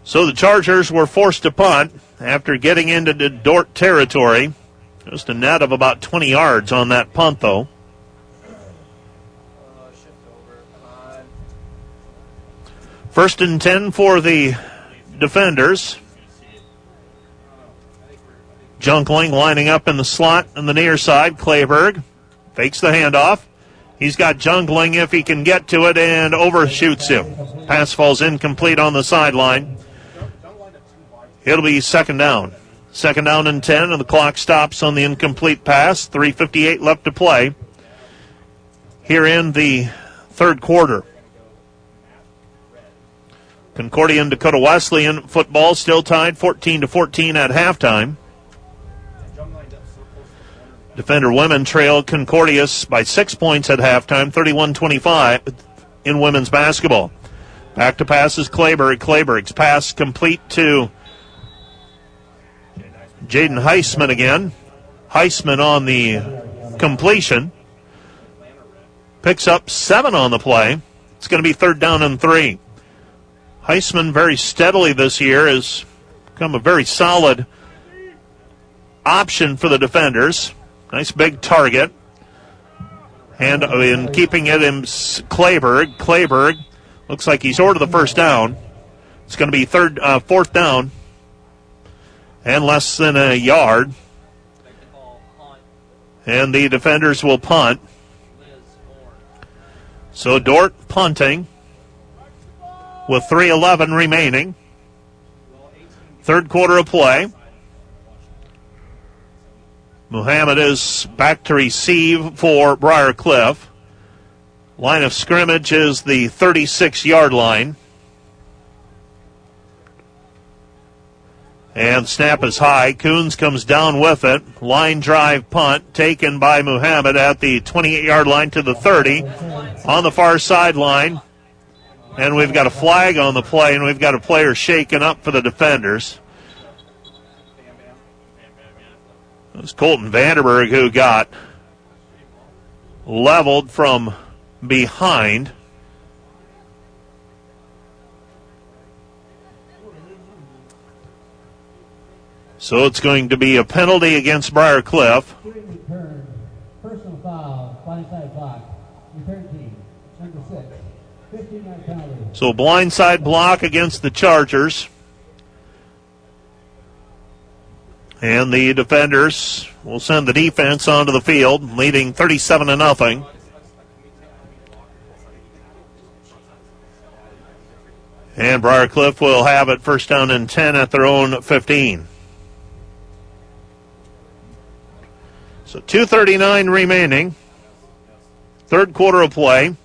So the Chargers were forced to punt after getting into the Dordt territory. Just a net of about 20 yards on that punt, though. First and 10 for the defenders. Jungling lining up in the slot on the near side. Clayberg fakes the handoff. He's got Jungling if he can get to it and overshoots him. Pass falls incomplete on the sideline. It'll be second down. Second down and 10, and the clock stops on the incomplete pass. 3.58 left to play here in the third quarter. Concordia and Dakota Wesleyan football still tied 14 to 14 at halftime. Defender women trail Concordias by six points at halftime, 31 25 in women's basketball. Back to passes Clayberg. Clayberg's pass complete to Jaden Heisman again. Heisman on the completion. Picks up seven on the play. It's going to be third down and three. Heisman very steadily this year has become a very solid option for the defenders. Nice big target. And in keeping it in Clayberg. Clayberg looks like he's ordered the first down. It's going to be third, uh, fourth down, and less than a yard. And the defenders will punt. So Dordt punting with 3:11 remaining. Third quarter of play. Muhammad is back to receive for Briar Cliff. Line of scrimmage is the 36 yard line. And snap is high. Coons comes down with it. Line drive punt taken by Muhammad at the 28 yard line to the 30. On the far sideline. And we've got a flag on the play, and we've got a player shaken up for the defenders. It was Colton Vanderberg who got leveled from behind. So it's going to be a penalty against Briarcliff. Personal foul, blindside block. Return team, number six. 15 yard penalty. So blindside block against the Chargers. And the defenders will send the defense onto the field, leading 37 to nothing. And Briarcliff will have it first down and 10 at their own 15. So 239 remaining. Third quarter of play.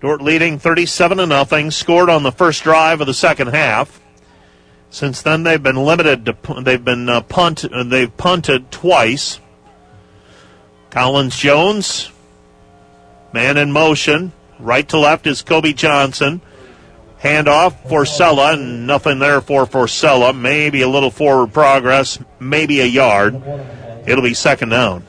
Dordt leading 37 to nothing. Scored on the first drive of the second half. Since then, they've been limited to they've been uh, punt they've punted twice. Collins Jones, man in motion, right to left is Kobe Johnson. Handoff Forcella, nothing there for Forcella. Maybe a little forward progress, maybe a yard. It'll be second down.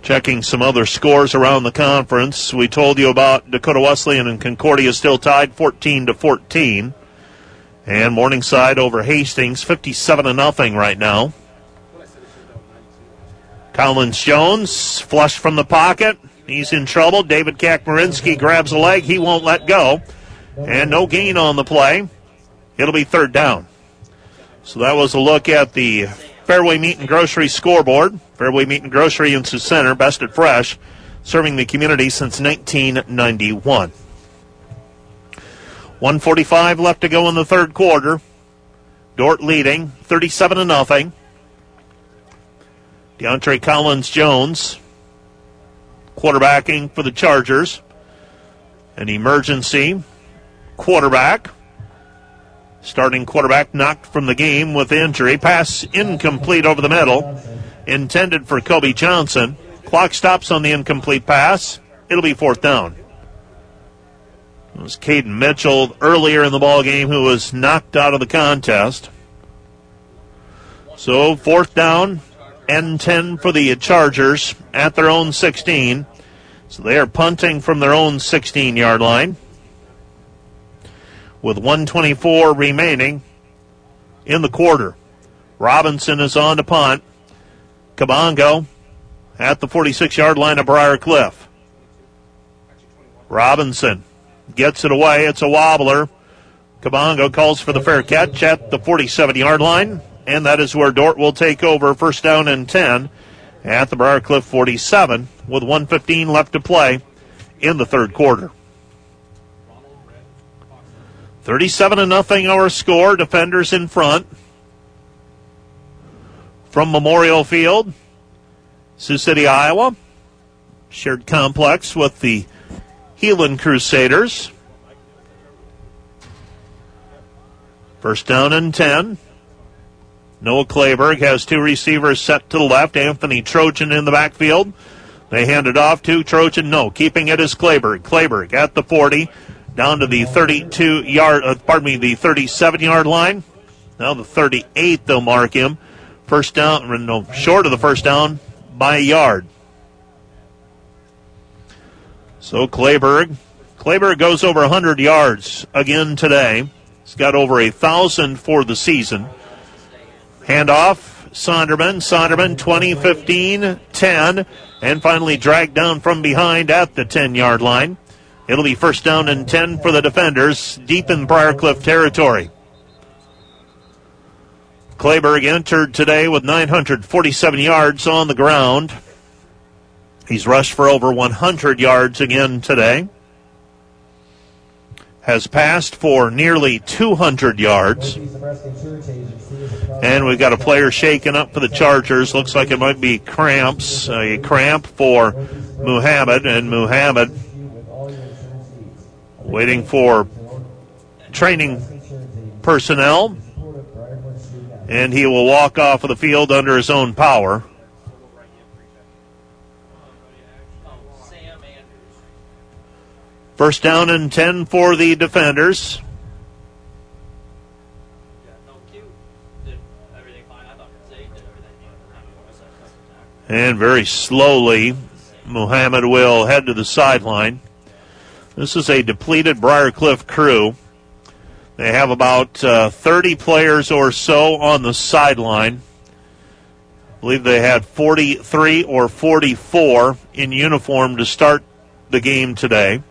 Checking some other scores around the conference. We told you about Dakota Wesleyan and Concordia still tied 14 to 14. And Morningside over Hastings 57 to nothing right now. Collins Jones flush from the pocket. He's in trouble. David Kakmarinsky grabs a leg. He won't let go. And no gain on the play. It'll be third down. So that was a look at the Fairway Meat and Grocery scoreboard. Fairway Meat and Grocery in Sioux Center, best at fresh, serving the community since 1991. 145 left to go in the third quarter. Dort leading 37 to nothing. DeAndre Collins Jones quarterbacking for the Chargers. An emergency quarterback. Starting quarterback knocked from the game with injury. Pass incomplete over the middle. Intended for Kobe Johnson. Clock stops on the incomplete pass. It'll be fourth down. It was Caden Mitchell earlier in the ball game who was knocked out of the contest. So fourth down and 10 for the Chargers at their own 16. So they are punting from their own 16 yard line with 124 remaining in the quarter. Robinson is on to punt. Kabongo at the 46 yard line of Briar Cliff. Robinson gets it away. It's a wobbler. Kabongo calls for the fair catch at the 47 yard line, and that is where Dordt will take over first down and 10 at the Briar Cliff 47 with 115 left to play in the third quarter. 37 to nothing our score. Defenders in front. From Memorial Field, Sioux City, Iowa. Shared complex with the Heelan Crusaders. First down and 10. Noah Clayberg has two receivers set to the left. Anthony Trojan in the backfield. They hand it off to Trojan. No, keeping it is Clayberg. Clayberg at the 40, down to the 32 yard, uh, pardon me, the 37 yard line. Now the 38, they'll mark him. First down, no, short of the first down by a yard. So Clayberg, Clayberg goes over 100 yards again today. He's got over a thousand for the season. Handoff, Sonderman. Sonderman, 20, 15, 10, and finally dragged down from behind at the 10 yard line. It'll be first down and 10 for the defenders, deep in Briarcliff territory. Clayberg entered today with 947 yards on the ground. He's rushed for over 100 yards again today. Has passed for nearly 200 yards. And we've got a player shaken up for the Chargers. Looks like it might be cramps. A cramp for Muhammad. And Muhammad waiting for training personnel and he will walk off of the field under his own power. First down and 10 for the defenders. And very slowly, Muhammad will head to the sideline. This is a depleted Briarcliff crew. They have about uh, 30 players or so on the sideline. I believe they had 43 or 44 in uniform to start the game today.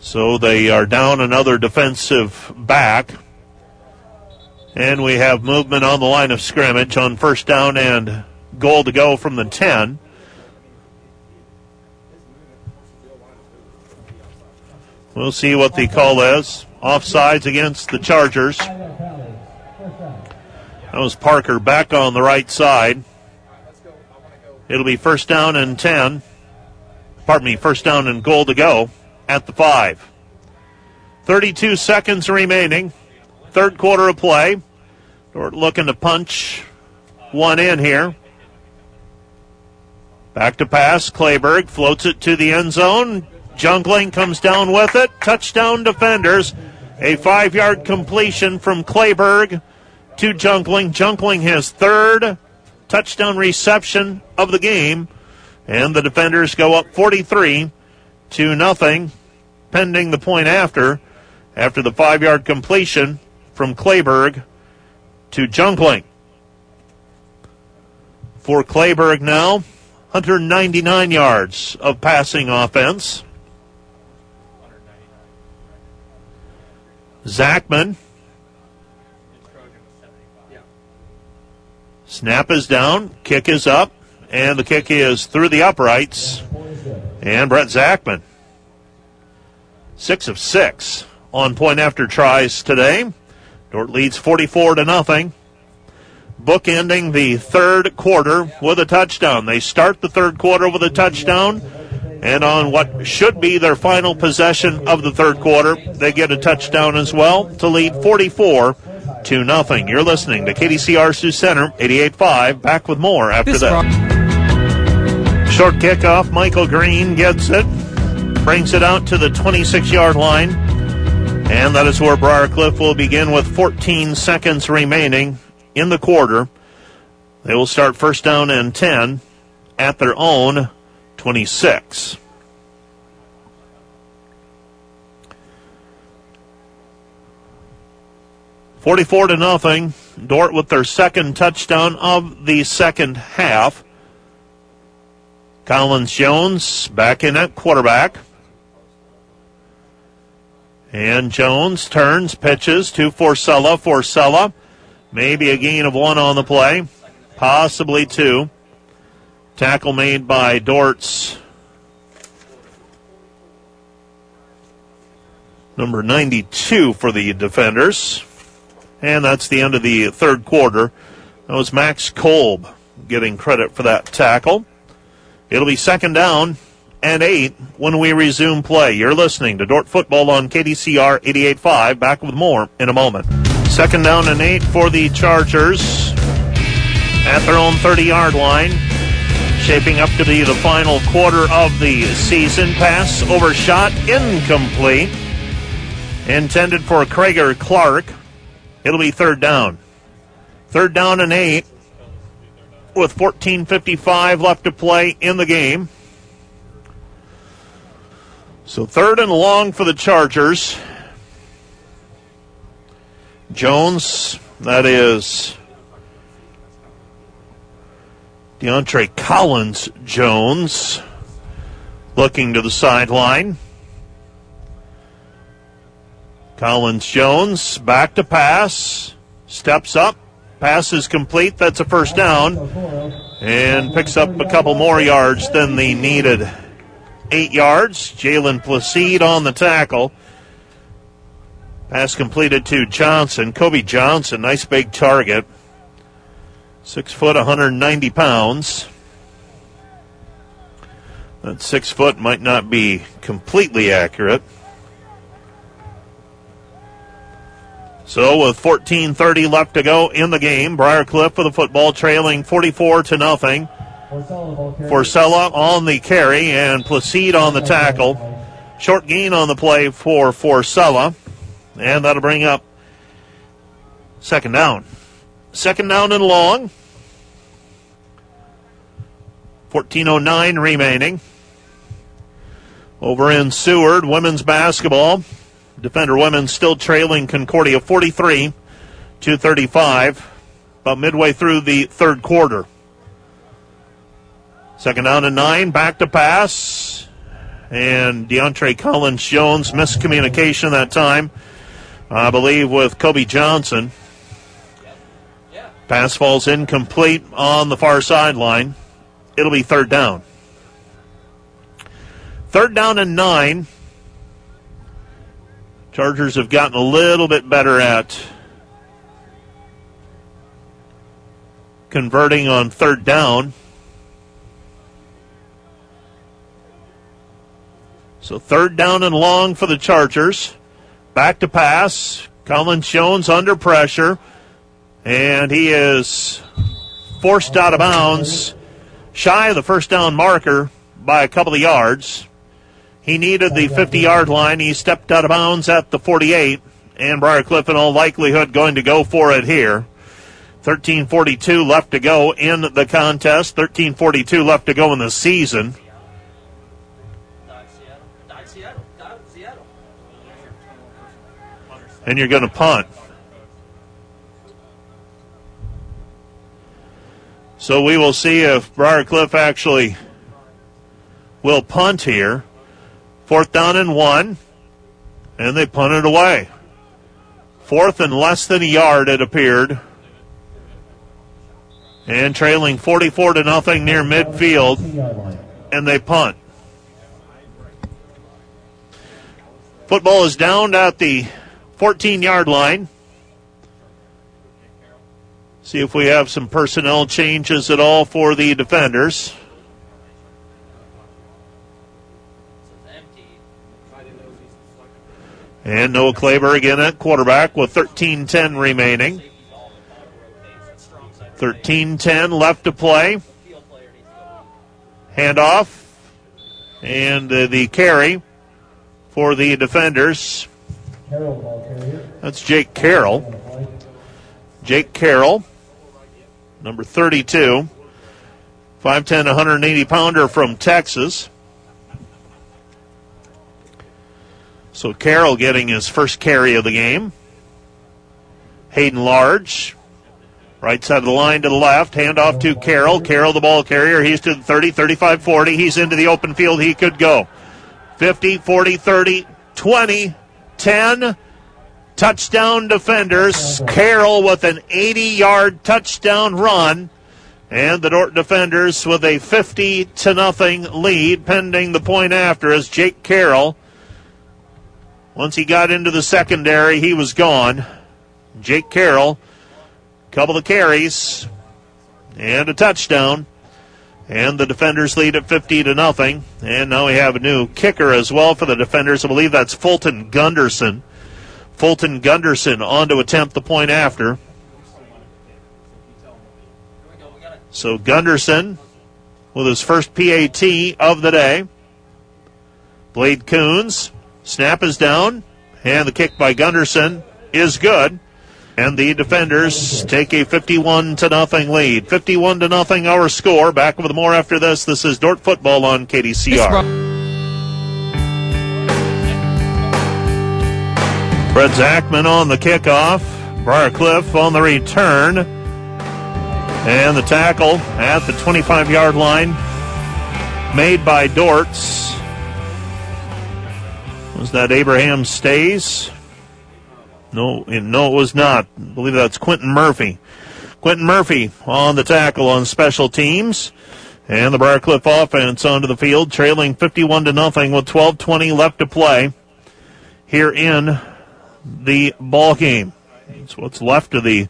So they are down another defensive back. And we have movement on the line of scrimmage on first down and goal to go from the 10. We'll see what the call is. Offsides against the Chargers. That was Parker back on the right side. It'll be first down and 10. Pardon me, first down and goal to go at the 5. 32 seconds remaining. Third quarter of play. Dordt looking to punch one in here. Back to pass. Clayberg floats it to the end zone. Jungling comes down with it. Touchdown defenders. A five yard completion from Clayberg to Jungling. Jungling his third touchdown reception of the game. And the defenders go up 43 to nothing, pending the point after, after the five yard completion from Clayberg to Jungling. For Clayberg now, 199 yards of passing offense. Zachman. Snap is down, kick is up, and the kick is through the uprights. And Brett Zachman, six of six on point after tries today. Dordt leads 44 to nothing. Bookending the third quarter with a touchdown. They start the third quarter with a touchdown. And on what should be their final possession of the third quarter, they get a touchdown as well to lead 44 to nothing. You're listening to KDCR Sioux Center 88.5. Back with more after this that. Short kickoff. Michael Green gets it, brings it out to the 26 yard line. And that is where Briarcliff will begin with 14 seconds remaining in the quarter. They will start first down and 10 at their own 26. Forty-four to nothing. Dordt with their second touchdown of the second half. Collins Jones back in at quarterback. And Jones turns, pitches to Forcella. Forcella, maybe a gain of one on the play, possibly two. Tackle made by Dordt's Number 92 for the defenders. And that's the end of the third quarter. That was Max Kolb getting credit for that tackle. It'll be second down and eight when we resume play. You're listening to Dordt Football on KDCR 88.5. Back with more in a moment. Second down and eight for the Chargers at their own 30 yard line. Shaping up to be the final quarter of the season. Pass overshot, incomplete. Intended for Krager Clark. It'll be third down. Third down and eight with 14.55 left to play in the game. So third and long for the Chargers. Jones, that is DeAndre Collins Jones, looking to the sideline. Collins Jones back to pass, steps up, pass is complete. That's a first down, and picks up a couple more yards than the needed eight yards. Jalen Placide on the tackle. Pass completed to Johnson. Kobe Johnson, nice big target. Six foot, 190 pounds. That six foot might not be completely accurate. So with 14:30 left to go in the game, Briarcliff with the football trailing 44 to nothing. Forcella on the carry and Placide on the tackle. Short gain on the play for Forcella, and that'll bring up second down. Second down and long. 14.09 remaining. Over in Seward, women's basketball. Defender women still trailing Concordia 43 to 35, about midway through the third quarter. Second down and nine, back to pass. And DeAndre Collins Jones miscommunication that time, I believe, with Kobe Johnson. Pass falls incomplete on the far sideline. It'll be third down. Third down and nine. Chargers have gotten a little bit better at converting on third down. So third down and long for the Chargers. Back to pass. Collins Jones under pressure. And he is forced out of bounds, shy of the first down marker by a couple of yards. He needed the 50 yard line. He stepped out of bounds at the 48, and Briarcliff, in all likelihood, going to go for it here. 13:42 left to go in the contest. 13:42 left to go in the season. And you're going to punt. So we will see if Briarcliff actually will punt here. Fourth down and one, and they punt it away. Fourth and less than a yard, it appeared. And trailing 44 to nothing near midfield, and they punt. Football is downed at the 14 yard line. See if we have some personnel changes at all for the defenders. And Noah Clayberg again at quarterback with 13-10 remaining. 13-10 left to play. Handoff. And uh, the carry for the defenders. That's Jake Carroll. Jake Carroll, number 32. 5'10, 180 pounder from Texas. So Carroll getting his first carry of the game. Hayden Large, right side of the line to the left, hand off to Carroll. Carroll, the ball carrier. He's to the 30, 35, 40. He's into the open field. He could go. 50, 40, 30, 20, 10. Touchdown defenders. Carroll with an 80 yard touchdown run. And the Dordt defenders with a 50 to nothing lead pending the point after as Jake Carroll Once he got into the secondary, he was gone. Jake Carroll, couple of carries, and a touchdown. And the defenders lead at 50 to nothing. And now we have a new kicker as well for the defenders. I believe that's Fulton Gunderson. Fulton Gunderson on to attempt the point after. So Gunderson with his first PAT of the day. Blade Coons. Snap is down. And the kick by Gunderson is good. And the defenders take a 51 to nothing lead. 51 to nothing our score. Back with more after this. This is Dordt football on KDCR. Fred Zachman on the kickoff. Briarcliff on the return. And the tackle at the 25 yard line made by Dordt's. Was that Abraham Stays? No, no, it was not. I believe that's Quentin Murphy. Quentin Murphy on the tackle on special teams. And the Briarcliff offense onto the field, trailing 51 to nothing with 12:20 left to play here in the ball game. It's what's left of the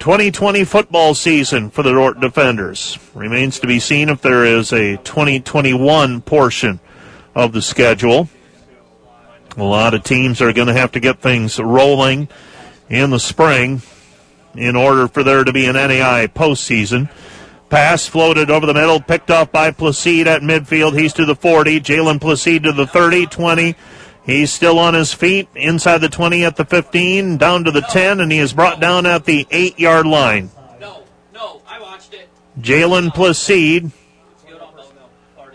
2020 football season for the Dordt Defenders. Remains to be seen if there is a 2021 portion of the schedule. A lot of teams are going to have to get things rolling in the spring in order for there to be an NAIA postseason. Pass floated over the middle, picked off by Placide at midfield. He's to the 40. Jalen Placide to the 30, 20. He's still on his feet inside the 20 at the 15, down to the 10, and he is brought down at the 8 yard line. No, no, I watched it. Jalen Placide.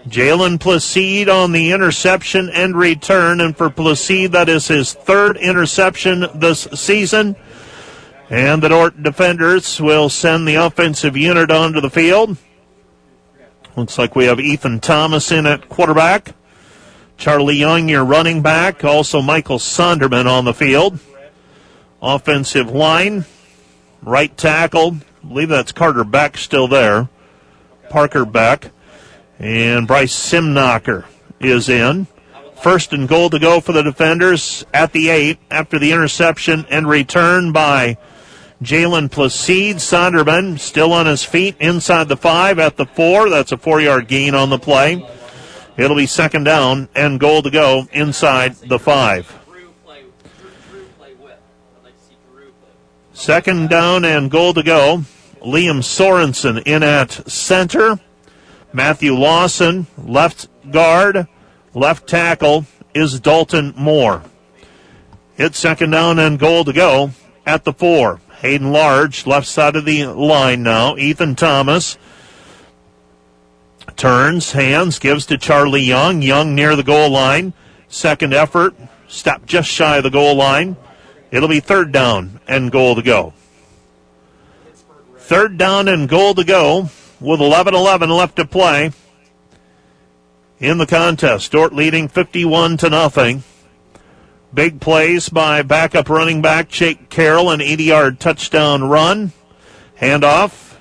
Jalen Placide on the interception and return, and for Placide, that is his third interception this season. And the Dordt defenders will send the offensive unit onto the field. Looks like we have Ethan Thomas in at quarterback. Charlie Young, your running back. Also, Michael Sonderman on the field. Offensive line, right tackle. I believe that's Carter Beck still there. Parker Beck. And Bryce Simnocker is in. First and goal to go for the defenders at the eight after the interception and return by Jalen Placide. Sonderman still on his feet inside the five at the four. That's a four yard gain on the play. It'll be second down and goal to go inside the five. Second down and goal to go. Liam Sorensen in at center. Matthew Lawson, left guard. Left tackle is Dalton Moore. Hit second down and goal to go at the four. Hayden Large, left side of the line now. Ethan Thomas turns, hands, gives to Charlie Young. Young near the goal line. Second effort, stop just shy of the goal line. It'll be third down and goal to go. Third down and goal to go with 11 11 left to play in the contest. Dordt leading 51 to nothing. Big plays by backup running back Jake Carroll, an 80 yard touchdown run. Handoff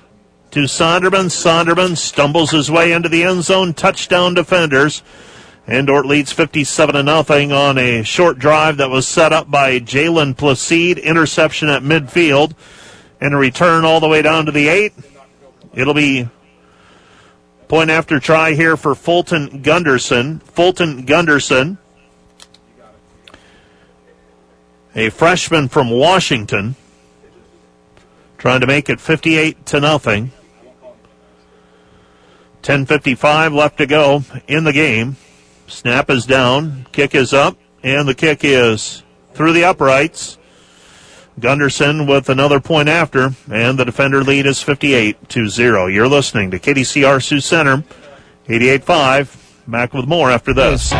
to Sonderman. Sonderman stumbles his way into the end zone. Touchdown defenders. And Dordt leads 57 to nothing on a short drive that was set up by Jalen Placide. Interception at midfield. And a return all the way down to the eight. It'll be point after try here for Fulton Gunderson. Fulton Gunderson, a freshman from Washington, trying to make it 58 to nothing. 10:55 left to go in the game. Snap is down, kick is up, and the kick is through the uprights. Gunderson with another point after, and the defender lead is 58 to 0. You're listening to KDCR Sioux Center, 88.5. Back with more after this.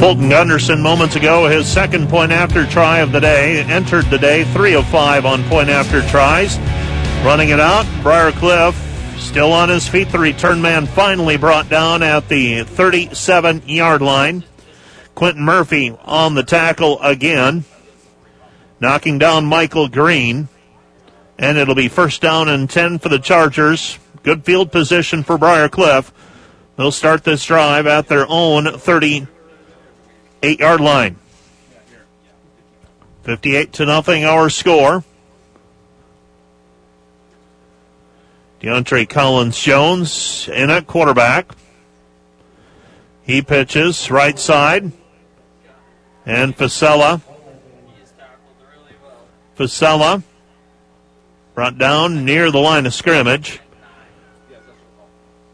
Fulton Gunderson moments ago, his second point after try of the day, entered the day, three of five on point after tries. Running it out, Briarcliff still on his feet. The return man finally brought down at the 37 yard line. Quentin Murphy on the tackle again knocking down Michael Green. And it'll be first down and 10 for the Chargers. Good field position for Briarcliff. They'll start this drive at their own 38 yard line. 58 to nothing our score. DeAndre Collins Jones in at quarterback. He pitches right side. And Forcella. Forcella brought down near the line of scrimmage.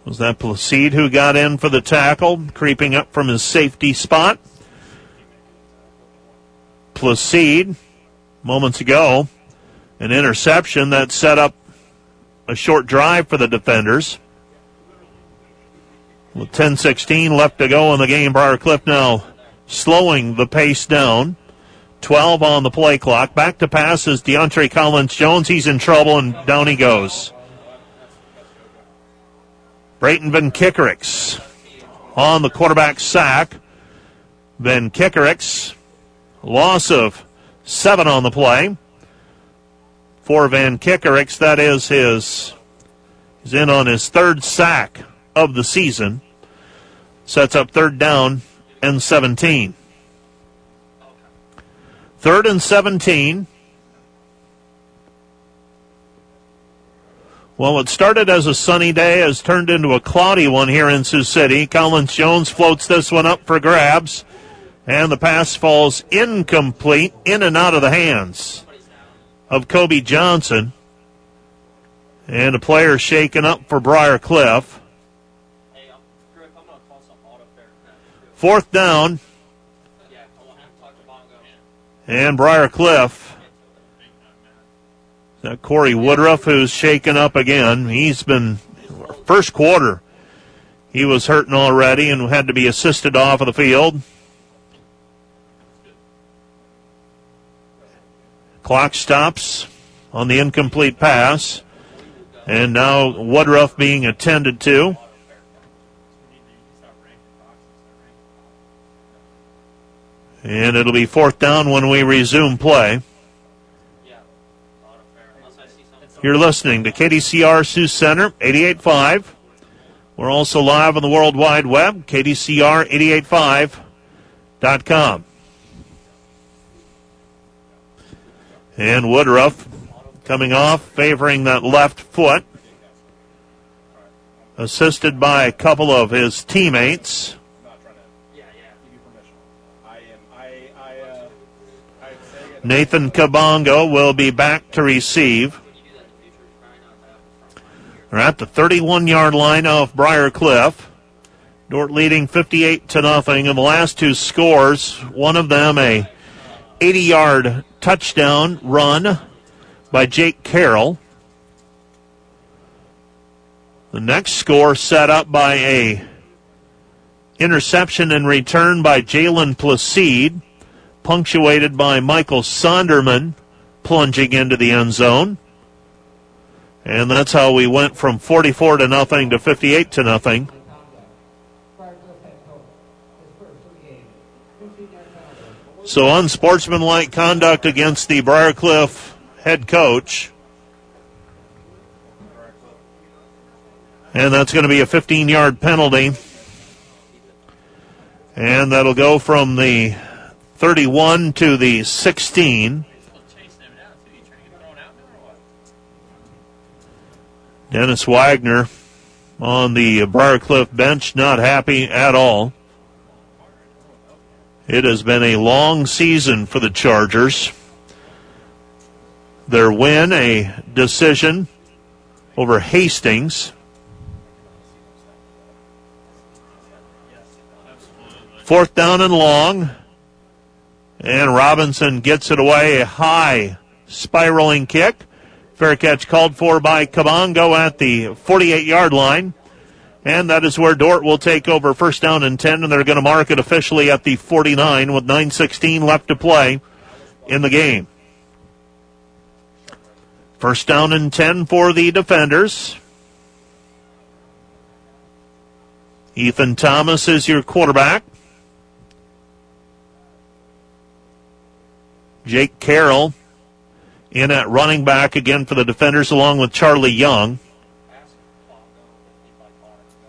Was that Placide who got in for the tackle, creeping up from his safety spot? Placide, moments ago, an interception that set up a short drive for the defenders. With 10-16 left to go in the game, Briar Cliff now slowing the pace down. 12 on the play clock. Back to pass is DeAndre Collins Jones. He's in trouble and down he goes. Brayton Van Kickerix on the quarterback sack. Van Kickerix, loss of seven on the play. For Van Kickerix, that is his, he's in on his third sack of the season. Sets up third down and 17. Third and 17. Well, it started as a sunny day, has turned into a cloudy one here in Sioux City. Collins Jones floats this one up for grabs, and the pass falls incomplete, in and out of the hands of Kobe Johnson. And a player shaken up for Briar Cliff. Fourth down. And Briar Cliff that Corey Woodruff, who's shaken up again. He's been first quarter. He was hurting already and had to be assisted off of the field. Clock stops on the incomplete pass. And now Woodruff being attended to. And it'll be fourth down when we resume play. You're listening to KDCR Sioux Center 88.5. We're also live on the World Wide Web, KDCR885.com. And Woodruff coming off, favoring that left foot, assisted by a couple of his teammates. Nathan Kabongo will be back to receive. They're at the 31 yard line of Briar Cliff. Dordt leading 58 to nothing. And the last two scores, one of them a 80 yard touchdown run by Jake Carroll. The next score set up by a interception and return by Jalen Placide, punctuated by Michael Sonderman plunging into the end zone. And that's how we went from 44 to nothing to 58 to nothing. So unsportsmanlike conduct against the Briarcliff head coach. And that's going to be a 15 yard penalty. And that'll go from the 31 to the 16. Dennis Wagner on the Briarcliff bench, not happy at all. It has been a long season for the Chargers. Their win, a decision over Hastings. Fourth down and long. And Robinson gets it away. A high spiraling kick. Fair catch called for by Kabongo at the 48 yard line. And that is where Dordt will take over first down and 10, and they're going to mark it officially at the 49 with 9.16 left to play in the game. First down and 10 for the defenders. Ethan Thomas is your quarterback. Jake Carroll in at running back again for the defenders, along with Charlie Young.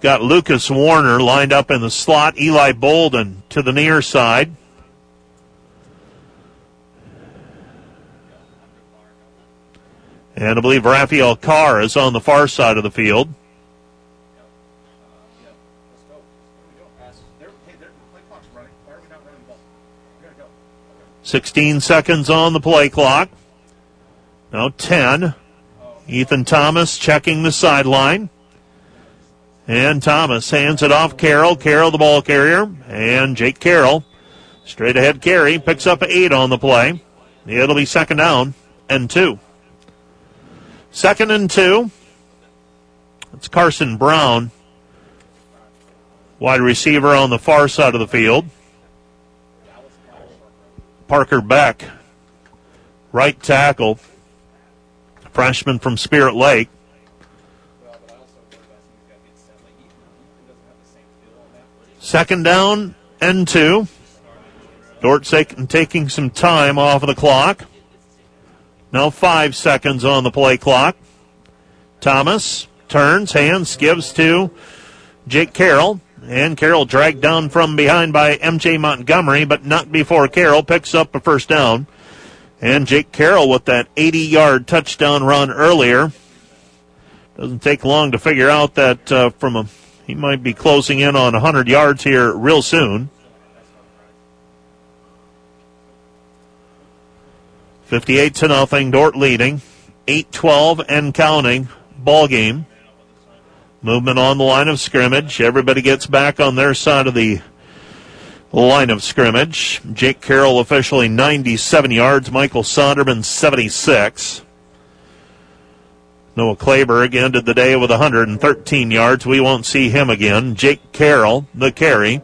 Got Lucas Warner lined up in the slot. Eli Bolden to the near side. And I believe Raphael Carr is on the far side of the field. Sixteen seconds on the play clock. Now ten. Ethan Thomas checking the sideline. And Thomas hands it off Carroll. Carroll, the ball carrier. And Jake Carroll, straight ahead carry, picks up eight on the play. It'll be second down and two. Second and two. It's Carson Brown, wide receiver on the far side of the field. Parker Beck, right tackle, freshman from Spirit Lake. Second down and two. Dordt taking some time off of the clock. Now five seconds on the play clock. Thomas turns, hands, gives to Jake Carroll. And Carroll dragged down from behind by MJ Montgomery, but not before Carroll picks up a first down. And Jake Carroll with that 80 yard touchdown run earlier. Doesn't take long to figure out that uh, from a he might be closing in on 100 yards here real soon. 58 to nothing, Dordt leading. 8-12 and counting ball game. Movement on the line of scrimmage. Everybody gets back on their side of the line of scrimmage. Jake Carroll officially 97 yards. Michael Sonderman 76. Noah Clayberg ended the day with 113 yards. We won't see him again. Jake Carroll, the carry.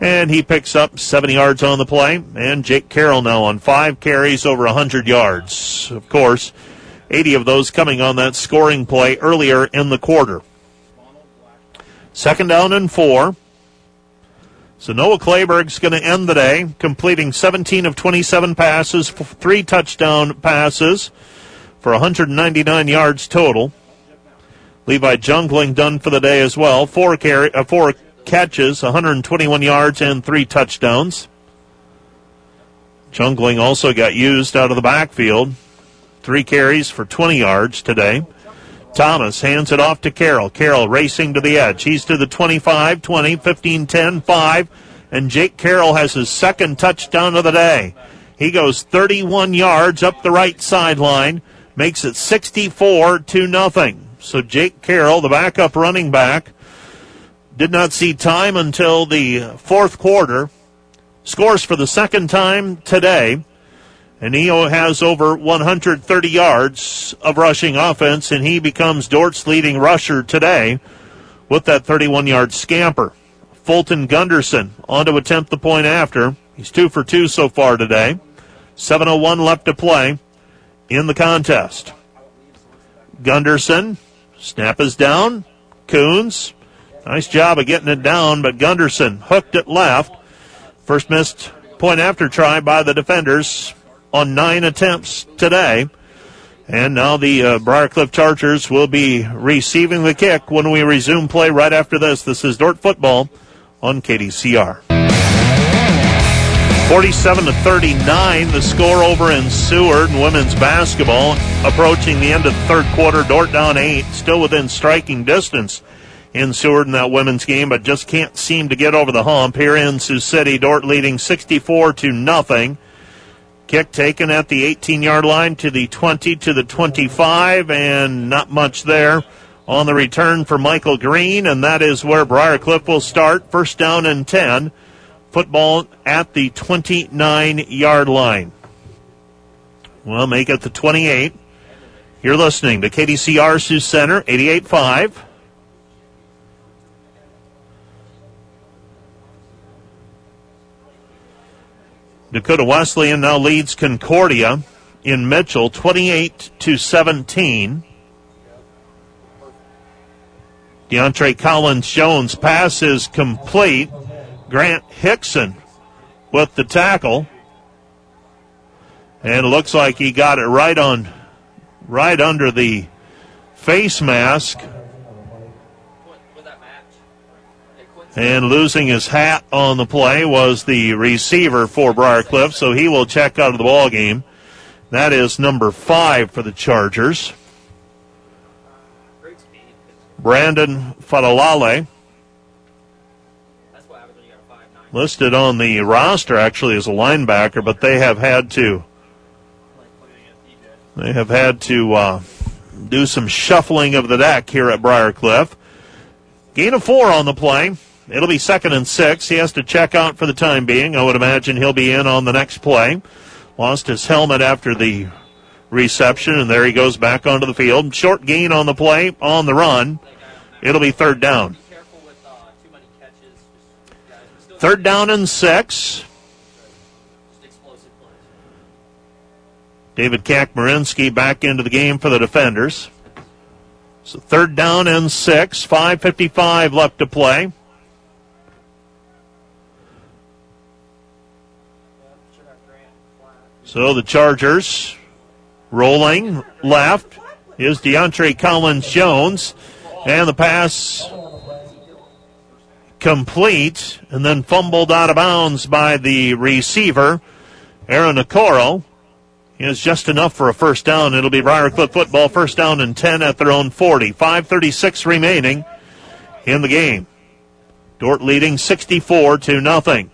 And he picks up 70 yards on the play. And Jake Carroll now on five carries over 100 yards. Of course, 80 of those coming on that scoring play earlier in the quarter. Second down and four. So Noah Clayberg's going to end the day completing 17 of 27 passes, three touchdown passes for 199 yards total. Levi Jungling done for the day as well. Four carry, uh, four catches, 121 yards and three touchdowns. Jungling also got used out of the backfield. Three carries for 20 yards today. Thomas hands it off to Carroll. Carroll racing to the edge. He's to the 25, 20, 15, 10, 5. And Jake Carroll has his second touchdown of the day. He goes 31 yards up the right sideline makes it 64 to nothing. So Jake Carroll, the backup running back, did not see time until the fourth quarter. Scores for the second time today. And he has over 130 yards of rushing offense, and he becomes Dordt's leading rusher today with that 31 yard scamper. Fulton Gunderson on to attempt the point after. He's two for two so far today. 7.01 left to play in the contest. Gunderson, snap is down. Coons, nice job of getting it down, but Gunderson hooked it left. First missed point after try by the defenders on nine attempts today. And now the uh, Briarcliff Chargers will be receiving the kick when we resume play right after this. This is Dordt football on KDCR. 47 to 39, the score over in Seward women's basketball. Approaching the end of the third quarter, Dordt down eight, still within striking distance in Seward in that women's game, but just can't seem to get over the hump. Here in Sioux City, Dordt leading 64 to nothing. Kick taken at the 18 yard line to the 20 to the 25, and not much there on the return for Michael Green, and that is where Briarcliff will start. First down and 10 football at the 29 yard line. Well, make it the 28. You're listening to KDCR Sioux Center, 88.5. Dakota Wesleyan now leads Concordia in Mitchell 28 to 17. DeAndre Collins Jones pass is complete. Grant Hickson with the tackle. And it looks like he got it right on, right under the face mask. And losing his hat on the play was the receiver for Briarcliff, so he will check out of the ball game. That is number five for the Chargers. Brandon Fadalale. Listed on the roster actually as a linebacker, but they have had to they have had to uh, do some shuffling of the deck here at Briarcliff. Gain of four on the play. It'll be second and six. He has to check out for the time being. I would imagine he'll be in on the next play. Lost his helmet after the reception, and there he goes back onto the field. Short gain on the play, on the run. It'll be third down. Third down and six. David Kakmarinsky back into the game for the defenders. So third down and six. 5.55 left to play. So the Chargers rolling left is DeAndre Collins Jones. And the pass complete and then fumbled out of bounds by the receiver, Aaron Okoro. Is just enough for a first down. It'll be Briarcliff football, first down and 10 at their own 40. 5.36 remaining in the game. Dordt leading 64 to nothing.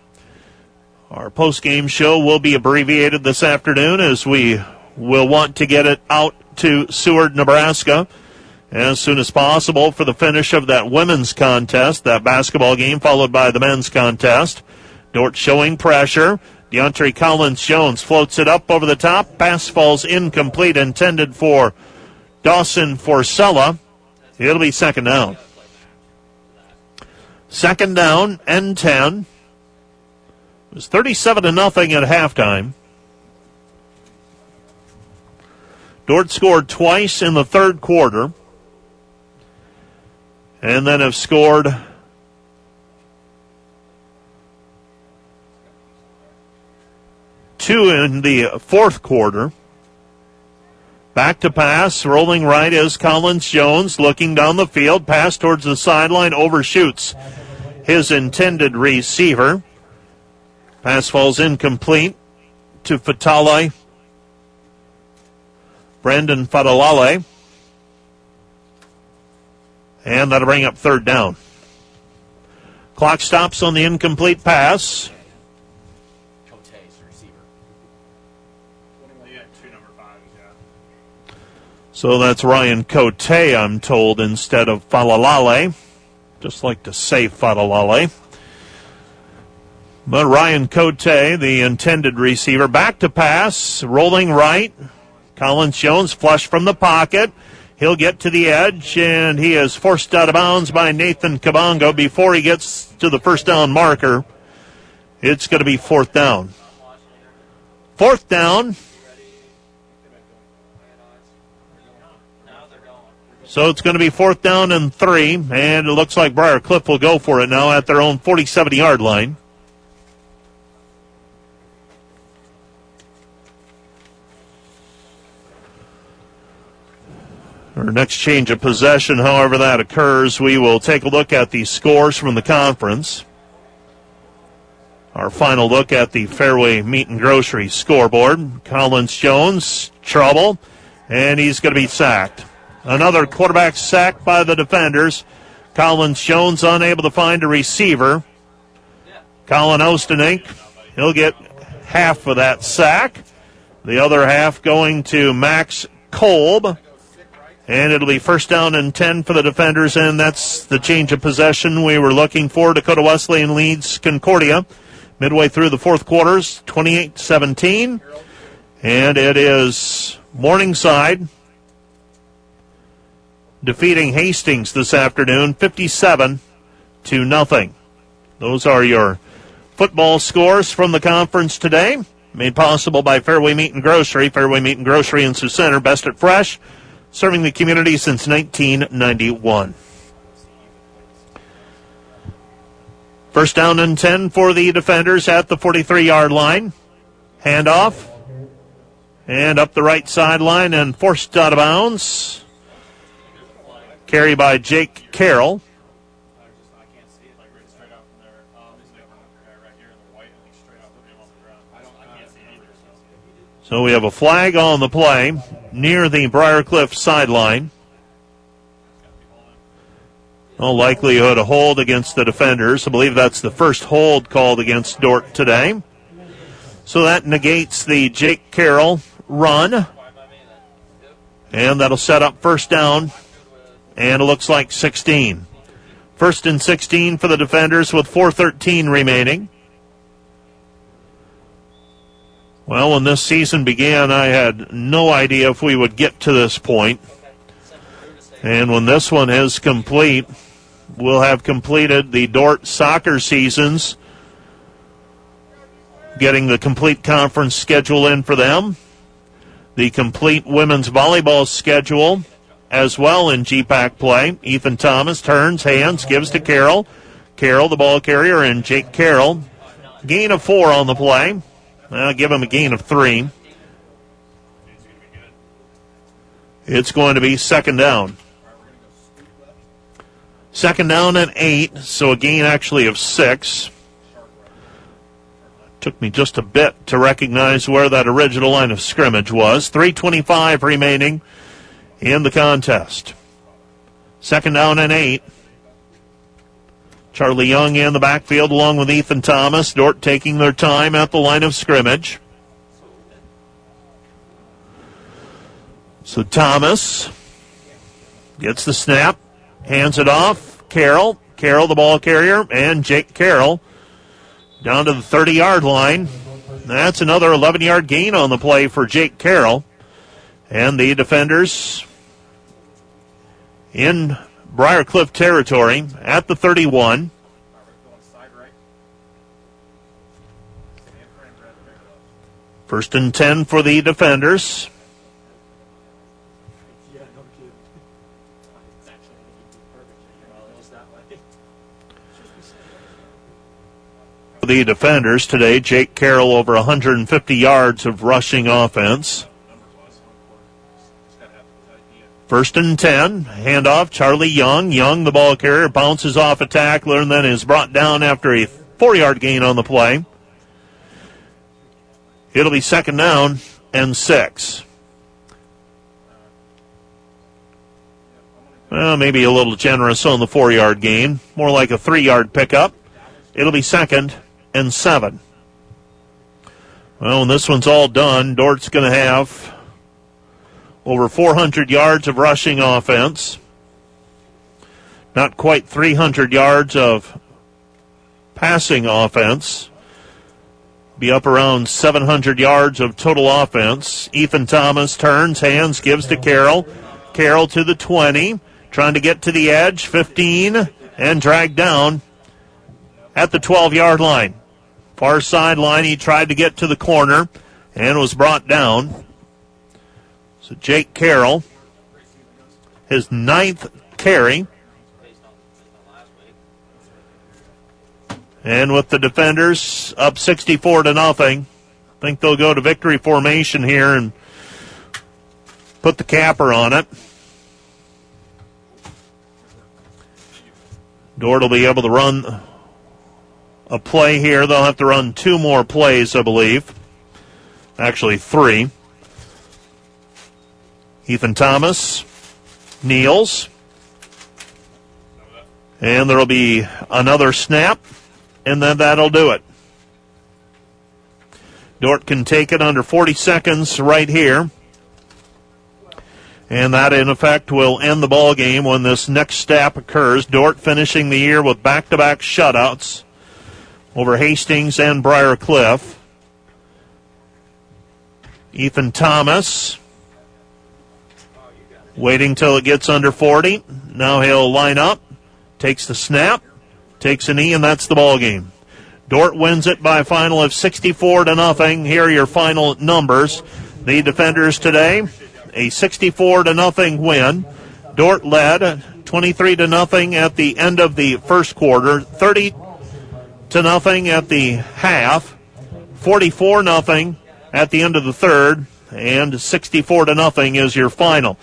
Our post-game show will be abbreviated this afternoon as we will want to get it out to Seward, Nebraska as soon as possible for the finish of that women's contest, that basketball game followed by the men's contest. Dordt showing pressure. DeAndre Collins Jones floats it up over the top. Pass falls incomplete, intended for Dawson Forcella. It'll be second down. Second down and 10. It was 37 to nothing at halftime. Dordt scored twice in the third quarter and then have scored two in the fourth quarter. Back to pass, rolling right is Collins Jones, looking down the field, pass towards the sideline, overshoots his intended receiver. Pass falls incomplete to Fatale. Brandon Fadalale. And that'll bring up third down. Clock stops on the incomplete pass. So that's Ryan Cote, I'm told, instead of Falalale. Just like to say Falalale. But Ryan Cote, the intended receiver, back to pass, rolling right. Collins Jones flush from the pocket. He'll get to the edge, and he is forced out of bounds by Nathan Kabongo before he gets to the first down marker. It's going to be fourth down. Fourth down. So it's going to be fourth down and three, and it looks like Briar Cliff will go for it now at their own 47 yard line. Our next change of possession, however that occurs, we will take a look at the scores from the conference. Our final look at the Fairway Meat and Grocery scoreboard. Collins Jones, trouble, and he's going to be sacked. Another quarterback sacked by the defenders. Collins Jones unable to find a receiver. Colin Ostenink, he'll get half of that sack. The other half going to Max Kolb. And it'll be first down and 10 for the defenders, and that's the change of possession we were looking for. Dakota Wesleyan leads Concordia midway through the fourth quarters, 28 17. And it is Morningside defeating Hastings this afternoon, 57 to nothing. Those are your football scores from the conference today, made possible by Fairway Meat and Grocery. Fairway Meat and Grocery in Sioux Center, best at fresh serving the community since 1991. First down and 10 for the defenders at the 43 yard line. Handoff. And up the right sideline and forced out of bounds. Carry by Jake Carroll. So we have a flag on the play near the Briarcliff sideline. No likelihood a hold against the defenders. I believe that's the first hold called against Dordt today. So that negates the Jake Carroll run. And that'll set up first down. And it looks like 16. First and 16 for the defenders with 4.13 remaining. Well, when this season began, I had no idea if we would get to this point. And when this one is complete, we'll have completed the Dordt soccer seasons, getting the complete conference schedule in for them, the complete women's volleyball schedule as well in GPAC play. Ethan Thomas turns, hands, gives to Carroll. Carroll, the ball carrier, and Jake Carroll. Gain of four on the play. I'll give him a gain of three. It's going to be second down. Second down and eight, so a gain actually of six. Took me just a bit to recognize where that original line of scrimmage was. 325 remaining in the contest. Second down and eight. Charlie Young in the backfield along with Ethan Thomas. Dordt taking their time at the line of scrimmage. So Thomas gets the snap, hands it off. Carroll, Carroll the ball carrier, and Jake Carroll down to the 30 yard line. That's another 11 yard gain on the play for Jake Carroll. And the defenders in Briarcliff territory at the 31. First and 10 for the defenders. The defenders today, Jake Carroll over 150 yards of rushing offense. First and 10. Handoff. Charlie Young. Young, the ball carrier, bounces off a tackler and then is brought down after a four yard gain on the play. It'll be second down and six. Well, maybe a little generous on the four yard gain. More like a three yard pickup. It'll be second and seven. Well, when this one's all done, Dordt's going to have over 400 yards of rushing offense. Not quite 300 yards of passing offense. Be up around 700 yards of total offense. Ethan Thomas turns, hands, gives to Carroll. Carroll to the 20, trying to get to the edge, 15, and dragged down at the 12 yard line. Far sideline, he tried to get to the corner and was brought down. So Jake Carroll, his ninth carry. And with the defenders up 64 to nothing, I think they'll go to victory formation here and put the capper on it. Dordt will be able to run a play here. They'll have to run two more plays, I believe. Actually, three. Ethan Thomas kneels. And there'll be another snap, and then that'll do it. Dordt can take it under 40 seconds right here. And that, in effect, will end the ball game when this next snap occurs. Dordt finishing the year with back-to-back shutouts over Hastings and Briar Cliff. Ethan Thomas waiting till it gets under 40. Now he'll line up, takes the snap, takes a knee, and that's the ball game. Dordt wins it by a final of 64 to nothing. Here are your final numbers. The defenders today, a 64 to nothing win. Dordt led 23 to nothing at the end of the first quarter, 30 to nothing at the half, 44 nothing at the end of the third, and 64 to nothing is your final.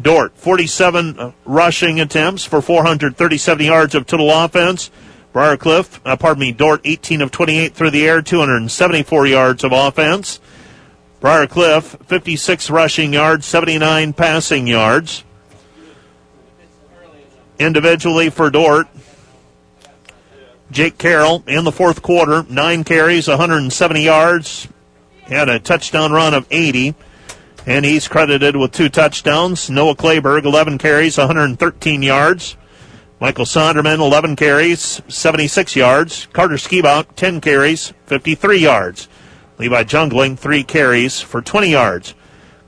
Dordt, 47 rushing attempts for 437 yards of total offense. Briarcliff, uh, pardon me, Dordt, 18 of 28 through the air, 274 yards of offense. Briar Cliff, 56 rushing yards, 79 passing yards. Individually for Dordt, Jake Carroll in the fourth quarter, nine carries, 170 yards, had a touchdown run of 80, and he's credited with two touchdowns. Noah Clayberg, 11 carries, 113 yards. Michael Sonderman, 11 carries, 76 yards. Carter Skibout, 10 carries, 53 yards. Levi Jungling, 3 carries for 20 yards.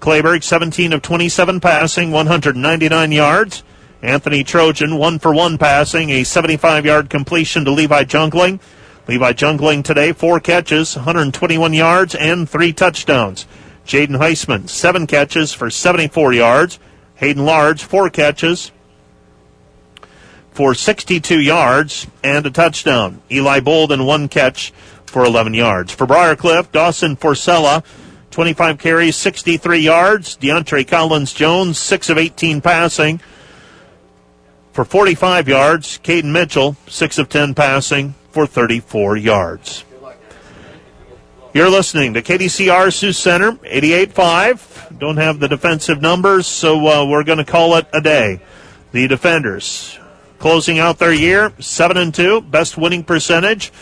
Clayberg, 17 of 27 passing, 199 yards. Anthony Trojan, 1 for 1 passing, a 75 yard completion to Levi Jungling. Levi Jungling today, 4 catches, 121 yards, and 3 touchdowns. Jaden Heisman, 7 catches for 74 yards. Hayden Large, 4 catches, for 62 yards and a touchdown. Eli Bolden, one catch for 11 yards. For Briarcliff, Dawson Forcella, 25 carries, 63 yards. DeAndre Collins Jones, 6 of 18 passing for 45 yards. Caden Mitchell, 6 of 10 passing for 34 yards. You're listening to KDCR Sioux Center, 88.5. Don't have the defensive numbers, so uh, we're going to call it a day. The defenders closing out their year, seven and two, best winning percentage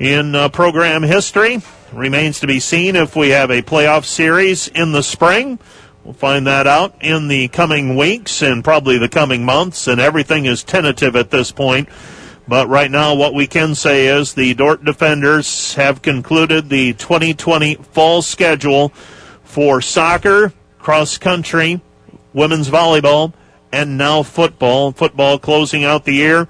in uh, program history. Remains to be seen if we have a playoff series in the spring. We'll find that out in the coming weeks and probably the coming months, and everything is tentative at this point. But right now, what we can say is the Dordt Defenders have concluded the 2020 fall schedule for soccer, cross country, women's volleyball, and now football. Football closing out the year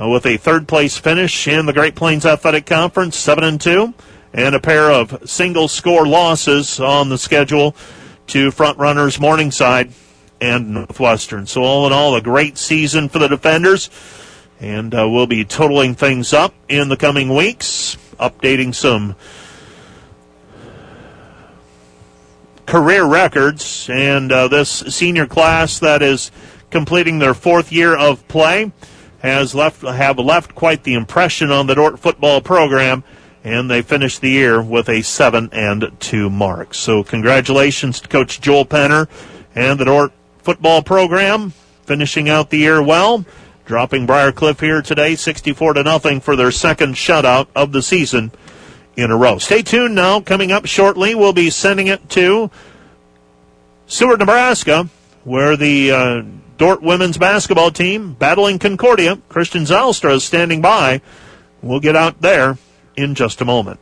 uh, with a third place finish in the Great Plains Athletic Conference, 7 and 2, and a pair of single score losses on the schedule to front runners Morningside and Northwestern. So, all in all, a great season for the defenders. And uh, we'll be totaling things up in the coming weeks, updating some career records. And uh, this senior class that is completing their fourth year of play has left have left quite the impression on the Dordt football program, and they finished the year with a seven and two mark. So congratulations to Coach Joel Penner and the Dordt football program, finishing out the year well, dropping Briarcliff here today, sixty-four to nothing for their second shutout of the season in a row. Stay tuned now. Coming up shortly, we'll be sending it to Seward, Nebraska, where the uh, Dordt women's basketball team battling Concordia. Christian Zylstra is standing by. We'll get out there in just a moment.